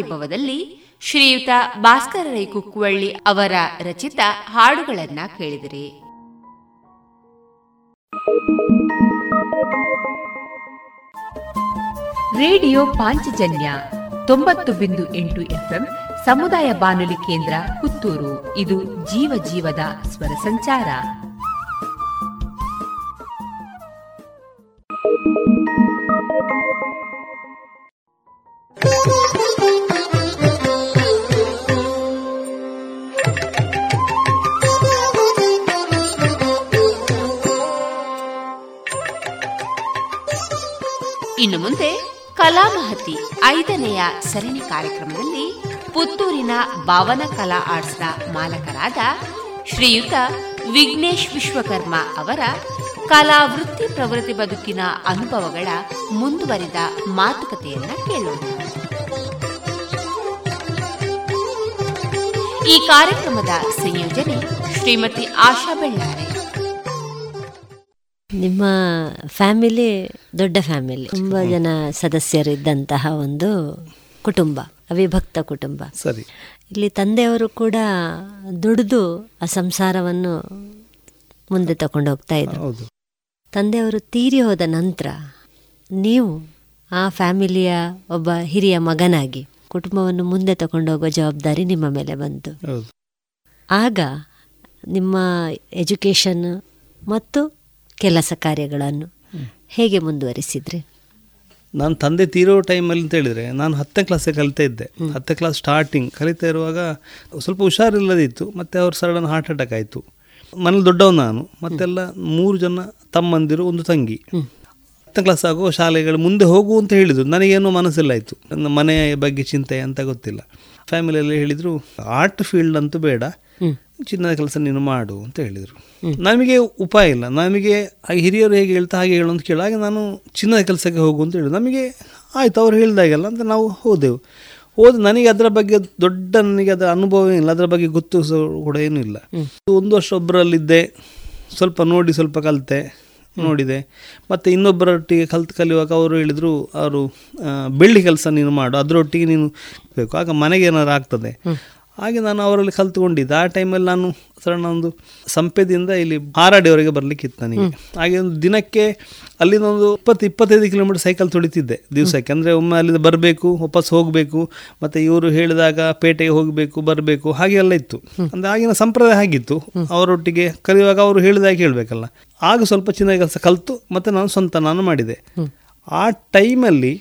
S8: ಗಾನವೈಭವದಲ್ಲಿ ಶ್ರೀಯುತ ಭಾಸ್ಕರ ರೈ ಕುಕ್ಕುವಳ್ಳಿ ಅವರ ರಚಿತ ಹಾಡುಗಳನ್ನ ಕೇಳಿದಿರಿ.
S5: ರೇಡಿಯೋ ಪಾಂಚಜನ್ಯ ತೊಂಬತ್ತು ಬಿಂದು ಎಂಟು ಎಫ್ಎಂ ಸಮುದಾಯ ಬಾನುಲಿ ಕೇಂದ್ರ ಪುತ್ತೂರು. ಇದು ಜೀವ ಜೀವದ ಸ್ವರ ಸಂಚಾರ.
S8: ಮುಂದೆ ಕಲಾಮಹತಿ ಐದನೆಯ ಸರಣಿ ಕಾರ್ಯಕ್ರಮದಲ್ಲಿ ಪುತ್ತೂರಿನ ಭಾವನ ಕಲಾ ಆರ್ಟ್ಸ್ನ ಮಾಲಕರಾದ ಶ್ರೀಯುತ ವಿಘ್ನೇಶ್ ವಿಶ್ವಕರ್ಮ ಅವರ ಕಲಾ ವೃತ್ತಿ ಪ್ರವೃತ್ತಿ ಬದುಕಿನ ಅನುಭವಗಳ ಮುಂದುವರಿದ ಮಾತುಕತೆಯನ್ನ ಕೇಳೋಣ. ಈ ಕಾರ್ಯಕ್ರಮದ ಸಂಯೋಜನೆ ಶ್ರೀಮತಿ ಆಶಾ ಬೆಳ್ಳಾರೆ.
S12: ನಿಮ್ಮ ಫ್ಯಾಮಿಲಿ ದೊಡ್ಡ ಫ್ಯಾಮಿಲಿ. ತುಂಬ ಜನ ಸದಸ್ಯರು ಇದ್ದಂತಹ ಒಂದು ಕುಟುಂಬ ಅವಿಭಕ್ತ ಕುಟುಂಬ.
S13: ಸರಿ.
S12: ಇಲ್ಲಿ ತಂದೆಯವರು ಕೂಡ ದುಡಿದು ಆ ಸಂಸಾರವನ್ನು ಮುಂದೆ ತಗೊಂಡು ಹೋಗ್ತಾ ಇದ್ರು. ತಂದೆಯವರು ತೀರಿ ಹೋದ ನಂತರ ನೀವು ಆ ಫ್ಯಾಮಿಲಿಯ ಒಬ್ಬ ಹಿರಿಯ ಮಗನಾಗಿ ಕುಟುಂಬವನ್ನು ಮುಂದೆ ತಗೊಂಡು ಹೋಗೋ ಜವಾಬ್ದಾರಿ ನಿಮ್ಮ ಮೇಲೆ ಬಂತು. ಆಗ ನಿಮ್ಮ ಎಜುಕೇಷನ್ ಮತ್ತು ಕೆಲಸ ಕಾರ್ಯಗಳನ್ನು ಹೇಗೆ ಮುಂದುವರಿಸಿದ್ರಿ?
S13: ನಾನು ತಂದೆ ತೀರೋ ಟೈಮಲ್ಲಿ ಅಂತ ಹೇಳಿದರೆ ನಾನು ಹತ್ತನೇ ಕ್ಲಾಸಿಗೆ ಕಲಿತಾ ಇದ್ದೆ. ಹತ್ತನೇ ಕ್ಲಾಸ್ ಸ್ಟಾರ್ಟಿಂಗ್ ಕಲಿತಾ ಇರುವಾಗ ಸ್ವಲ್ಪ ಹುಷಾರಿಲ್ಲದಿತ್ತು ಮತ್ತು ಅವ್ರ ಸಡನ್ ಹಾರ್ಟ್ ಅಟ್ಯಾಕ್ ಆಯಿತು. ಮನೇಲಿ ದೊಡ್ಡವ ನಾನು ಮತ್ತೆಲ್ಲ ಮೂರು ಜನ ತಮ್ಮಂದಿರು ಒಂದು ತಂಗಿ. ಹತ್ತನೇ ಕ್ಲಾಸ್ ಆಗೋ ಶಾಲೆಗಳು ಮುಂದೆ ಹೋಗು ಅಂತ ಹೇಳಿದರು. ನನಗೇನು ಮನಸ್ಸಿಲ್ಲ ಆಯಿತು ನನ್ನ ಮನೆಯ ಬಗ್ಗೆ ಚಿಂತೆ ಅಂತ ಗೊತ್ತಿಲ್ಲ. ಫ್ಯಾಮಿಲಿಯಲ್ಲಿ ಹೇಳಿದರು ಆರ್ಟ್ ಫೀಲ್ಡ್ ಅಂತೂ ಬೇಡ. ಚಿನ್ನದ ಕೆಲಸ ನೀನು ಮಾಡು ಅಂತ ಹೇಳಿದರು. ನಮಗೆ ಉಪಾಯ ಇಲ್ಲ. ನಮಗೆ ಆ ಹಿರಿಯರು ಹೇಗೆ ಹೇಳ್ತಾ ಹಾಗೆ ಹೇಳು ಅಂತ ಕೇಳಿ ಹಾಗೆ ನಾನು ಚಿನ್ನದ ಕೆಲಸಕ್ಕೆ ಹೋಗು ಅಂತ ಹೇಳಿದ್ರು. ನಮಗೆ ಆಯಿತು ಅವ್ರು ಹೇಳಿದಾಗೆಲ್ಲ ಅಂತ ನಾವು ಹೋದೆವು. ಹೋದ ನನಗೆ ಅದರ ಬಗ್ಗೆ ದೊಡ್ಡ ನನಗೆ ಅದರ ಅನುಭವ ಇಲ್ಲ ಅದರ ಬಗ್ಗೆ ಗೊತ್ತು ಕೂಡ ಏನೂ ಇಲ್ಲ. ಒಂದು ವರ್ಷ ಒಬ್ಬರಲ್ಲಿದ್ದೆ ಸ್ವಲ್ಪ ನೋಡಿ ಸ್ವಲ್ಪ ಕಲಿತೆ ನೋಡಿದೆ. ಮತ್ತು ಇನ್ನೊಬ್ಬರೊಟ್ಟಿಗೆ ಕಲ್ತು ಕಲಿಯುವಾಗ ಅವರು ಹೇಳಿದರು ಅವರು ಬೆಳ್ಳಿ ಕೆಲಸ ನೀನು ಮಾಡು. ಅದರೊಟ್ಟಿಗೆ ನೀನು ಬೇಕು. ಆಗ ಮನೆಗೆ ಏನಾರು ಆಗ್ತದೆ. ಹಾಗೆ ನಾನು ಅವರಲ್ಲಿ ಕಲ್ತ್ಕೊಂಡಿದ್ದೆ. ಆ ಟೈಮಲ್ಲಿ ನಾನು ಸಣ್ಣ ಒಂದು ಸಂಪೆದಿಂದ ಇಲ್ಲಿ ಹಾರಾಡಿಯವರೆಗೆ ಬರಲಿಕ್ಕಿತ್ತು ನನಗೆ. ಹಾಗೆ ಒಂದು ದಿನಕ್ಕೆ ಅಲ್ಲಿಂದ ಒಂದು ಇಪ್ಪತ್ತು ಇಪ್ಪತ್ತೈದು ಕಿಲೋಮೀಟರ್ ಸೈಕಲ್ ತೊಳಿತಿದ್ದೆ ದಿವಸಕ್ಕೆ. ಅಂದರೆ ಒಮ್ಮೆ ಅಲ್ಲಿಂದ ಬರಬೇಕು ವಾಪಸ್ ಹೋಗಬೇಕು ಮತ್ತು ಇವರು ಹೇಳಿದಾಗ ಪೇಟೆಗೆ ಹೋಗಬೇಕು ಬರಬೇಕು ಹಾಗೆ ಎಲ್ಲ ಇತ್ತು. ಅಂದರೆ ಆಗಿನ ಸಂಪ್ರದಾಯ ಆಗಿತ್ತು ಅವರೊಟ್ಟಿಗೆ ಕಲಿಯುವಾಗ ಅವರು ಹೇಳಿದಾಗ ಹೇಳಬೇಕಲ್ಲ. ಆಗ ಸ್ವಲ್ಪ ಚಿನ್ನ ಕೆಲಸ ಕಲಿತು ಮತ್ತು ನಾನು ಸ್ವಂತ ನಾನು ಮಾಡಿದೆ. ಆ ಟೈಮಲ್ಲಿ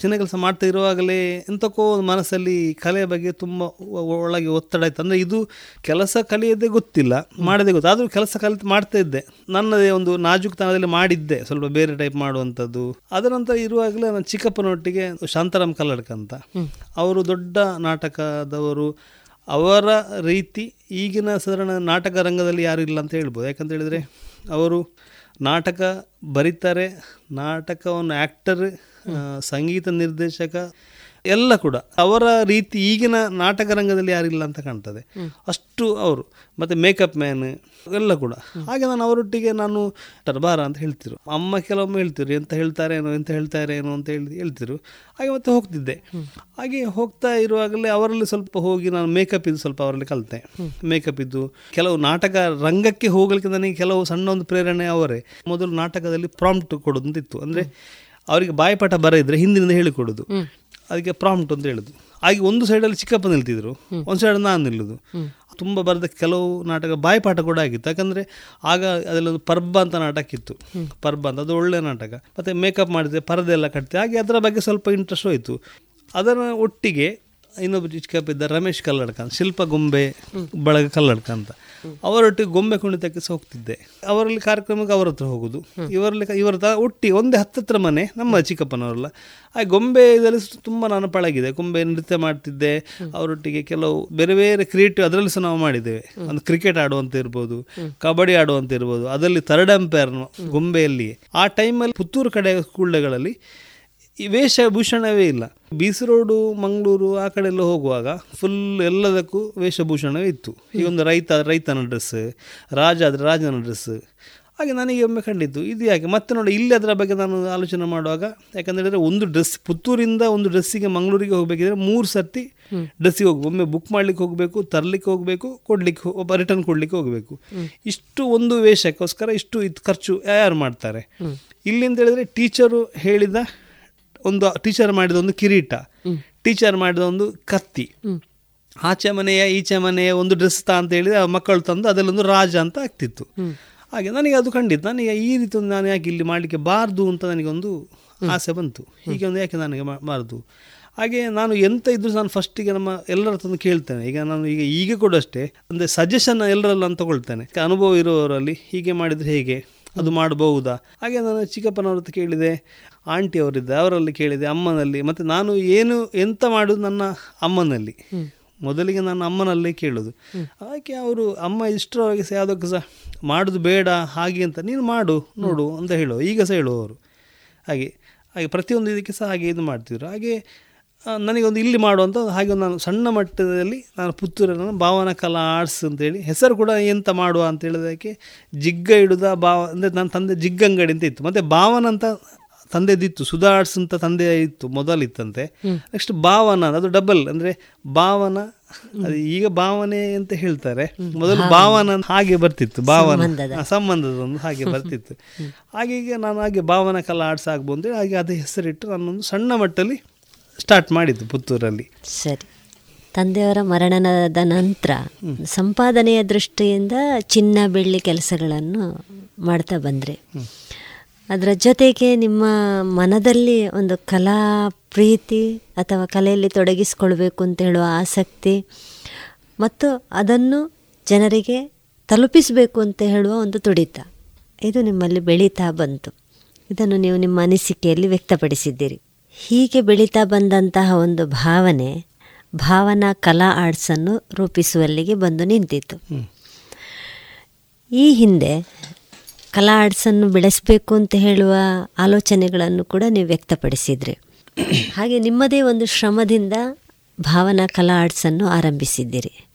S13: ಚಿನ್ನ ಕೆಲಸ ಮಾಡ್ತಾ ಇರುವಾಗಲೇ ಎಂತಕ್ಕೋ ಒಂದು ಮನಸ್ಸಲ್ಲಿ ಕಲೆಯ ಬಗ್ಗೆ ತುಂಬ ಒಳಗೆ ಒತ್ತಡ ಆಯ್ತು ಅಂದರೆ ಇದು ಕೆಲಸ ಕಲಿಯೋದೇ ಗೊತ್ತಿಲ್ಲ ಮಾಡದೇ ಗೊತ್ತು. ಆದರೂ ಕೆಲಸ ಕಲಿತು ಮಾಡ್ತಾ ಇದ್ದೆ. ನನ್ನದೇ ಒಂದು ನಾಜುಕ್ತನದಲ್ಲಿ ಮಾಡಿದ್ದೆ ಸ್ವಲ್ಪ ಬೇರೆ ಟೈಪ್ ಮಾಡುವಂಥದ್ದು. ಅದರ ನಂತರ ಇರುವಾಗಲೇ ನನ್ನ ಚಿಕ್ಕಪ್ಪನೊಟ್ಟಿಗೆ ಶಾಂತಾರಾಮ್ ಕಲ್ಲಡ್ಕ ಅಂತ. ಅವರು ದೊಡ್ಡ ನಾಟಕದವರು. ಅವರ ರೀತಿ ಈಗಿನ ಸಾಧಾರಣ ನಾಟಕ ರಂಗದಲ್ಲಿ ಯಾರು ಇಲ್ಲ ಅಂತ ಹೇಳ್ಬೋದು. ಯಾಕಂತ ಹೇಳಿದರೆ ಅವರು ನಾಟಕ ಬರೀತಾರೆ ನಾಟಕವನ್ನು ಆ್ಯಕ್ಟರ್ ಸಂಗೀತ ನಿರ್ದೇಶಕ ಎಲ್ಲ ಕೂಡ ಅವರ ರೀತಿ ಈಗಿನ ನಾಟಕ ರಂಗದಲ್ಲಿ ಯಾರಿಲ್ಲ ಅಂತ ಕಾಣ್ತದೆ. ಅಷ್ಟು ಅವರು, ಮತ್ತು ಮೇಕಪ್ ಮ್ಯಾನ್ ಎಲ್ಲ ಕೂಡ. ಹಾಗೆ ನಾನು ಅವರೊಟ್ಟಿಗೆ ನಾನು ಟರ್ಬಾರ ಅಂತ ಹೇಳ್ತಿರು. ಅಮ್ಮ ಕೆಲವೊಮ್ಮೆ ಹೇಳ್ತಿರು, ಎಂತ ಹೇಳ್ತಾರೇನೋ ಎಂತ ಹೇಳ್ತಾರೇನೋ ಅಂತ ಹೇಳಿ, ಹೇಳ್ತಿರು. ಹಾಗೆ ಮತ್ತೆ ಹೋಗ್ತಿದ್ದೆ. ಹಾಗೆ ಹೋಗ್ತಾ ಇರುವಾಗಲೇ ಅವರಲ್ಲಿ ಸ್ವಲ್ಪ ಹೋಗಿ ನಾನು ಮೇಕಪ್ ಇದ್ದು ಸ್ವಲ್ಪ ಅವರಲ್ಲಿ ಕಲಿತೆ. ಮೇಕಪ್ ಇದ್ದು ಕೆಲವು ನಾಟಕ ರಂಗಕ್ಕೆ ಹೋಗಲಿಕ್ಕೆ ನನಗೆ ಕೆಲವು ಸಣ್ಣ ಒಂದು ಪ್ರೇರಣೆ ಅವರೇ. ಮೊದಲು ನಾಟಕದಲ್ಲಿ ಪ್ರಾಂಪ್ಟ್ ಕೊಡೋದಂತಿತ್ತು. ಅಂದರೆ ಅವರಿಗೆ ಬಾಯಿಪಾಠ ಬರ ಇದ್ರೆ ಹಿಂದಿನಿಂದ ಹೇಳಿಕೊಡೋದು. ಅದಕ್ಕೆ ಪ್ರಾಂಪ್ಟ್ ಅಂತ ಹೇಳುದು. ಹಾಗೆ ಒಂದು ಸೈಡಲ್ಲಿ ಚಿಕ್ಕಪ್ಪ ನಿಲ್ತಿದ್ರು ಒಂದು ಸೈಡ್ ನಾನು ನಿಲ್ಲುದು. ತುಂಬ ಬರೆದ ಕೆಲವು ನಾಟಕ ಬಾಯಿಪಾಠ ಕೂಡ ಆಗಿತ್ತು. ಯಾಕಂದರೆ ಆಗ ಅದರಲ್ಲೊಂದು ಪರ್ಬ ಅಂತ ನಾಟಕ ಇತ್ತು. ಪರ್ಬ ಅಂತ ಅದು ಒಳ್ಳೆಯ ನಾಟಕ. ಮತ್ತು ಮೇಕಪ್ ಮಾಡಿದೆ ಪರದೆ ಎಲ್ಲ ಕಟ್ತೆ. ಹಾಗೆ ಅದರ ಬಗ್ಗೆ ಸ್ವಲ್ಪ ಇಂಟ್ರೆಸ್ಟ್ ಹೋಯಿತು. ಅದರ ಒಟ್ಟಿಗೆ ಇನ್ನೊಬ್ಬ ಚಿಕ್ಕಪ್ಪ ಇದ್ದ ರಮೇಶ್ ಕಲ್ಲಡ್ಕ ಅಂತ, ಶಿಲ್ಪ ಗೊಂಬೆ, ಬಳಗ ಕಲ್ಲಡ್ಕ ಅಂತ. ಅವರೊಟ್ಟಿಗೆ ಗೊಂಬೆ ಕುಣಿತಕ್ಕೆ ಸಹ ಹೋಗ್ತಿದ್ದೆ. ಅವರಲ್ಲಿ ಕಾರ್ಯಕ್ರಮಕ್ಕೆ ಅವರ ಹತ್ರ ಹೋಗೋದು. ಇವರಲ್ಲಿ ಇವರ ತ ಒಟ್ಟಿ ಒಂದೇ ಹತ್ತತ್ರ ಮನೆ, ನಮ್ಮ ಚಿಕ್ಕಪ್ಪನವರೆಲ್ಲ. ಆ ಗೊಂಬೆ ಇದರಲ್ಲಿ ತುಂಬ ನಾನು ಪಳಗಿದೆ. ಗೊಂಬೆ ನೃತ್ಯ ಮಾಡ್ತಿದ್ದೆ. ಅವರೊಟ್ಟಿಗೆ ಕೆಲವು ಬೇರೆ ಬೇರೆ ಕ್ರಿಯೇಟಿವ್ ಅದರಲ್ಲಿ ಸಹ ನಾವು ಮಾಡಿದ್ದೇವೆ. ಒಂದು ಕ್ರಿಕೆಟ್ ಆಡುವಂತ ಇರ್ಬೋದು, ಕಬಡ್ಡಿ ಆಡುವಂತ ಇರ್ಬೋದು. ಅದರಲ್ಲಿ ಥರ್ಡ್ ಅಂಪೈರ್ ಗೊಂಬೆಯಲ್ಲಿ ಆ ಟೈಮಲ್ಲಿ ಪುತ್ತೂರು ಕಡೆ ಸ್ಕೂಲ್ಗಳಲ್ಲಿ ಈ ವೇಷಭೂಷಣವೇ ಇಲ್ಲ. ಬೀಸಿ ರೋಡು ಮಂಗಳೂರು ಆ ಕಡೆ ಎಲ್ಲ ಹೋಗುವಾಗ ಫುಲ್ ಎಲ್ಲದಕ್ಕೂ ವೇಷಭೂಷಣವೇ ಇತ್ತು. ಈ ಒಂದು ರೈತ ರೈತನ ಡ್ರೆಸ್ ರಾಜ ಆದರೆ ರಾಜನ ಡ್ರೆಸ್ ಹಾಗೆ ನನಗೆ ಒಮ್ಮೆ ಕಂಡಿತ್ತು ಇದು ಯಾಕೆ? ಮತ್ತೆ ನೋಡಿ ಇಲ್ಲಿ ಅದರ ಬಗ್ಗೆ ನಾನು ಆಲೋಚನೆ ಮಾಡುವಾಗ ಯಾಕಂತ ಹೇಳಿದ್ರೆ ಒಂದು ಡ್ರೆಸ್ ಪುತ್ತೂರಿಂದ ಒಂದು ಡ್ರೆಸ್ಸಿಗೆ ಮಂಗಳೂರಿಗೆ ಹೋಗಬೇಕಿದ್ರೆ ಮೂರು ಸರ್ತಿ ಡ್ರೆಸ್ಸಿಗೆ ಹೋಗಿ ಒಮ್ಮೆ ಬುಕ್ ಮಾಡ್ಲಿಕ್ಕೆ ಹೋಗಬೇಕು ತರಲಿಕ್ಕೆ ಹೋಗಬೇಕು ಕೊಡ್ಲಿಕ್ಕೆ ಒಬ್ಬ ರಿಟರ್ನ್ ಕೊಡಲಿಕ್ಕೆ ಹೋಗಬೇಕು. ಇಷ್ಟು ಒಂದು ವೇಷಕ್ಕೋಸ್ಕರ ಇಷ್ಟು ಇದು ಖರ್ಚು ಯಾರು ಮಾಡ್ತಾರೆ? ಇಲ್ಲಿಂದ ಅಂತ ಹೇಳಿದ್ರೆ ಟೀಚರು ಹೇಳಿದ ಒಂದು ಟೀಚರ್ ಮಾಡಿದ ಒಂದು ಕಿರೀಟ. ಟೀಚರ್ ಮಾಡಿದ ಒಂದು ಕತ್ತಿ. ಆಚೆ ಮನೆಯ ಈಚೆ ಮನೆಯ ಒಂದು ಡ್ರೆಸ್ ತಾ ಅಂತ ಹೇಳಿದ್ರೆ ಆ ಮಕ್ಕಳು ತಂದು ಅದರಲ್ಲೊಂದು ರಾಜ ಅಂತ ಆಗ್ತಿತ್ತು ಹಾಗೆ ನನಗೆ ಅದು ಖಂಡಿತ ನನಗೆ ಈ ರೀತಿ ಒಂದು ನಾನು ಯಾಕೆ ಇಲ್ಲಿ ಮಾಡಲಿಕ್ಕೆ ಬಾರ್ದು ಅಂತ ನನಗೊಂದು ಆಸೆ ಬಂತು. ಹೀಗೆ ಒಂದು ಯಾಕೆ ನನಗೆ ಮಾಡಬಾರ್ದು ಹಾಗೆ ನಾನು ಎಂತ ಇದ್ದರೂ ನಾನು ಫಸ್ಟಿಗೆ ನಮ್ಮ ಎಲ್ಲರ ತಂದು ಕೇಳ್ತೇನೆ. ಈಗ ನಾನು ಈಗ ಈಗ ಕೂಡ ಅಷ್ಟೇ. ಅಂದರೆ ಸಜೆಷನ್ ಎಲ್ಲರಲ್ಲ ನಾನು ತಗೊಳ್ತೇನೆ. ಅನುಭವ ಇರುವವರಲ್ಲಿ ಹೀಗೆ ಮಾಡಿದರೆ ಹೇಗೆ? ಅದು ಮಾಡಬಹುದಾ? ಹಾಗೆ ನಾನು ಚಿಕ್ಕಪ್ಪನವ್ರ ಹತ್ರ ಕೇಳಿದೆ ಆಂಟಿ ಅವರಿದ್ದ ಅವರಲ್ಲಿ ಕೇಳಿದೆ ಅಮ್ಮನಲ್ಲಿ ಮತ್ತು ನಾನು ಏನು ಎಂತ ಮಾಡೋದು ನನ್ನ ಅಮ್ಮನಲ್ಲಿ. ಮೊದಲಿಗೆ ನಾನು ಅಮ್ಮನಲ್ಲೇ ಕೇಳೋದು. ಹಾಗೆ ಅವರು ಅಮ್ಮ ಇಷ್ಟರವರೆಗೆ ಸಹ ಯಾವುದಕ್ಕೂ ಸಹ ಮಾಡೋದು ಬೇಡ ಹಾಗೆ ಅಂತ ನೀನು ಮಾಡು ನೋಡು ಅಂತ ಹೇಳುವ ಈಗ ಸಹ ಹೇಳುವವರು. ಹಾಗೆ ಹಾಗೆ ಪ್ರತಿಯೊಂದು ಇದಕ್ಕೆ ಸಹ ಹಾಗೆ ಇದು ಮಾಡ್ತಿದ್ರು. ಹಾಗೆ ನನಗೊಂದು ಇಲ್ಲಿ ಮಾಡುವಂಥ ಹಾಗೆ ಒಂದು ನಾನು ಸಣ್ಣ ಮಟ್ಟದಲ್ಲಿ ನಾನು ಪುತ್ತೂರನ್ನು ಭಾವನಾ ಕಲಾ ಆರ್ಟ್ಸ್ ಅಂತೇಳಿ ಹೆಸರು ಕೂಡ ಎಂತ ಮಾಡುವ ಅಂತ ಹೇಳಿದಕ್ಕೆ ಜಿಗ್ಗ ಇಡುದ ಭಾವ ಅಂದರೆ ನನ್ನ ತಂದೆ ಜಿಗ್ಗಂಗಡಿ ಅಂತ ಇತ್ತು. ಮತ್ತು ಭಾವನ ಅಂತ ತಂದೆದಿತ್ತು ಸುಧಾ ಆರ್ಟ್ಸ್ ಅಂತ ತಂದೆ ಇತ್ತು ಮೊದಲಿತ್ತಂತೆ. ನೆಕ್ಸ್ಟ್ ಭಾವನ ಅದು ಡಬಲ್ ಅಂದರೆ ಭಾವನ ಅದು ಈಗ ಭಾವನೆ ಅಂತ ಹೇಳ್ತಾರೆ. ಮೊದಲು ಭಾವನ. ಹಾಗೆ ಬರ್ತಿತ್ತು ಭಾವನ. ಸಂಬಂಧದೊಂದು ಸಂಬಂಧದ ಒಂದು ಹಾಗೆ ಬರ್ತಿತ್ತು. ಹಾಗೆ ಈಗ ನಾನು ಹಾಗೆ ಭಾವನ ಕಲಾ ಆರ್ಟ್ಸ್ ಆಗ್ಬೋದು ಹಾಗೆ ಅದೇ ಹೆಸರಿಟ್ಟು ನಾನೊಂದು ಸಣ್ಣ ಮಟ್ಟದಲ್ಲಿ ಸ್ಟಾರ್ಟ್ ಮಾಡಿದ್ದು ಪುತ್ತೂರಲ್ಲಿ.
S12: ಸರಿ. ತಂದೆಯವರ ಮರಣದ ನಂತರ ಸಂಪಾದನೆಯ ದೃಷ್ಟಿಯಿಂದ ಚಿನ್ನ ಬೆಳ್ಳಿ ಕೆಲಸಗಳನ್ನು ಮಾಡ್ತಾ ಬಂದರೆ. ಅದರ ಜೊತೆಗೆ ನಿಮ್ಮ ಮನದಲ್ಲಿ ಒಂದು ಕಲಾ ಪ್ರೀತಿ ಅಥವಾ ಕಲೆಯಲ್ಲಿ ತೊಡಗಿಸ್ಕೊಳ್ಬೇಕು ಅಂತ ಹೇಳುವ ಆಸಕ್ತಿ ಮತ್ತು ಅದನ್ನು ಜನರಿಗೆ ತಲುಪಿಸಬೇಕು ಅಂತ ಹೇಳುವ ಒಂದು ತುಡಿತ. ಇದು ನಿಮ್ಮಲ್ಲಿ ಬೆಳೀತಾ ಬಂತು. ಇದನ್ನು ನೀವು ನಿಮ್ಮ ಅನಿಸಿಕೆಯಲ್ಲಿ ವ್ಯಕ್ತಪಡಿಸಿದ್ದೀರಿ. ಹೀಗೆ ಬೆಳೀತಾ ಬಂದಂತಹ ಒಂದು ಭಾವನೆ ಭಾವನಾ ಕಲಾ ಆರ್ಟ್ಸನ್ನು ರೂಪಿಸುವಲ್ಲಿಗೆ ಬಂದು ನಿಂತಿತ್ತು. ಈ ಹಿಂದೆ ಕಲಾ ಆರ್ಟ್ಸನ್ನು ಬೆಳೆಸಬೇಕು ಅಂತ ಹೇಳುವ ಆಲೋಚನೆಗಳನ್ನು ಕೂಡ ನೀವು ವ್ಯಕ್ತಪಡಿಸಿದ್ರಿ. ಹಾಗೆ ನಿಮ್ಮದೇ ಒಂದು ಶ್ರಮದಿಂದ ಭಾವನಾ ಕಲಾ ಆರ್ಟ್ಸನ್ನು ಆರಂಭಿಸಿದ್ದೀರಿ.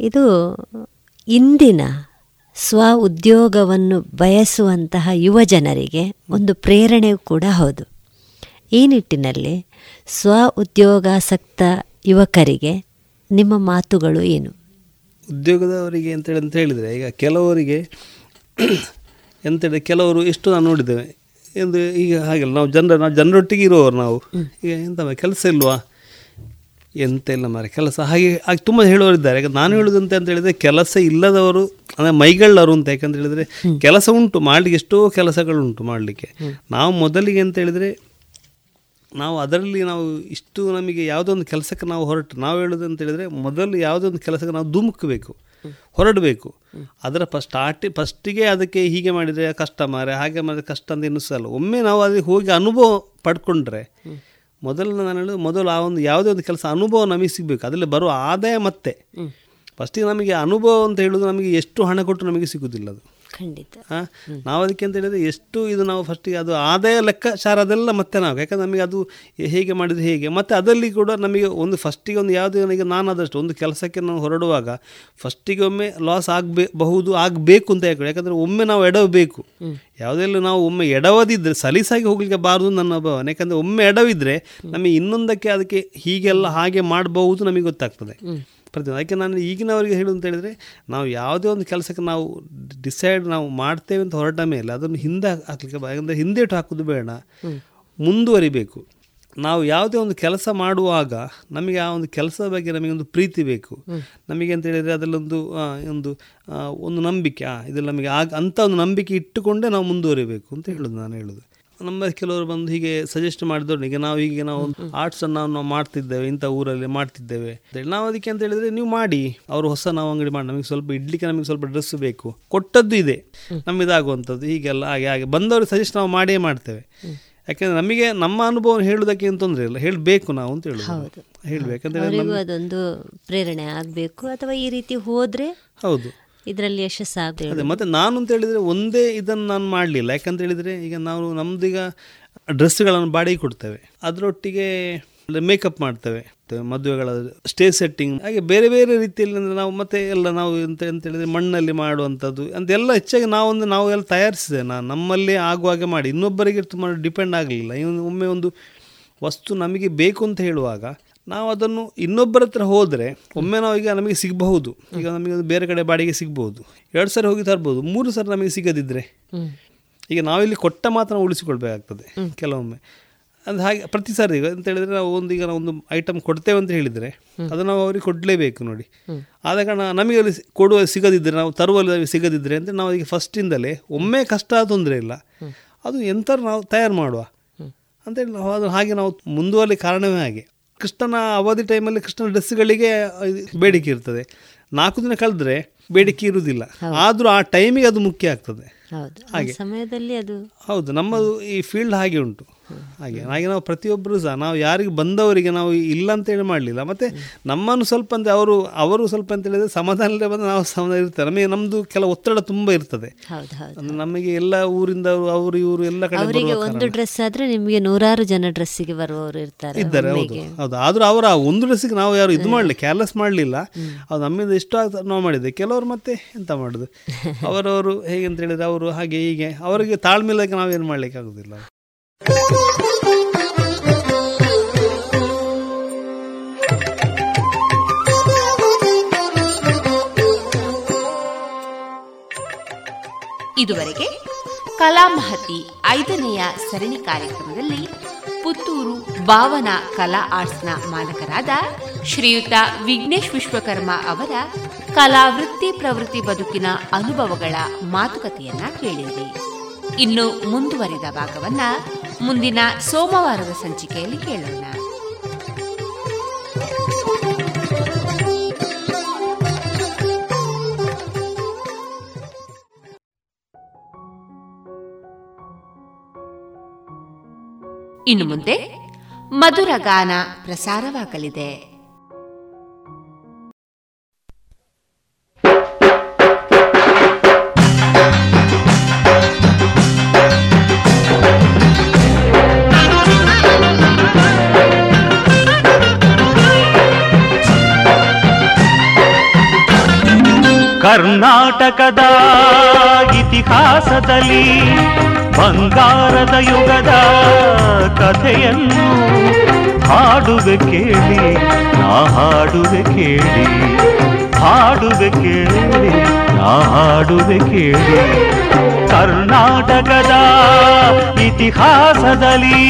S12: ಇದು ಇಂದಿನ ಸ್ವ ಉದ್ಯೋಗವನ್ನು ಬಯಸುವಂತಹ ಯುವ ಜನರಿಗೆ ಒಂದು ಪ್ರೇರಣೆಯೂ ಕೂಡ ಹೌದು. ಈ ನಿಟ್ಟಿನಲ್ಲಿ ಸ್ವ ಉದ್ಯೋಗಾಸಕ್ತ ಯುವಕರಿಗೆ ನಿಮ್ಮ ಮಾತುಗಳು ಏನು?
S13: ಉದ್ಯೋಗದವರಿಗೆ ಅಂತೇಳಿ ಅಂತ ಹೇಳಿದರೆ ಈಗ ಕೆಲವರಿಗೆ ಎಂತೇಳಿ ಕೆಲವರು ಎಷ್ಟು ನಾನು ನೋಡಿದ್ದೇವೆ ಎಂದು ಈಗ ಹಾಗೆಲ್ಲ ನಾವು ಜನರ ನಾವು ಜನರೊಟ್ಟಿಗೆ ಇರುವವರು ನಾವು. ಈಗ ಎಂತ ಕೆಲಸ ಇಲ್ವಾ? ಎಂತ ಇಲ್ಲ ಮಾರೆ ಕೆಲಸ ಹಾಗೆ ಹಾಗೆ ತುಂಬ ಹೇಳೋರಿದ್ದಾರೆ ಈಗ ನಾನು ಹೇಳುವುದಂತೆ ಅಂತ ಅಂತ ಹೇಳಿದರೆ ಕೆಲಸ ಇಲ್ಲದವರು ಅಂದರೆ ಮೈಗಳ್ಳರು ಅಂತ ಯಾಕಂತ ಹೇಳಿದರೆ ಕೆಲಸ ಉಂಟು ಮಾಡಲಿಕ್ಕೆ ಎಷ್ಟೋ ಕೆಲಸಗಳುಂಟು ಮಾಡಲಿಕ್ಕೆ. ನಾವು ಮೊದಲಿಗೆ ಅಂತ ಹೇಳಿದರೆ ನಾವು ಅದರಲ್ಲಿ ನಾವು ಇಷ್ಟು ನಮಗೆ ಯಾವುದೋ ಒಂದು ಕೆಲಸಕ್ಕೆ ನಾವು ಹೊರಟು ನಾವು ಹೇಳೋದು ಅಂತ ಹೇಳಿದರೆ ಮೊದಲು ಯಾವುದೋ ಒಂದು ಕೆಲಸಕ್ಕೆ ನಾವು ಧುಮುಕಬೇಕು ಹೊರಡಬೇಕು. ಅದರ ಫಸ್ಟ್ ಸ್ಟಾರ್ಟಿ ಫಸ್ಟಿಗೆ ಅದಕ್ಕೆ ಹೀಗೆ ಮಾಡಿದರೆ ಕಷ್ಟ ಮಾರೆ ಹಾಗೆ ಮಾಡಿದ್ರೆ ಕಷ್ಟ ಅಂತ ಎನ್ನಿಸಲ್ಲ ಒಮ್ಮೆ ನಾವು ಅದಕ್ಕೆ ಹೋಗಿ ಅನುಭವ ಪಡ್ಕೊಂಡ್ರೆ ಮೊದಲು ನಾನು ಹೇಳೋದು ಮೊದಲು ಆ ಒಂದು ಯಾವುದೇ ಒಂದು ಕೆಲಸ ಅನುಭವ ನಮಗೆ ಸಿಗಬೇಕು. ಅದರಲ್ಲಿ ಬರುವ ಆದಾಯ ಮತ್ತೆ. ಫಸ್ಟಿಗೆ ನಮಗೆ ಅನುಭವ ಅಂತ ಹೇಳೋದು ನಮಗೆ ಎಷ್ಟು ಹಣ ಕೊಟ್ಟು ನಮಗೆ ಸಿಗೋದಿಲ್ಲ ಅದು.
S12: ಖಂಡಿತ.
S13: ನಾವು ಅದಕ್ಕೆ ಅಂತ ಹೇಳಿದ್ರೆ ಎಷ್ಟು ಇದು ನಾವು ಫಸ್ಟಿಗೆ ಅದು ಆದಾಯ ಲೆಕ್ಕಾಚಾರ ಅದೆಲ್ಲ ಮತ್ತೆ ನಾವು. ಯಾಕಂದ್ರೆ ನಮಗೆ ಅದು ಹೇಗೆ ಮಾಡಿದರೆ ಹೇಗೆ. ಮತ್ತು ಅದರಲ್ಲಿ ಕೂಡ ನಮಗೆ ಒಂದು ಫಸ್ಟಿಗೆ ಒಂದು ಯಾವುದೇ ನನಗೆ ನಾನು ಆದಷ್ಟು ಒಂದು ಕೆಲಸಕ್ಕೆ ನಾವು ಹೊರಡುವಾಗ ಫಸ್ಟಿಗೆ ಒಮ್ಮೆ ಲಾಸ್ ಆಗಬಹುದು ಬಹುದು ಆಗಬೇಕು ಅಂತ ಹೇಳ್ಕೊಳ್ಳಿ. ಯಾಕಂದರೆ ಒಮ್ಮೆ ನಾವು ಎಡವಬೇಕು. ಯಾವುದೆಲ್ಲ ನಾವು ಒಮ್ಮೆ ಎಡವದಿದ್ದರೆ ಸಲೀಸಾಗಿ ಹೋಗ್ಲಿಕ್ಕೆ ಬಾರದು ನನ್ನ ಭಾವನೆ ಯಾಕಂದರೆ ಒಮ್ಮೆ ಎಡವಿದ್ರೆ ನಮಗೆ ಇನ್ನೊಂದಕ್ಕೆ ಅದಕ್ಕೆ ಹೀಗೆಲ್ಲ ಹಾಗೆ ಮಾಡಬಹುದು ನಮಗೆ ಗೊತ್ತಾಗ್ತದೆ. ಪ್ರತಿ ಅದಕ್ಕೆ ನಾನು ಈಗಿನವರಿಗೆ ಹೇಳು ಅಂತ ಹೇಳಿದರೆ ನಾವು ಯಾವುದೇ ಒಂದು ಕೆಲಸಕ್ಕೆ ನಾವು ಡಿಸೈಡ್ ನಾವು ಮಾಡ್ತೇವೆ ಅಂತ ಹೊರಟ ಮೇಲೆ ಅದನ್ನು ಹಿಂದೆ ಹಾಕ್ಲಿಕ್ಕೆ ಯಾಕಂದರೆ ಹಿಂದೇಟು ಹಾಕೋದು ಬೇಡ. ಮುಂದುವರಿಬೇಕು. ನಾವು ಯಾವುದೇ ಒಂದು ಕೆಲಸ ಮಾಡುವಾಗ ನಮಗೆ ಆ ಒಂದು ಕೆಲಸದ ಬಗ್ಗೆ ನಮಗೆ ಒಂದು ಪ್ರೀತಿ ಬೇಕು. ನಮಗೆ ಅಂತ ಹೇಳಿದರೆ ಅದರಲ್ಲೊಂದು ಒಂದು ಒಂದು ನಂಬಿಕೆ. ಇದರಲ್ಲಿ ನಮಗೆ ಆಗ ಅಂಥ ಒಂದು ನಂಬಿಕೆ ಇಟ್ಟುಕೊಂಡೇ ನಾವು ಮುಂದುವರಿಬೇಕು ಅಂತ ಹೇಳೋದು ನಾನು ಹೇಳೋದು. ನಮ್ಮ ಕೆಲವರು ಬಂದು ಹೀಗೆ ಸಜೆಸ್ಟ್ ಮಾಡಿದ್ರು ಈಗ ನಾವು ಈಗ ನಾವು ಆರ್ಟ್ಸನ್ನು ನಾವು ನಾವು ಮಾಡ್ತಿದ್ದೇವೆ ಇಂಥ ಊರಲ್ಲಿ ಮಾಡ್ತಿದ್ದೇವೆ. ಅಂತೇಳಿ ನಾವು ಅದಕ್ಕೆ ಅಂತ ಹೇಳಿದ್ರೆ ನೀವು ಮಾಡಿ ಅವರು ಹೊಸ ನಾವು ಅಂಗಡಿ ಮಾಡಿ ನಮಗೆ ಸ್ವಲ್ಪ ಇಡ್ಲಿಕ್ಕೆ ನಮಗೆ ಸ್ವಲ್ಪ ಡ್ರೆಸ್ ಬೇಕು. ಕೊಟ್ಟದ್ದು ಇದೆ. ನಮ್ಮಿದಾಗುವಂಥದ್ದು ಹೀಗೆಲ್ಲ ಹಾಗೆ ಹಾಗೆ. ಬಂದವರು ಸಜೆಸ್ಟ್ ನಾವು ಮಾಡೇ ಮಾಡ್ತೇವೆ. ಯಾಕೆಂದರೆ ನಮಗೆ ನಮ್ಮ ಅನುಭವ ಹೇಳುವುದಕ್ಕೆ ಏನು ತೊಂದರೆ ಇಲ್ಲ. ಹೇಳಬೇಕು ನಾವು ಅಂತ ಹೇಳೋದು.
S12: ಹೇಳಬೇಕಂತ ಅದೊಂದು ಪ್ರೇರಣೆ ಆಗಬೇಕು. ಅಥವಾ ಈ ರೀತಿ ಹೋದರೆ
S13: ಹೌದು.
S12: ಇದರಲ್ಲಿ ಯಶಸ್ಸಾಗುತ್ತೆ
S13: ಅದೇ ಮತ್ತೆ ನಾನು ಅಂತ ಹೇಳಿದ್ರೆ ಒಂದೇ ಇದನ್ನು ನಾನು ಮಾಡಲಿಲ್ಲ. ಯಾಕಂತ ಹೇಳಿದ್ರೆ ಈಗ ನಾವು ನಮ್ಮದೀಗ ಡ್ರೆಸ್ಗಳನ್ನು ಬಾಡಿಗೆ ಕೊಡ್ತೇವೆ. ಅದರೊಟ್ಟಿಗೆ ಮೇಕಪ್ ಮಾಡ್ತೇವೆ. ಮದುವೆಗಳ ಸ್ಟೇಜ್ ಸೆಟ್ಟಿಂಗ್ ಹಾಗೆ ಬೇರೆ ಬೇರೆ ರೀತಿಯಲ್ಲಿ ಅಂದರೆ ನಾವು ಮತ್ತೆ ಎಲ್ಲ ನಾವು ಎಂತ ಅಂತ ಹೇಳಿದ್ರೆ ಮಣ್ಣಲ್ಲಿ ಮಾಡುವಂಥದ್ದು ಅಂತೆಲ್ಲ ಹೆಚ್ಚಾಗಿ ನಾವೊಂದು ನಾವು ಎಲ್ಲ ತಯಾರಿಸಿದೆ ನಾನು ನಮ್ಮಲ್ಲೇ ಆಗುವಾಗೆ ಮಾಡಿ. ಇನ್ನೊಬ್ಬರಿಗೆ ತುಂಬ ಡಿಪೆಂಡ್ ಆಗಲಿಲ್ಲ. ಒಮ್ಮೆ ಒಂದು ವಸ್ತು ನಮಗೆ ಬೇಕು ಅಂತ ಹೇಳುವಾಗ ನಾವು ಅದನ್ನು ಇನ್ನೊಬ್ಬರ ಹತ್ರ ಹೋದರೆ ಒಮ್ಮೆ ನಾವು ಈಗ ನಮಗೆ ಸಿಗಬಹುದು. ಈಗ ನಮಗೆ ಬೇರೆ ಕಡೆ ಬಾಡಿಗೆ ಸಿಗ್ಬೋದು ಎರಡು ಸರಿ ಹೋಗಿ ತರ್ಬೋದು. ಮೂರು ಸರಿ ನಮಗೆ ಸಿಗದಿದ್ದರೆ ಈಗ ನಾವಿಲ್ಲಿ ಕೊಟ್ಟ ಮಾತ್ರ ನಾವು ಉಳಿಸಿಕೊಳ್ಬೇಕಾಗ್ತದೆ ಕೆಲವೊಮ್ಮೆ. ಅದು ಹಾಗೆ ಪ್ರತಿ ಸಾರಿ ಈಗ ಅಂತ ಹೇಳಿದರೆ ನಾವು ಒಂದು ಈಗ ನಾವು ಒಂದು ಐಟಮ್ ಕೊಡ್ತೇವೆ ಅಂತ ಹೇಳಿದರೆ ಅದು ನಾವು ಅವ್ರಿಗೆ ಕೊಡಲೇಬೇಕು ನೋಡಿ. ಆದ ಕಾರಣ ನಮಗೆ ಅಲ್ಲಿ ಕೊಡುವ ಸಿಗದಿದ್ದರೆ ನಾವು ತರುವಲ್ಲಿ ಸಿಗದಿದ್ದರೆ ಅಂದರೆ ನಾವು ಅದಕ್ಕೆ ಫಸ್ಟಿಂದಲೇ ಒಮ್ಮೆ ಕಷ್ಟ ತೊಂದರೆ ಇಲ್ಲ. ಅದು ಎಂಥರು ನಾವು ತಯಾರು ಮಾಡುವ. ಅಂತೇಳಿ ನಾವು ಅದನ್ನು ಹಾಗೆ ನಾವು ಮುಂದುವರಲಿ ಕಾರಣವೇ ಹಾಗೆ. ಕೃಷ್ಣನ ಅವಧಿ ಟೈಮಲ್ಲಿ ಕೃಷ್ಣನ ಡ್ರೆಸ್ಗಳಿಗೆ ಬೇಡಿಕೆ ಇರ್ತದೆ. ನಾಲ್ಕು ದಿನ ಕಳೆದ್ರೆ ಬೇಡಿಕೆ ಇರುವುದಿಲ್ಲ. ಆದರೂ ಆ ಟೈಮಿಗೆ ಅದು ಮುಖ್ಯ ಆಗ್ತದೆ. ಹಾಗೆ.
S12: ಸಮಯದಲ್ಲಿ ಅದು
S13: ಹೌದು. ನಮ್ಮದು ಈ ಫೀಲ್ಡ್ ಹಾಗೆ ಉಂಟು. ಹಾಗೆ. ಹಾಗೆ ನಾವು ಪ್ರತಿಯೊಬ್ಬರು ಸಹ ನಾವು ಯಾರಿಗೆ ಬಂದವರಿಗೆ ನಾವು ಇಲ್ಲ ಅಂತ ಹೇಳಿ ಮಾಡಲಿಲ್ಲ. ಮತ್ತು ನಮ್ಮನ್ನು ಸ್ವಲ್ಪ ಅಂದರೆ ಅವರು ಅವರು ಸ್ವಲ್ಪ ಅಂತ ಹೇಳಿದ್ರೆ ಇಲ್ಲದೆ ಬಂದು ನಾವು ಸಮಾಧಾನ ಇರ್ತಾರೆ. ನಮಗೆ ನಮ್ಮದು ಕೆಲವು ಒತ್ತಡ ತುಂಬ ಇರ್ತದೆ. ನಮಗೆ ಎಲ್ಲ ಊರಿಂದ ಅವರು ಇವರು ಎಲ್ಲ ಕಡೆ
S12: ಒಂದು ಡ್ರೆಸ್ ಆದ್ರೆ ನಿಮಗೆ ನೂರಾರು ಜನ ಡ್ರೆಸ್ಸಿಗೆ ಬರುವವರು ಇರ್ತಾರೆ
S13: ಇದ್ದಾರೆ ಹೌದು. ಹೌದು. ಆದರೂ ಅವರ ಆ ಒಂದು ಡ್ರೆಸ್ಸಿಗೆ ನಾವು ಯಾರು ಇದು ಮಾಡಲಿ ಕೇರ್ಲೆಸ್ ಮಾಡಲಿಲ್ಲ. ಅದು ನಮ್ಮಿಂದ ಇಷ್ಟ ನಾವು ಮಾಡಿದ್ದೆ. ಕೆಲವರು ಮತ್ತೆ ಎಂತ ಮಾಡೋದು? ಅವರವರು ಹೇಗೆ ಅಂತ ಹೇಳಿದ್ರೆ ಅವರು ಹಾಗೆ ಹೀಗೆ. ಅವರಿಗೆ ತಾಳ್ಮೆಲಕ್ಕೆ ನಾವೇನು ಮಾಡ್ಲಿಕ್ಕೆ ಆಗುದಿಲ್ಲ.
S8: ಇದುವರೆಗೆ ಕಲಾಮಹತಿ ಐದನೆಯ ಸರಣಿ ಕಾರ್ಯಕ್ರಮದಲ್ಲಿ ಪುತ್ತೂರು ಭಾವನಾ ಕಲಾ ಆರ್ಟ್ಸ್ನ ಮಾಲಕರಾದ ಶ್ರೀಯುತ ವಿಘ್ನೇಶ್ ವಿಶ್ವಕರ್ಮ ಅವರ ಕಲಾವೃತ್ತಿ ಪ್ರವೃತ್ತಿ ಬದುಕಿನ ಅನುಭವಗಳ ಮಾತುಕತೆಯನ್ನ ಕೇಳಿದೆ ಇನ್ನು ಮುಂದುವರಿದ ಭಾಗವನ್ನ ಮುಂದಿನ ಸೋಮವಾರದ ಸಂಚಿಕೆಯಲ್ಲಿ ಕೇಳೋಣ. ಇನ್ನು ಮುಂದೆ ಮಧುರ ಗಾನ ಪ್ರಸಾರವಾಗಲಿದೆ.
S14: ಕರ್ನಾಟಕದ ಇತಿಹಾಸದಲ್ಲಿ ಬಂಗಾರದ ಯುಗದ ಕಥೆಯನ್ನು ಹಾಡುವೆ ಕೇಳಿ, ನಾ ಹಾಡುವೆ ಕೇಳಿ ಹಾಡುವೆ ಕೇಳಿ, ನಾ ಹಾಡುವೆ ಕೇಳಿ. ಕರ್ನಾಟಕದ ಇತಿಹಾಸದಲ್ಲಿ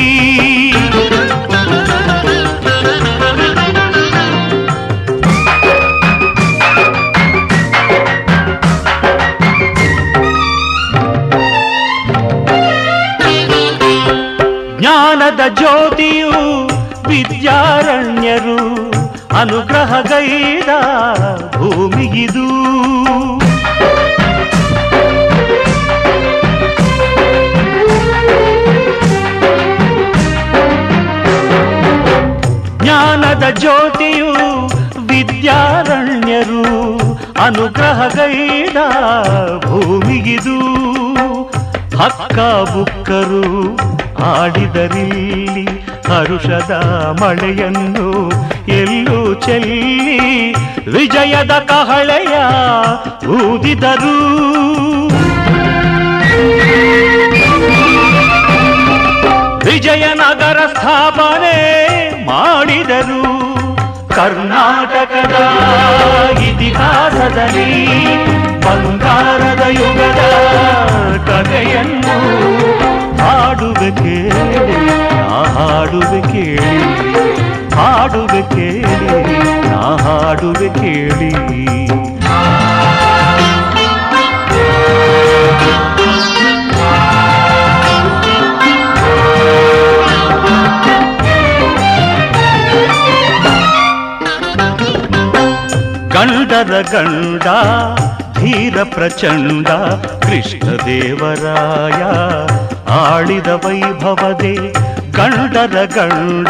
S14: ಜ್ಯೋತಿಯು ವಿದ್ಯಾರಣ್ಯರು ಅನುಗ್ರಹಗೈದ ಭೂಮಿಗಿದು. ಜ್ಞಾನದ ಜ್ಯೋತಿಯು ವಿದ್ಯಾರಣ್ಯರು ಅನುಗ್ರಹಗೈದ ಭೂಮಿಗಿದು. ಹಕ್ಕ ಬುಕ್ಕರು ಆಡಿದರಿಲ್ಲಿ ಹರುಷದ ಮಳೆಯನ್ನು ಎಲ್ಲೂ ಚೆಲ್ಲಿ ವಿಜಯದ ಕಹಳೆಯ ಊದಿದರು. ವಿಜಯನಗರ ಸ್ಥಾಪನೆ ಮಾಡಿದರು. ಕರ್ನಾಟಕದ ಇತಿಹಾಸದಲ್ಲಿ ಬಂಗಾರದ ಯುಗದ ಕಥೆಯನ್ನು ಹಾಡುವೆ ಕೇಳಿ, ನಾ ಹಾಡುವೆ ಕೇಳಿ ಹಾಡುವೆ ಕೇಳಿ, ನಾ ಹಾಡುವೆ ಕೇಳಿ. ಗಂಡರ ಗಂಡ ಧೀರ ಪ್ರಚಂಡ ಕೃಷ್ಣ ದೇವರಾಯ, ಆಳಿದ ವೈಭವದೆ ಗಂಡರ ಗಂಡ,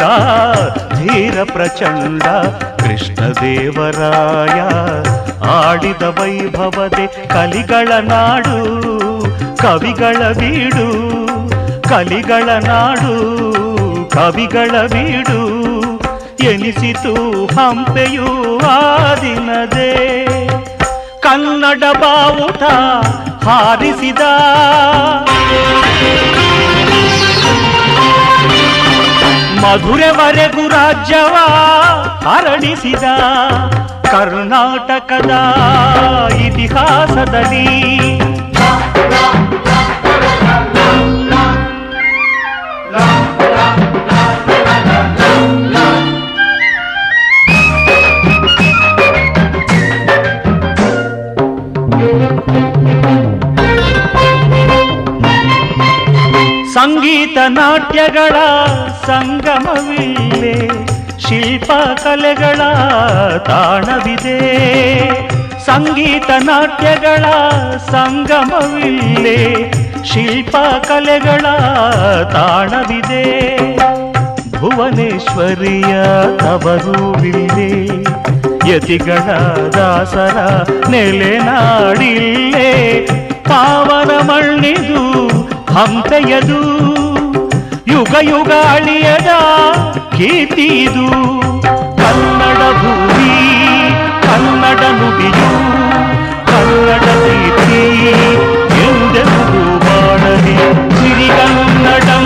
S14: ಧೀರ ಪ್ರಚಂಡ ಕೃಷ್ಣ ದೇವರಾಯ ಆಡಿದ ವೈಭವದೆ ಕಲಿಗಳ ನಾಡು, ಕವಿಗಳ ಬೀಡು, ಕಲಿಗಳ ನಾಡು, ಕವಿಗಳ ಬೀಡು, ಎನಿಸಿತು ಹಂಪೆಯು ಆ ದಿನದೇ. ಕನ್ನಡ ಬಾವುಟ ಹಾರಿಸಿದ ಮಧುರೆವರೆಗೂ ರಾಜ್ಯವ ಹರಡಿಸಿದ ಕರ್ನಾಟಕದ ಇತಿಹಾಸದಲ್ಲಿ ಸಂಗೀತ ನಾಟ್ಯಗಳ ಸಂಗಮವಿಲ್ಲೇ ಶಿಲ್ಪ ಕಲೆಗಳ ತಾಣವಿದೆ. ಸಂಗೀತ ನಾಟ್ಯಗಳ ಸಂಗಮವಿಲ್ಲೇ ಶಿಲ್ಪ ಕಲೆಗಳ ತಾಣವಿದೆ. ಭುವನೇಶ್ವರಿಯ ತವರುವಿಲ್ಲೇ ಯತಿಗಳ ದಾಸರ ನೆಲೆನಾಡಿಲ್ಲೇ ಪಾವನ ಮಣ್ಣಿದು ಹಂತೆಯದು. ಯುಗ ಯುಗ ಅಳಿಯದ ಕೀರ್ತಿದು ಕನ್ನಡ ಭೂಮಿ, ಕನ್ನಡ ನುಡಿಯು, ಕನ್ನಡ ಕೀರ್ತಿ ಎಂದೆಂದು ಮಾಡಲಿ ಸಿರಿಗನ್ನಡಂ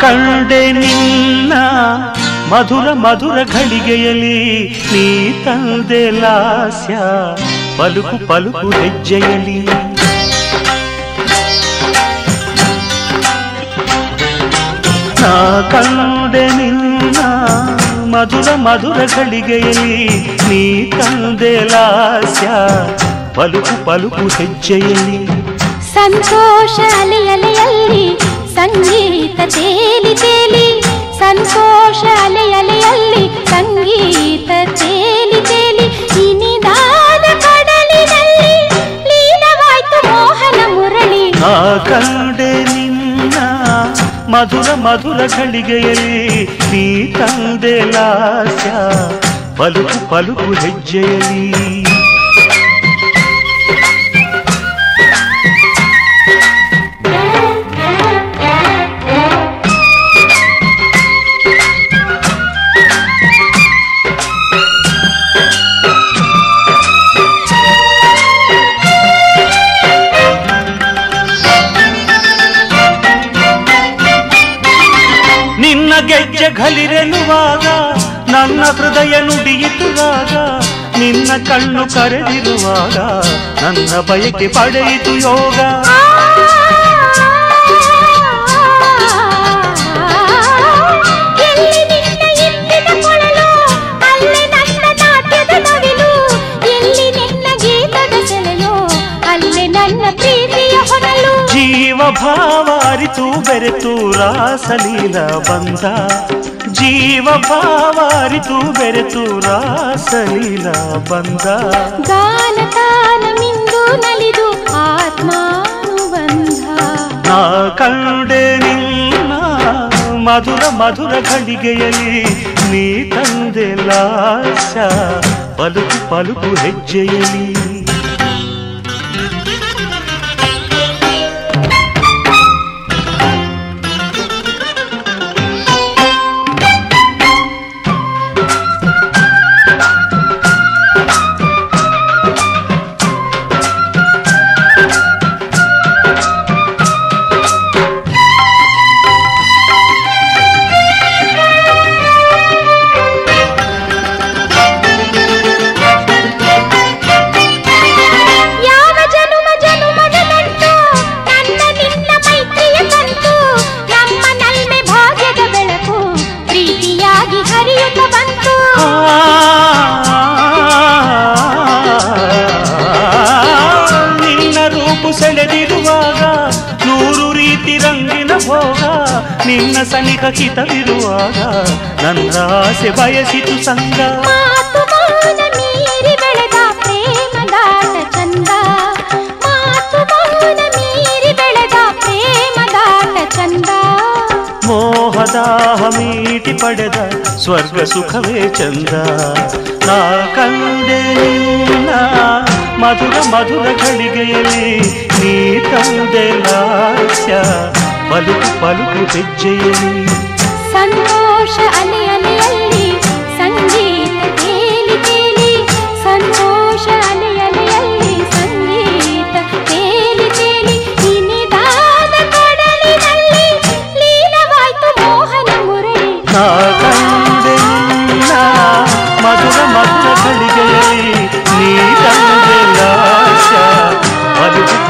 S14: ಕಂಡೆ ನಿನ್ನ ಮಧುರ ಮಧುರ ಘಳಿಗೆಯಲಿ ನೀ ತಂದೆ ಲಾಸ್ಯ. ಪಲುಕು ಪಲುಕು ಹೆಜ್ಜೆಯಲಿ ನಾ ಕಂಡೆ ನಿನ್ನ ಮಧುರ ಮಧುರ ಘಳಿಗೆಯಲಿ ನೀ ತಂದೆ ಲಾಸ್ಯ. ಪಲುಕು ಪಲುಕು ಹೆಜ್ಜೆಯಲಿ
S15: ಸಂತೋಷ ಅಲೆ ಅಲೆಯಲ್ಲಿ ಸಂಗೀತ ತೇಲಿ ತೇಲಿ. ಸಂತೋಷ ಅಲೆ ಅಲೆಯಲ್ಲಿ ಸಂಗೀತ ತೇಲಿ ತೇಲಿ ಇನಿದಾದ ಕಡಲಿನಲ್ಲಿ ಲೀನವಾಯ್ತು ಮೋಹನ ಮುರಳಿ
S14: ನಾ ಕಂಡೆ ನಿನ್ನ ಮಧುರ ಮಧುರ ಘಳಿಗೆಯಲಿ ನೀ ತಂದೆ ಲಾಸ್ಯ ಪಲುಕು ಪಲುಕು ಹೆಜ್ಜೆಯಲಿ ನಿನ್ನ ಗೆಜ್ಜೆ ಘಲಿರೆನ್ನುವಾಗ ನನ್ನ ಹೃದಯ ನುಡಿಯಿತುವಾಗ ನಿನ್ನ ಕಣ್ಣು ಕರೆದಿರುವಾಗ ನನ್ನ ಬಯಕೆ ಪಡೆಯಿತು ಯೋಗ. ಜೀವ ಭಾವ ಅರಿತು ಬೆರೆತು ರಾಸಲೀಲ ಬಂದ ಜೀವ ಭಾವ ಅರಿತು ಬೆರೆತು ರಾಸಲೀಲ ಬಂದ
S15: ಗಾನ ತಾನ ಮಿಂದು ನಲಿದು ಆತ್ಮಾನುಬಂಧ
S14: ನಾ ಕಂಡೆ ನಿನ್ನ ಮಧುರ ಮಧುರ ಘಳಿಗೆಯಲಿ ನೀ ತಂದೆ ಲಾಸ ಪಲುಕು ಪಲುಕು ಹೆಜ್ಜೆಯಲಿ
S15: ಪ್ರೇಮದಾಟ ಚಂದ
S14: ಮೋಹ ಮೋಹದಾಹ ಮೀಟಿ ಪಡೆದ ಸ್ವರ್ಗ ಸುಖವೇ ಚಂದ ನಾ ಕಂಡೆ ನಿನ್ನ ಮಧುರ ಮಧುರ ಘಳಿಗೆಯಲ್ಲಿ ನೀ ತಂದೆ ಲಾಸ್ಯ ಪಲುಕು ಪಲುಕು ಹೆಜ್ಜೆಯಲ್ಲಿ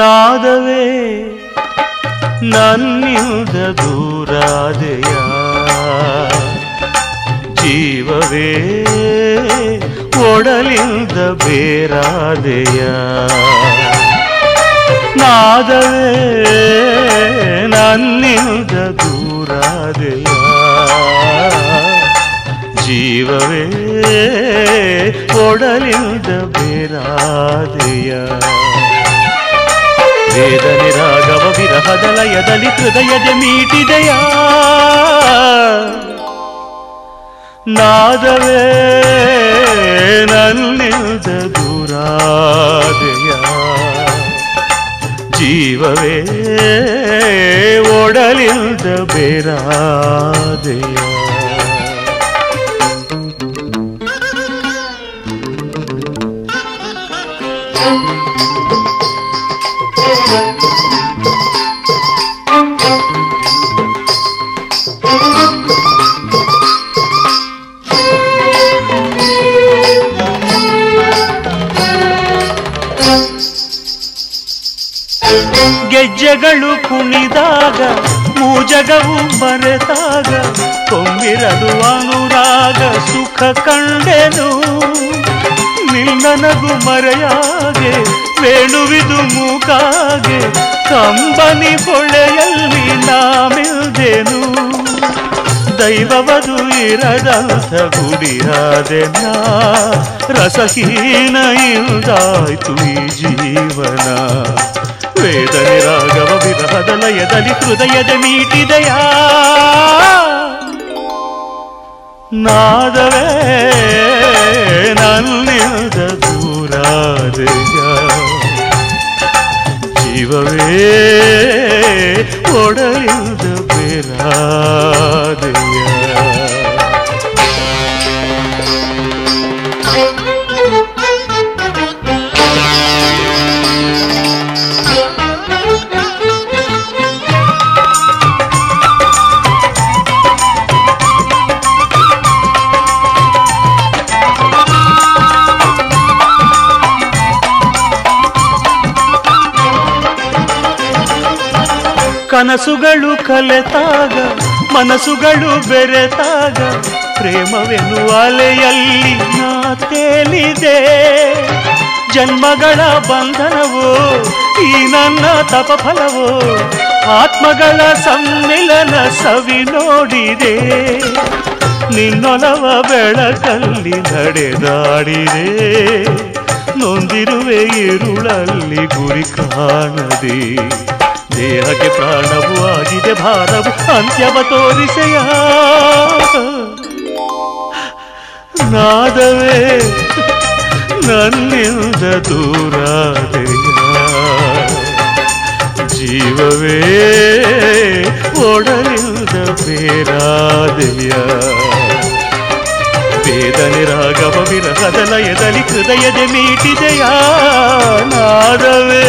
S14: ನಾದವೇ ನನ್ನಿಂದ ದೂರಾದೆಯ? ಜೀವವೇ ಒಡಲಿಂದ ಬೇರಾದೆಯ? ನಾದವೇ ನನ್ನಿಂದ ದೂರಾದೆಯ? ಜೀವವೇ ಒಡಲಿಂದ ಬೇರಾದೆಯ? ವೇದನೆ ರಾಘವ ವಿರಹದ ಲಯದಲ್ಲಿ ಹೃದಯದ ಮೀಟಿದೆಯ. ನಾದವೇ ನನ್ನಿಂದ ದೂರಾದೆಯ. ಜೀವವೇ ಒಡಲಿಂದ ಬೇರಾದೆಯ. ಗೆಜ್ಜೆಗಳು ಕುಣಿದಾಗ ಮೂಜಗವು ಮರೆತಾಗ ಕೊಂಬಿರಲು ಅನುರಾಗ ಸುಖ ಕಂಡೆನು. ನಿನ್ನನಗು ಮರೆಯಾಗೆ ವೇಣುವಿದು ಮೂಕಾಗೆ, ಕಂಬನಿ ಕೊಳೆಯಲ್ಲಿ ನಾಮಿಲ್ದೆನು ದೈವವದು ಇರದಂಥ ಗುಡಿಯಾದೆನ ರಸಹೀನ ಇಲ್ದಾಯ್ತು ಈ ಜೀವನ. ವೇದನೆ ರಾಗವ ವಿರಹದ ಲಯದಲ್ಲಿ ಹೃದಯದ ಮೀಟಿದೆಯ ನಾದವೇ ನನ್ನಿಂದ ದೂರಾದೆಯ? ಜೀವವೇ ಒಡೆಯುದ ಬೇರಾದೆಯ? ಕನಸುಗಳು ಕಲೆತಾಗ, ಮನಸ್ಸುಗಳು ಬೆರೆತಾಗ, ಪ್ರೇಮವೆನ್ನುವ ಅಲೆಯಲ್ಲಿ ನಾ ತೇಲಿದೆ. ಜನ್ಮಗಳ ಬಂಧನವೋ, ಈ ನನ್ನ ತಪಫಲವೋ ಆತ್ಮಗಳ ಸಮ್ಮಿಲನ ಸವಿ ನೋಡಿದೆ. ನಿನ್ನೊಲವ ಬೆಳಕಲ್ಲಿ ನಡೆದಾಡಿದೆ, ನೊಂದಿರುವೆ ಇರುಳಲ್ಲಿ ಗುರಿ ಕಾಣದೆ. ದೇಹಕ್ಕೆ ಪ್ರಾಣವು ಆಗಿದೆ ಭಾರವು ಅಂತ್ಯವ ತೋರಿಸೆಯ ನಾದವೇ ನನ್ನಿಂದ ದೂರಾದೆಯ ಜೀವವೇ ಒಡಲಿಂದ ಬೇರಾದೆಯ ವೇದನೆ ರಾಘವ ವಿರಹದ ಲಯದಲ್ಲಿ ಹೃದಯದ ಮೀಟಿದೆಯ ನಾದವೇ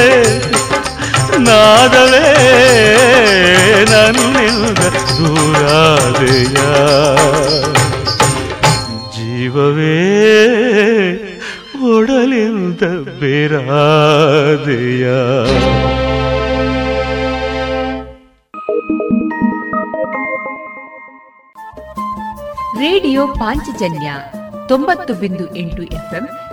S14: ನಾದಲೇ ನನ್ನಿಂದ ದೂರಾದೆಯ. ಜೀವವೇ ಒಡಲಿಂದ ಬೇರಾದೆಯ.
S15: ರೇಡಿಯೋ ಪಾಂಚಜನ್ಯ ತೊಂಬತ್ತು ಬಿಂದು ಎಂಟು ಎಫ್ಎಂ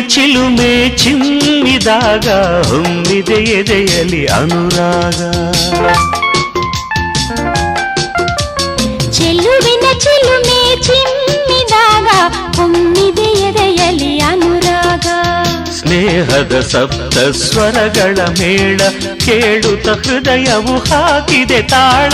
S14: ಚೆಲುವಿನ ಚಿಲುಮೆ ಚಿಮ್ಮಿದಾಗ ಹೊಮ್ಮಿದೆ ಎದೆಯಲಿ ಅನುರಾಗ.
S15: ಚೆಲುವಿನ ಚಿಲುಮೆ ಚಿಮ್ಮಿದಾಗ ಹೊಮ್ಮಿದೆ ಎದೆಯಲಿ ಅನುರಾಗ.
S14: ಸ್ನೇಹದ ಸಪ್ತ ಸ್ವರಗಳ ಮೇಳ ಕೇಳುತ್ತ ಹೃದಯವು ಹಾಕಿದೆ ತಾಳ.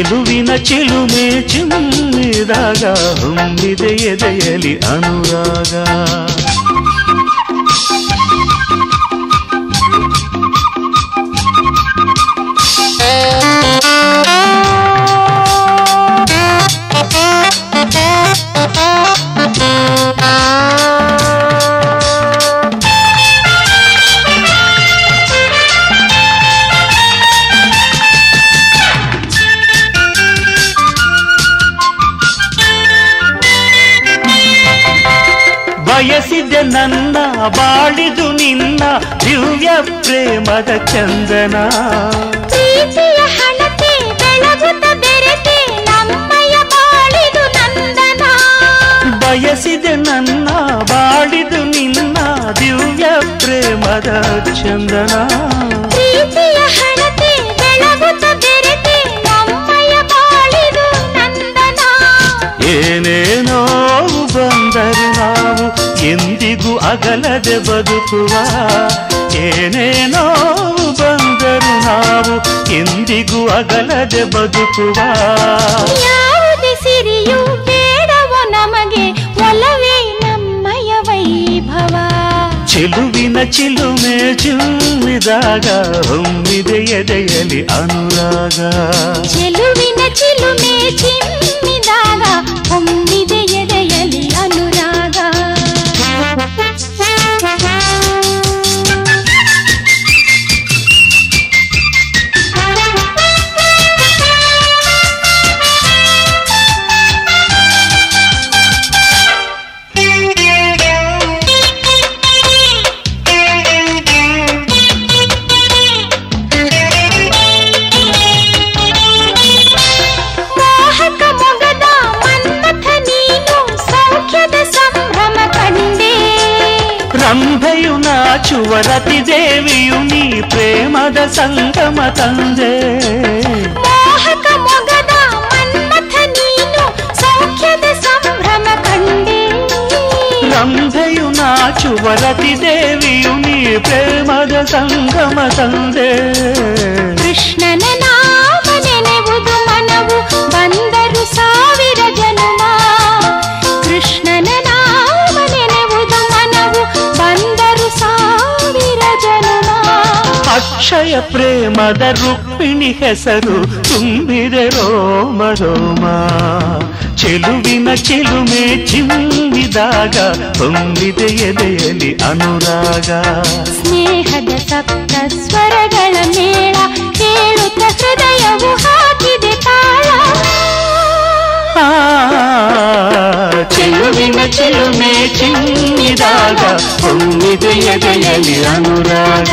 S15: ಚೆಲುವಿನ ಚಿಲುಮೆ ಚಿಮ್ಮಿದಾಗ ಹೊಮ್ಮಿದೆ ಎದೆಯಲಿ ಅನುರಾಗ
S14: ನನ್ನ ಬಾಳಿದು ನಿನ್ನ ದಿವ್ಯ ಪ್ರೇಮದ ಚಂದನ. ಬಯಸಿದೆ ನನ್ನ ಬಾಡಿದು ನಿನ್ನ ದಿವ್ಯ ಪ್ರೇಮದ ಚಂದನ. ಅಗಲದೆ ಬದುಕುವ ಏನೇನೋ ಬಂದರು ನಾವು ಎಂದಿಗೂ ಅಗಲದೆ ಬದುಕುವ
S15: ಯಾವುದೇ ಸಿರಿಯು ಬೇಡವೋ ನಮಗೆ ಒಲವೇ ನಮ್ಮಯ ವೈಭವ
S14: ಚೆಲುವಿನ ಚಿಲುಮೆ ಚುಮ್ಮಿದಾಗ ಹೊಮ್ಮಿದೆ ಎದೆಯಲಿ ಅನುರಾಗ
S15: ಚೆಲುವಿನ ಚಿಲುಮೆ ಚಿಮ್ಮಿದಾಗ
S14: ನಾಚುವ ರತಿ ದೇವಿಯು ನೀ ಪ್ರೇಮದ ಸಂಗಮ ತಂದೆ
S15: ಮೋಹಕ ಮೊಗದ ಮನ್ಮಥ ನೀನು ಸೌಖ್ಯದ ಸಂಭ್ರಮ ಕಂಡೆ
S14: ರಂಭೆಯು ನಾಚುವ ರತಿ ದೇವಿಯು ನೀ ಪ್ರೇಮದ ಸಂಗಮ ತಂದೆ
S15: ಕೃಷ್ಣನ ನಾಮ ನೆನೆವುದು ಮನವು ಬಂದರು
S14: ಅಕ್ಷಯ ಪ್ರೇಮದ ರುಕ್ಮಿಣಿ ಹೆಸರು ತುಂಬಿದೆ ರೋಮ ರೋಮ ಚೆಲುವಿನ ಚಿಲುಮೆ ಚಿಮ್ಮಿದಾಗ ತುಂಬಿದೆ ಎದೆಯಲಿ ಅನುರಾಗ.
S15: ಸ್ನೇಹದ ಸಪ್ತ ಸ್ವರಗಳ ಮೇಳ ಕೇಳುತ್ತ ಹೃದಯವು ಹಾಕಿದೆ ತಾಳ.
S14: ಚೆಲುವಿನ ಚಿಲುಮೆ ಚಿಮ್ಮಿದಾಗ ತುಂಬಿದೆ ಎದೆಯಲಿ ಅನುರಾಗ.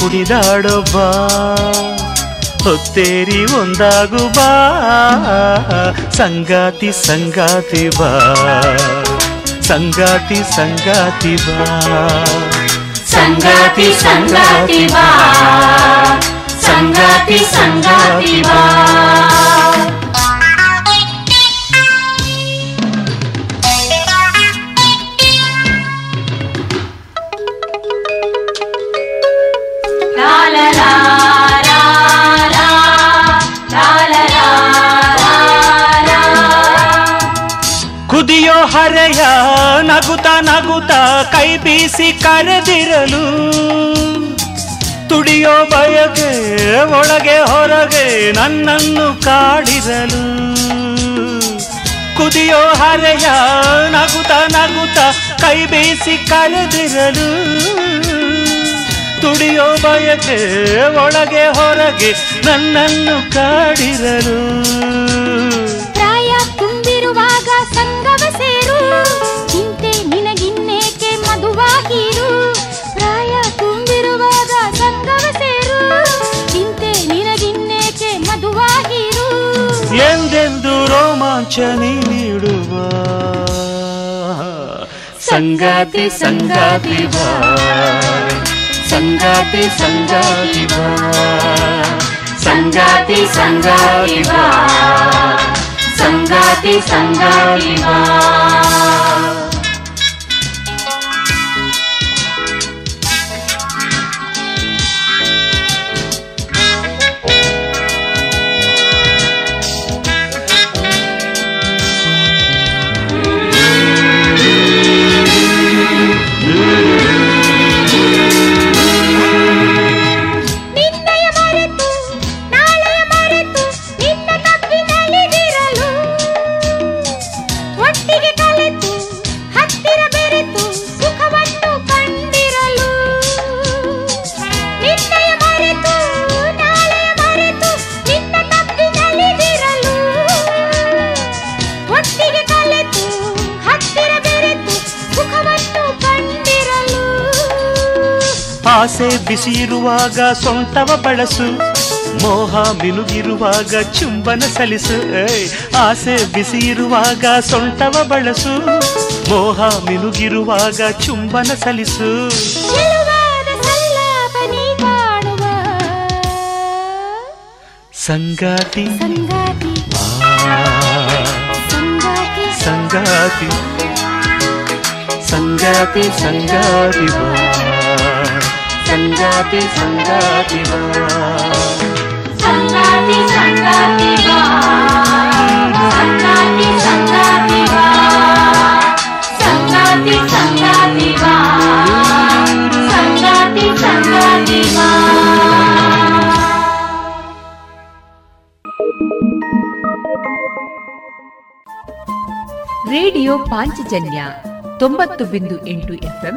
S14: ಕಾವೇರಿ ಕುಡಿದಾಡೊಬ್ಬ ಹೊತ್ತೇರಿ ಒಂದಾಗು ಸಂಗಾತಿ ಸಂಗಾತಿ ಬಾ ಸಂಗಾತಿ ಸಂಗಾತಿ ಬಾ
S15: ಸಂಗಾತಿ ಸಂಗಾತಿ ಬಾ ಸಂಗಾತಿ ಸಂಗಾತಿ ಬಾ
S14: ಹರೆಯ ನಗುತ ನಗುತ ಕೈ ಬೀಸಿ ಕರೆದಿರಲು. ತುಡಿಯೋ ಬಯಕೆ ಒಳಗೆ ಹೊರಗೆ ನನ್ನನ್ನು ಕಾಡಿರಲು. ಕುದಿಯೋ ಹರೆಯ ನಗುತ ನಗುತ ಕೈ ಬೀಸಿ ಕರೆದಿರಲು. ತುಡಿಯೋ ಬಯಕೆ ಒಳಗೆ ಹೊರಗೆ ನನ್ನನ್ನು ಕಾಡಿರಲು.
S15: ಪ್ರಾಯ ತುಂಬಿರುವಾಗ ಚಿಂತೆ ನಿನಗಿನ್ನೇಕೆ ಮಧುವಾಗಿರು ಪ್ರಾಯ ತುಂಬಿರುವಾಗ ಸಂಗಮ ಸೇರು? ಚಿಂತೆ ನಿನಗಿನ್ನೇಕೆ ಮಧುವಾಗಿರು
S14: ಎಂದೆಂದು ರೋಮಾಂಚ ನೀಡುವ? ಸಂಗಾತಿ ಸಂಗಾತಿ ಬಾ. ಸಂಗಾತಿ ಸಂಗಾತಿ ಬಾ.
S15: ಸಂಗಾತಿ सङ्गाति सङ्गाति सङ्गाय
S14: ಆಸೆ ಬಿಸಿ ಇರುವಾಗ ಸೊಂಟವ ಬಳಸು ಮೋಹ ಮಿನುಗಿರುವಾಗ ಚುಂಬನ ಸಲಿಸು ಏಯ್, ಆಸೆ ಬಿಸಿ ಇರುವಾಗ ಸೊಂಟವ ಬಳಸು ಮೋಹ ಮಿನುಗಿರುವಾಗ ಚುಂಬನ ಸಲಿಸು
S15: ಚೆಲುವಾದ ಸಲ್ಲಾಪನೆ ಕಾಣುವ
S14: ಸಂಗಾತಿ
S15: ಸಂಗಾತಿ ಸಂಗಾತಿ
S14: ಸಂಗಾತಿ ಸಂಗಾತಿ
S15: సంగాతి సంగాతివా సంగాతి సంగాతివా సంగాతి సంగాతివా సంగాతి సంగాతివా సంగాతి సంగాతివా
S5: ರೇಡಿಯೋ ಪಾಂಚಜನ್ಯ ತೊಂಬತ್ತು ಬಿಂದು ಎಂಟು ಎಫ್ಎಂ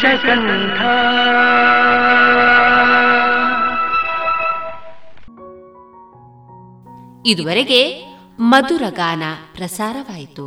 S16: ವಿಷಕಂಠ
S8: ಇದುವರೆಗೆ ಮಧುರ ಗಾನ ಪ್ರಸಾರವಾಯಿತು.